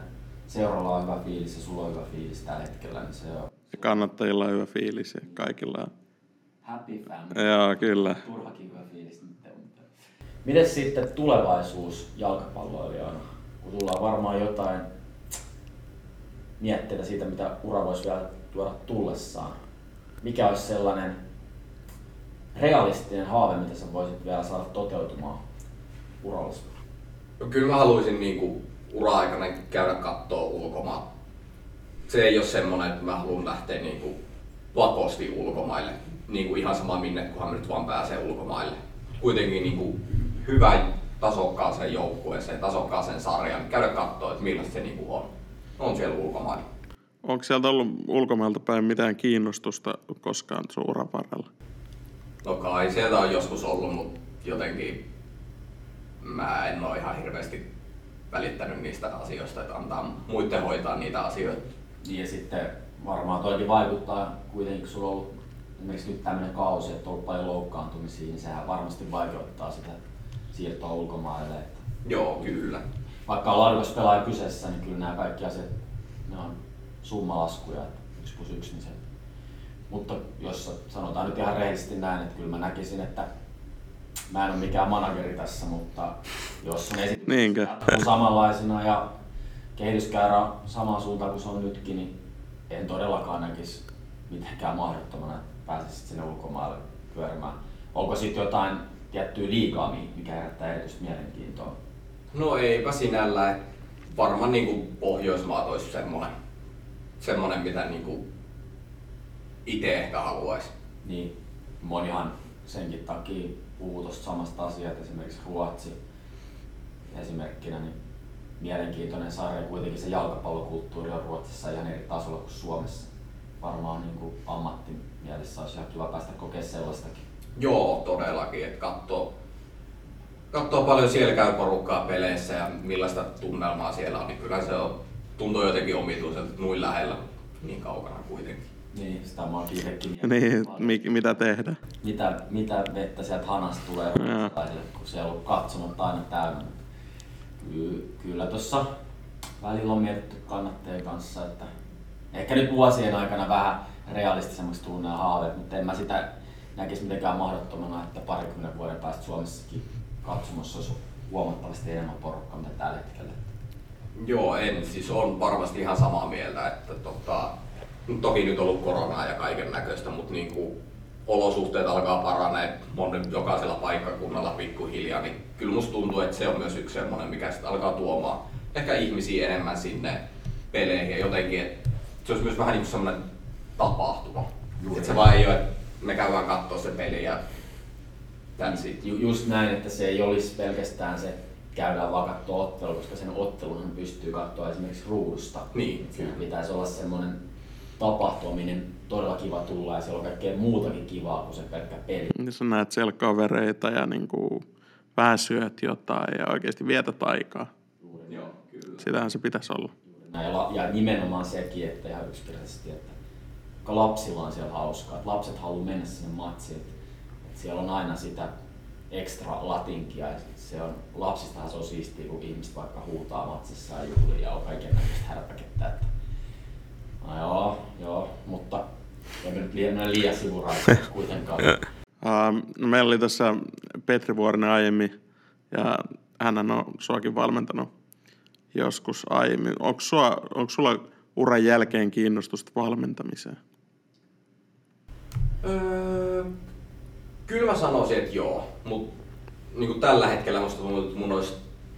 seuralla on hyvä fiilis ja sulla on hyvä fiilis tällä hetkellä, niin se on Ja kannattajilla on hyvä fiilis ja kaikilla on. happy family. Joo, kyllä. Turhakin hyvä fiilis nyt. Mutta... Miten sitten tulevaisuus jalkapalloilijana? Kun sulla on varmaan jotain mietteitä siitä, mitä ura voisi vielä tuoda tullessaan. Mikä olisi sellainen realistinen haave, mitä sä voisit vielä saada toteutumaan urallasi? No, kyllä mä haluaisin niinku ura-aikana käydä kattoo ulkomaan. Se ei ole semmonen, että mä haluan lähteä niinku pakosti ulkomaille. Niinku ihan sama minne, kunhan nyt vaan pääsee ulkomaille. Kuitenkin niinku hyvä tasokkaaseen joukkueeseen, tasokkaaseen sarjaan, käydä kattoo, että millaista se niinku on. On siellä ulkomailla. Onko sieltä ollut ulkomailta päin mitään kiinnostusta koskaan sun uran varrella? No kai sieltä on joskus ollut, mutta jotenkin mä en ole ihan hirveästi välittänyt niistä asioista, että antaa muiden hoitaa niitä asioita. Niin ja sitten varmaan toikin vaikuttaa kuitenkin, kun sulla on ollut esimerkiksi nyt tämmöinen kausi, että on ollut paljon loukkaantumisia, niin sehän varmasti vaikeuttaa sitä siirtoa ulkomaille. Että Joo, kyllä. vaikka on laadukas pelaaja kyseessä, niin kyllä nämä kaikki asiat, ne on summalaskuja, että yksi plus yksi, niin se. Mutta jos sanotaan nyt ihan rehellisesti näin, että kyllä mä näkisin, että mä en ole mikään manageri tässä, mutta jos on esitys Niinkö? samanlaisena ja kehityskäyrä samaan suuntaan kuin se on nytkin, niin en todellakaan näkisi mitenkään mahdottomana, että pääsisit sinne ulkomaille pyörimään. Onko sitten jotain tiettyä liikaa, mi- mikä herättää erityistä mielenkiintoa? No eipä sinällään. Varmaan niinku Pohjoismaat olisi semmonen, semmonen mitä niinku itse ehkä haluaisi. Niin monihan senkin takia puhuu tuosta samasta asiasta, esimerkiksi Ruotsi esimerkkinä, niin mielenkiintoinen sarja. Kuitenkin se jalkapallokulttuuri on Ruotsissa ihan eri tasolla kuin Suomessa. Varmaan niin kuin ammattimielessä olisi ihan kiva päästä kokea sellaistakin. Joo, todellakin. Että katsoo, katsoo paljon siellä käy porukkaa peleissä ja millaista tunnelmaa siellä on, niin kyllä se on, tuntuu jotenkin omituiselta noin lähellä, niin kaukana kuitenkin. Niin, sitä mä oon itsekin Niin, mi- mitä tehdä? mitä, mitä vettä sieltä hanasta tulee ruotsalaisille, kun siellä on ollut katsomot aina täynnä. Ky- kyllä tuossa välillä on mietitty kannattajien kanssa, että ehkä nyt vuosien aikana vähän realistisemmaksi tullut nämä haaveet, mutta en mä sitä näkisi mitenkään mahdottomana, että parikymmenen vuoden päästä Suomessakin katsomossa olisi huomattavasti enemmän porukkaa mitä tällä hetkellä. Joo, en. Siis on varmasti ihan samaa mieltä, että tota, toki nyt on ollut koronaa ja kaiken näköistä, mutta niinku, olosuhteet alkaa paranee monen, jokaisella paikkakunnalla pikkuhiljaa, niin kyllä musta tuntuu, että se on myös yksi semmoinen, mikä sitten alkaa tuomaan ehkä ihmisiä enemmän sinne peleihin ja jotenkin, että se olisi myös vähän niin kuin semmoinen tapahtuma. Että se vaan ei ole, että me käydään katsoa se peli ja that's it. Ju, just näin, että se ei olisi pelkästään se käydään vaan katsoa ottelu, koska sen ottelun pystyy katsoa esimerkiksi ruudusta. Niin, Siinä pitäisi olla semmoinen tapahtuminen todella kiva tulla ja siellä on kaikkea muutakin kivaa kuin se pelkkä peli. Niin sä näet siellä kavereita ja niin kuin vähän syöt jotain ja oikeasti vietät aikaa. Joo, kyllä. Sitähän se pitäisi olla. Ja, ja nimenomaan sekin, että ihan yksinkertaisesti, että kun lapsilla on siellä hauskaa, että lapset haluaa mennä sinne matsiin, että, että siellä on aina sitä ekstra latinkia ja sit se on, lapsistahan se on siistiä, kun ihmiset vaikka huutaa matsissa ja juhlii ja on kaiken näköistä härpäkettä, että no joo, joo, mutta ei me nyt liian, liian sivuraita kuitenkaan. Uh, no meillä oli tässä Petri Vuorinen aiemmin ja hän on suakin valmentanut joskus aiemmin. Onko, sua, onko sulla uran jälkeen kiinnostusta valmentamiseen? Öö, kyllä mä sanoisin, että joo, mutta niin tällä hetkellä musta tuntuu, että mun olisi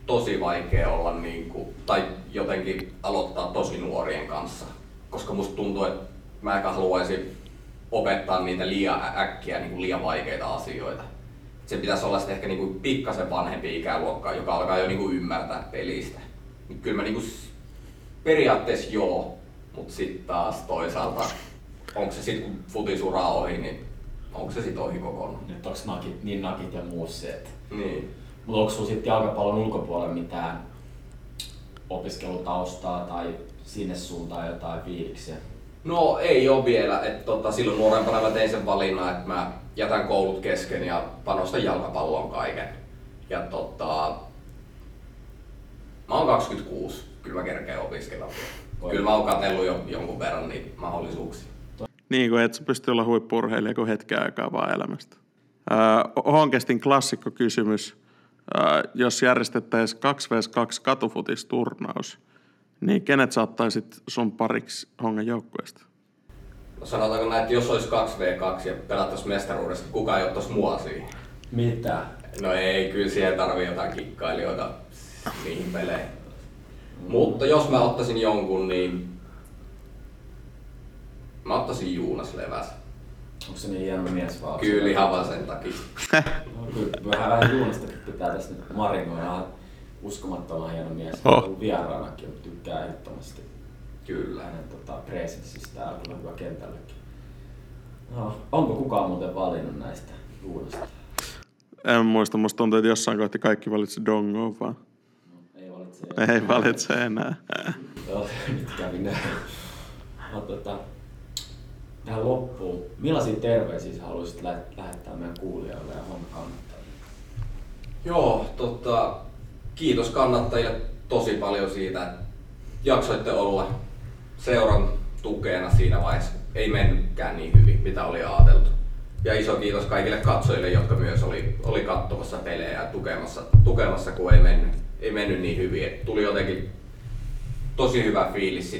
tosi vaikea olla niin kuin, tai jotenkin aloittaa tosi nuorien kanssa, koska musta tuntuu, että mä ehkä haluaisin opettaa niitä liian äkkiä niin kuin liian vaikeita asioita. Se pitäisi olla sitten ehkä niin kuin pikkasen vanhempi ikäluokka, joka alkaa jo niin kuin ymmärtää pelistä. Niin kyllä mä niin kuin, periaatteessa joo, mutta sitten taas toisaalta, onko se sitten kun futisura ohi, niin onko se sitten ohi kokonaan? Nyt onks nakit, niin nakit ja muu se, että Niin. Mutta onko sulla sitten jalkapallon ulkopuolella mitään opiskelutaustaa tai sinne suuntaan jotain fiiliksiä? No ei ole vielä. Et, tota, silloin nuorempana mä tein sen valinnan, että mä jätän koulut kesken ja panostan jalkapalloon kaiken. Ja tota, mä oon 26, kyllä mä kerkeen opiskella. vielä. Kyllä mä oon katsellut jo jonkun verran niitä mahdollisuuksia. Niin kuin et sä pysty olla huippurheilija kuin hetken aikaa vaan elämästä. Uh, Honkestin klassikkokysymys. Uh, jos järjestettäisiin 2 vs 2 katufutisturnaus, niin kenet saattaisit sun pariksi Hongan joukkueesta? No sanotaanko näin, että jos olisi 2v2 ja pelattaisiin mestaruudesta, niin kukaan ei ottaisi mua siihen. Mitä? No ei, kyllä siihen tarvii jotain kikkailijoita niihin peleihin. Mutta jos mä ottaisin jonkun, niin mä ottaisin Juunas Leväs. Onko se niin hieno mies vaan? Kyllä ihan vaan sen takia. No, kyllä vähän vähän Juunastakin pitää tässä nyt marinoida. On Uskomattoman hieno mies. Oh. Oh. Vieraanakin on tykkää ehdottomasti Kyllä. hänen tota, presenssistään. Kyllä hyvä kentällekin. No, onko kukaan muuten valinnut näistä Juunasta? En muista, musta tuntuu, että jossain kohti kaikki valitsi Dongoa vaan. Ei valitse. Ei valitse enää. Joo, nyt kävi näin. No, tota, tähän loppuun. Millaisia terveisiä sä haluaisit lä- lähettää meidän kuulijoille ja homma kannattajille? Joo, tota, kiitos kannattajille tosi paljon siitä, että jaksoitte olla seuran tukena siinä vaiheessa. Ei mennytkään niin hyvin, mitä oli ajateltu. Ja iso kiitos kaikille katsojille, jotka myös oli, oli katsomassa pelejä ja tukemassa, tukemassa kun ei mennyt, ei mennyt niin hyvin. Et tuli jotenkin tosi hyvä fiilis,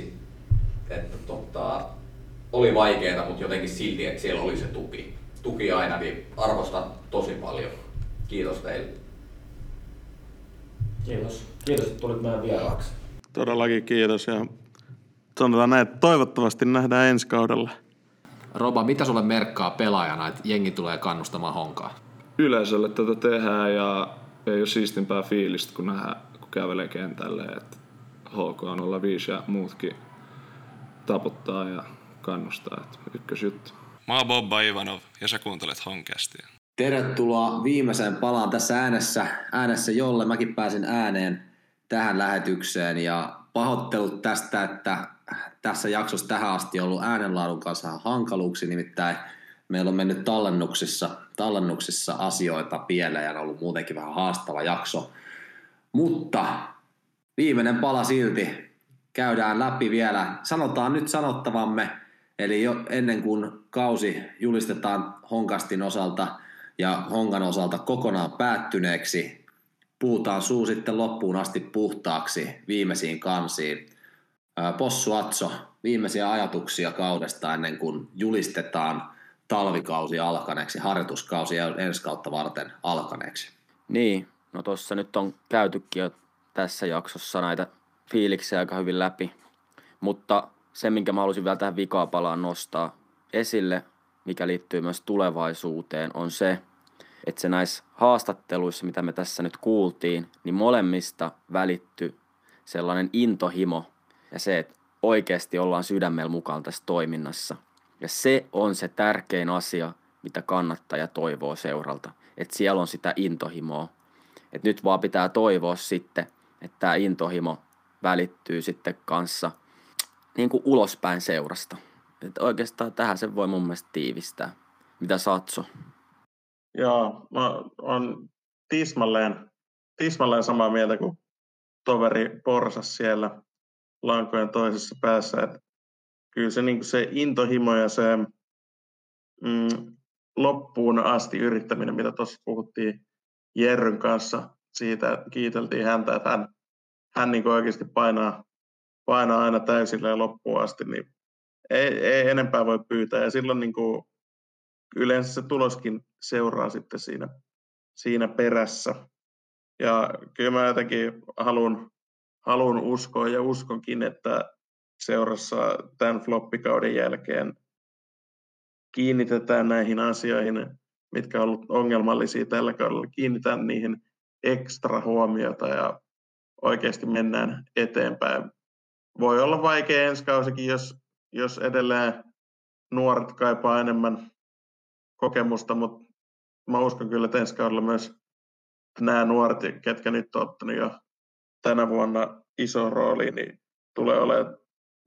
että tota, oli vaikeeta, mutta jotenkin silti, että siellä oli se tuki. Tuki aina, niin arvostan tosi paljon. Kiitos teille. Kiitos. Kiitos, että tulit meidän vieraaksi. Todellakin kiitos ja sanotaan näin, että toivottavasti nähdään ensi kaudella. Roba, mitä sulle merkkaa pelaajana, että jengi tulee kannustamaan honkaa? yleisölle tätä tehdään ja ei ole siistimpää fiilistä, kun nähdään, kun kävelee kentälle, että HK05 ja muutkin taputtaa ja kannustaa, että ykkösjuttu. Mä oon Bobba Ivanov ja sä kuuntelet Honkastia. Tervetuloa viimeiseen palaan tässä äänessä, äänessä jolle mäkin pääsin ääneen tähän lähetykseen ja pahoittelut tästä, että tässä jaksossa tähän asti ollut äänenlaadun kanssa hankaluuksia, nimittäin meillä on mennyt tallennuksissa, tallennuksissa asioita pieleen ja on ollut muutenkin vähän haastava jakso. Mutta viimeinen pala silti. Käydään läpi vielä. Sanotaan nyt sanottavamme, eli jo ennen kuin kausi julistetaan Honkastin osalta ja Hongan osalta kokonaan päättyneeksi, puhutaan suu sitten loppuun asti puhtaaksi viimeisiin kansiin. Possu Atso, viimeisiä ajatuksia kaudesta ennen kuin julistetaan talvikausi alkaneeksi, harjoituskausi ensi kautta varten alkaneeksi. Niin, no tuossa nyt on käytykin jo tässä jaksossa näitä fiiliksiä aika hyvin läpi, mutta se, minkä mä haluaisin vielä tähän vikaa palaan nostaa esille, mikä liittyy myös tulevaisuuteen, on se, että se näissä haastatteluissa, mitä me tässä nyt kuultiin, niin molemmista välitty sellainen intohimo ja se, että oikeasti ollaan sydämellä mukaan tässä toiminnassa. Ja se on se tärkein asia, mitä kannattaja toivoo seuralta. Että siellä on sitä intohimoa. Että nyt vaan pitää toivoa sitten, että tämä intohimo välittyy sitten kanssa niin kuin ulospäin seurasta. Että oikeastaan tähän se voi mun mielestä tiivistää. Mitä Satso? Joo, mä on tismalleen, tismalleen samaa mieltä kuin toveri Porsas siellä lankojen toisessa päässä. Että kyllä se, niin se intohimo ja se mm, loppuun asti yrittäminen, mitä tuossa puhuttiin Jerryn kanssa siitä, kiiteltiin häntä, että hän, hän niin oikeasti painaa, painaa aina täysillä ja loppuun asti, niin ei, ei enempää voi pyytää. Ja silloin niin kuin yleensä se tuloskin seuraa sitten siinä, siinä perässä. Ja kyllä mä jotenkin haluan, haluan uskoa ja uskonkin, että seurassa tämän floppikauden jälkeen kiinnitetään näihin asioihin, mitkä on ollut ongelmallisia tällä kaudella, kiinnitään niihin ekstra huomiota ja oikeasti mennään eteenpäin. Voi olla vaikea ensi kausikin, jos, jos edelleen nuoret kaipaa enemmän kokemusta, mutta mä uskon kyllä, että ensi kaudella myös nämä nuoret, ketkä nyt on ottanut jo tänä vuonna iso rooli, niin tulee olemaan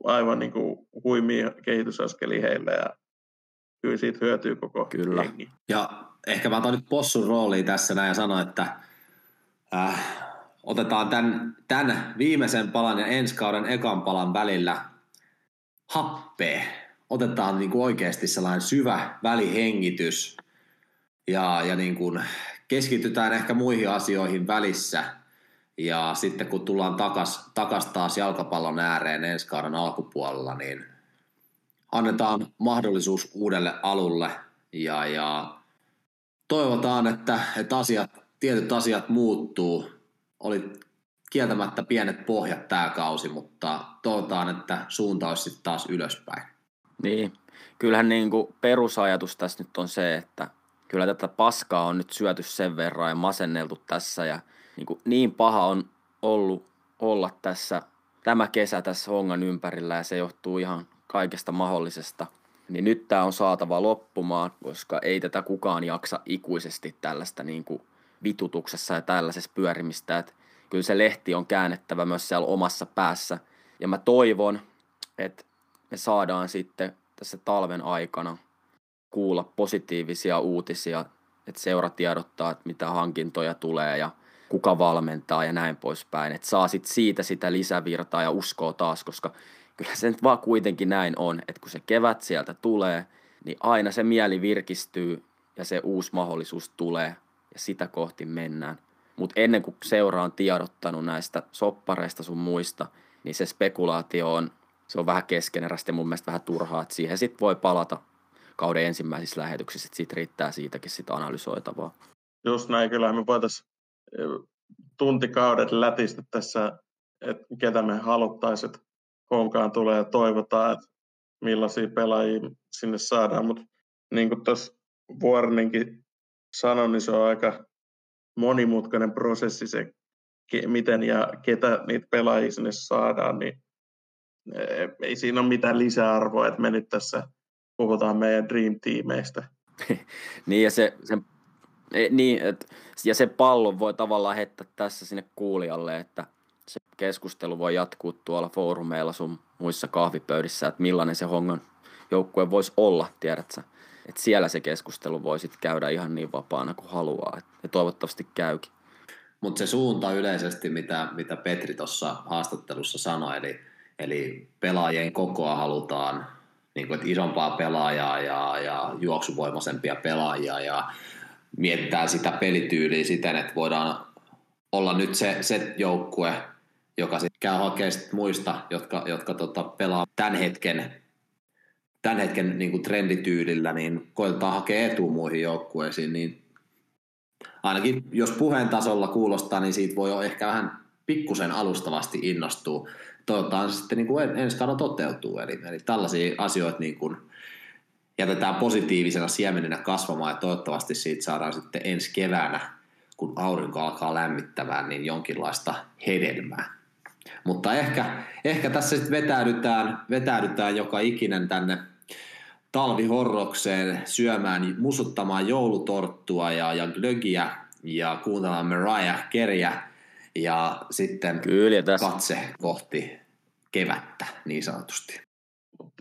aivan niin kuin huimia kehitysaskeli heille ja kyllä siitä hyötyy koko kyllä. jengi. Ja ehkä mä otan nyt possun rooliin tässä näin ja sanon, että äh, otetaan tämän, tämän viimeisen palan ja ensi kauden ekan palan välillä happea. Otetaan niin kuin oikeasti sellainen syvä välihengitys ja, ja niin kuin keskitytään ehkä muihin asioihin välissä – ja sitten kun tullaan takas, takas taas jalkapallon ääreen ensi kauden alkupuolella, niin annetaan mahdollisuus uudelle alulle ja, ja toivotaan, että, että asiat, tietyt asiat muuttuu. Oli kieltämättä pienet pohjat tämä kausi, mutta toivotaan, että suunta olisi sitten taas ylöspäin. Niin, kyllähän niin kuin perusajatus tässä nyt on se, että kyllä tätä paskaa on nyt syöty sen verran ja masenneltu tässä ja – niin, kuin niin paha on ollut olla tässä tämä kesä tässä hongan ympärillä ja se johtuu ihan kaikesta mahdollisesta. Niin nyt tämä on saatava loppumaan, koska ei tätä kukaan jaksa ikuisesti tällaista niin kuin vitutuksessa ja tällaisessa pyörimistä. Että kyllä se lehti on käännettävä myös siellä omassa päässä. Ja mä toivon, että me saadaan sitten tässä talven aikana kuulla positiivisia uutisia, että seura tiedottaa, että mitä hankintoja tulee ja – kuka valmentaa ja näin poispäin. Että saa sit siitä sitä lisävirtaa ja uskoo taas, koska kyllä se nyt vaan kuitenkin näin on, että kun se kevät sieltä tulee, niin aina se mieli virkistyy ja se uusi mahdollisuus tulee ja sitä kohti mennään. Mutta ennen kuin seura on tiedottanut näistä soppareista sun muista, niin se spekulaatio on, se on vähän keskeneräistä ja mun mielestä vähän turhaa, että siihen sitten voi palata kauden ensimmäisissä lähetyksissä, että siitä riittää siitäkin sitä analysoitavaa. Just näin, kyllähän me voitaisiin tuntikaudet lätistä tässä, että ketä me haluttaisiin, että honkaan tulee ja toivotaan, että millaisia pelaajia sinne saadaan. Mutta niin kuin tuossa Vuorninkin sanoi, niin se on aika monimutkainen prosessi se, miten ja ketä niitä pelaajia sinne saadaan, niin e, ei siinä ole mitään lisäarvoa, että me nyt tässä puhutaan meidän Dream Teameistä. niin ja se, se E, niin, et, ja se pallo voi tavallaan heittää tässä sinne kuulijalle, että se keskustelu voi jatkuu tuolla foorumeilla sun muissa kahvipöydissä, että millainen se hongan joukkue voisi olla, tiedätkö? Että siellä se keskustelu voi sitten käydä ihan niin vapaana kuin haluaa, ja toivottavasti käykin. Mutta se suunta yleisesti, mitä, mitä Petri tuossa haastattelussa sanoi, eli, eli pelaajien kokoa halutaan niin kuin, että isompaa pelaajaa ja, ja juoksuvoimaisempia pelaajia ja mietitään sitä pelityyliä siten, että voidaan olla nyt se, se joukkue, joka sitten käy hakemaan muista, jotka, jotka tota, pelaa tämän hetken tämän hetken niin kuin trendityylillä, niin koitetaan hakea etu muihin joukkueisiin, niin ainakin jos puheen tasolla kuulostaa, niin siitä voi jo ehkä vähän pikkusen alustavasti innostua. Toivotaan se sitten niin kuin ensi kaudella toteutuu. Eli, eli tällaisia asioita niin kuin jätetään positiivisena siemenenä kasvamaan ja toivottavasti siitä saadaan sitten ensi keväänä, kun aurinko alkaa lämmittämään, niin jonkinlaista hedelmää. Mutta ehkä, ehkä tässä sitten vetäydytään, vetäydytään joka ikinen tänne talvihorrokseen syömään, musuttamaan joulutorttua ja, ja glögiä ja kuuntelemaan Mariah Careyä ja sitten Kyllä, tässä. katse kohti kevättä niin sanotusti.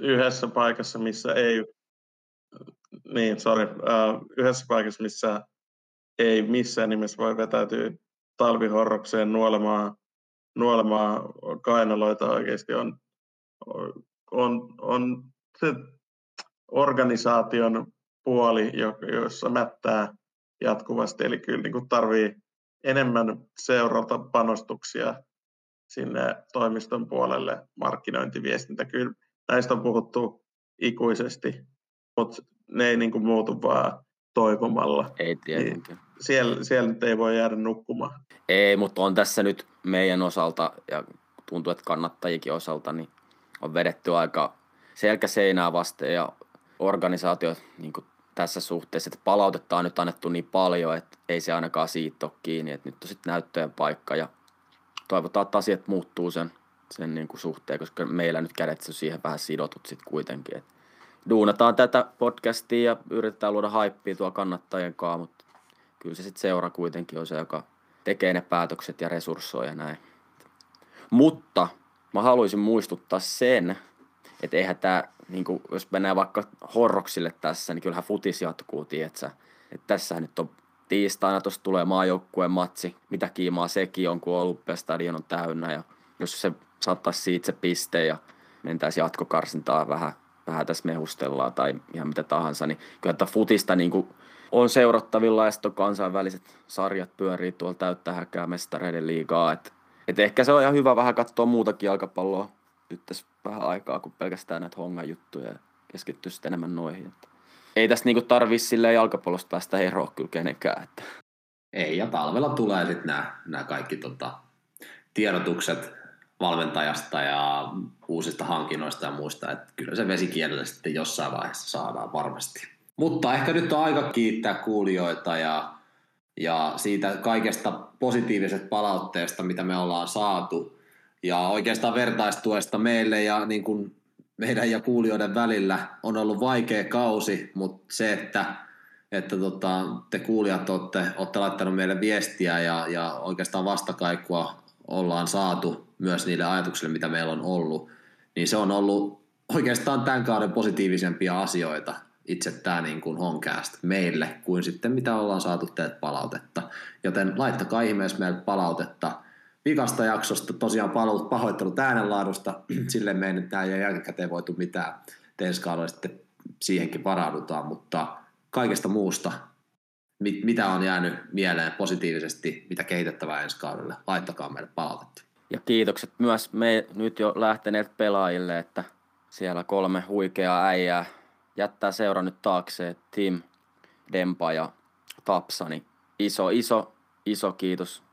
Yhdessä paikassa, missä ei, niin sorry, yhdessä paikassa, missä ei missään nimessä voi vetäytyä talvihorrokseen nuolemaan, nuolemaan kainaloita oikeasti on, on, on se organisaation puoli, jossa mättää jatkuvasti. Eli kyllä niin tarvii enemmän seurata panostuksia sinne toimiston puolelle, markkinointiviestintä. Kyllä näistä on puhuttu ikuisesti, mutta ne ei niin kuin muutu vaan toivomalla. Ei tietenkään. Niin siellä, siellä nyt ei voi jäädä nukkumaan. Ei, mutta on tässä nyt meidän osalta ja tuntuu, että kannattajikin osalta niin on vedetty aika selkä seinää vasten ja organisaatio niin tässä suhteessa, että palautetta on nyt annettu niin paljon, että ei se ainakaan siitä ole kiinni, että nyt on sitten näyttöjen paikka ja toivotaan, että asiat muuttuu sen, sen niin kuin suhteen, koska meillä nyt kädet on siihen vähän sidotut sitten kuitenkin. Et duunataan tätä podcastia ja yritetään luoda haippia tuo kannattajien kanssa, mutta kyllä se sitten seura kuitenkin on se, joka tekee ne päätökset ja resurssoi ja näin. Mutta mä haluaisin muistuttaa sen, että eihän tämä, niin kuin, jos mennään vaikka horroksille tässä, niin kyllähän futis jatkuu, tietsä. Että tässä nyt on tiistaina, tuossa tulee maajoukkueen matsi, mitä kiimaa sekin on, kun Olympiastadion on täynnä. Ja jos se saattaisi se piste ja mentäisi jatkokarsintaa vähän, vähän tässä mehustellaan tai ihan mitä tahansa, niin kyllä tätä futista niin kuin on seurattavilla ja kansainväliset sarjat pyörii tuolla täyttä häkää mestareiden liigaa, että et ehkä se on ihan hyvä vähän katsoa muutakin jalkapalloa nyt tässä vähän aikaa kuin pelkästään näitä hongan juttuja ja keskittyä sitten enemmän noihin. Että ei tässä niinku tarvii sille jalkapallosta päästä eroa kyllä kenenkään. Että. Ei, ja talvella tulee sitten nämä, nämä kaikki tota, tiedotukset valmentajasta ja uusista hankinnoista ja muista, että kyllä se vesikielellä sitten jossain vaiheessa saadaan varmasti. Mutta ehkä nyt on aika kiittää kuulijoita ja, ja siitä kaikesta positiivisesta palautteesta, mitä me ollaan saatu. Ja oikeastaan vertaistuesta meille ja niin kuin meidän ja kuulijoiden välillä on ollut vaikea kausi, mutta se, että, että tota, te kuulijat olette, olette laittaneet meille viestiä ja, ja oikeastaan vastakaikua ollaan saatu myös niille ajatuksille, mitä meillä on ollut, niin se on ollut oikeastaan tämän kauden positiivisempia asioita itse tämä niin kuin Honcast meille, kuin sitten mitä ollaan saatu teet palautetta. Joten laittakaa ihmeessä meille palautetta – vikasta jaksosta tosiaan palut, pahoittelut äänenlaadusta, sille me ei nyt ei jälkikäteen voitu mitään, ensi sitten siihenkin varaudutaan, mutta kaikesta muusta, mit, mitä on jäänyt mieleen positiivisesti, mitä kehitettävää ensi kaudelle, laittakaa meille palautetta. Ja kiitokset myös me nyt jo lähteneet pelaajille, että siellä kolme huikeaa äijää jättää seura nyt taakse, Tim, Dempa ja Tapsa, niin iso, iso, iso kiitos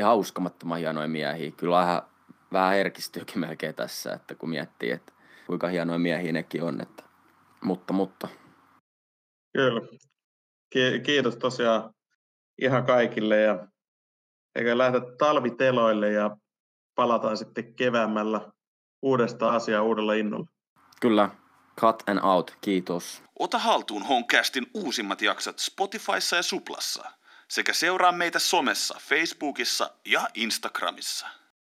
ihan uskomattoman hienoja miehiä. Kyllä vähän, vähän herkistyykin melkein tässä, että kun miettii, että kuinka hienoja miehiä nekin on. Että, mutta, mutta. Kyllä. Kiitos tosiaan ihan kaikille ja eikä lähdetä talviteloille ja palataan sitten keväämällä uudesta asiaa uudella innolla. Kyllä, cut and out, kiitos. Ota haltuun Honcastin uusimmat jaksot Spotifyssa ja Suplassa sekä seuraa meitä somessa, Facebookissa ja Instagramissa.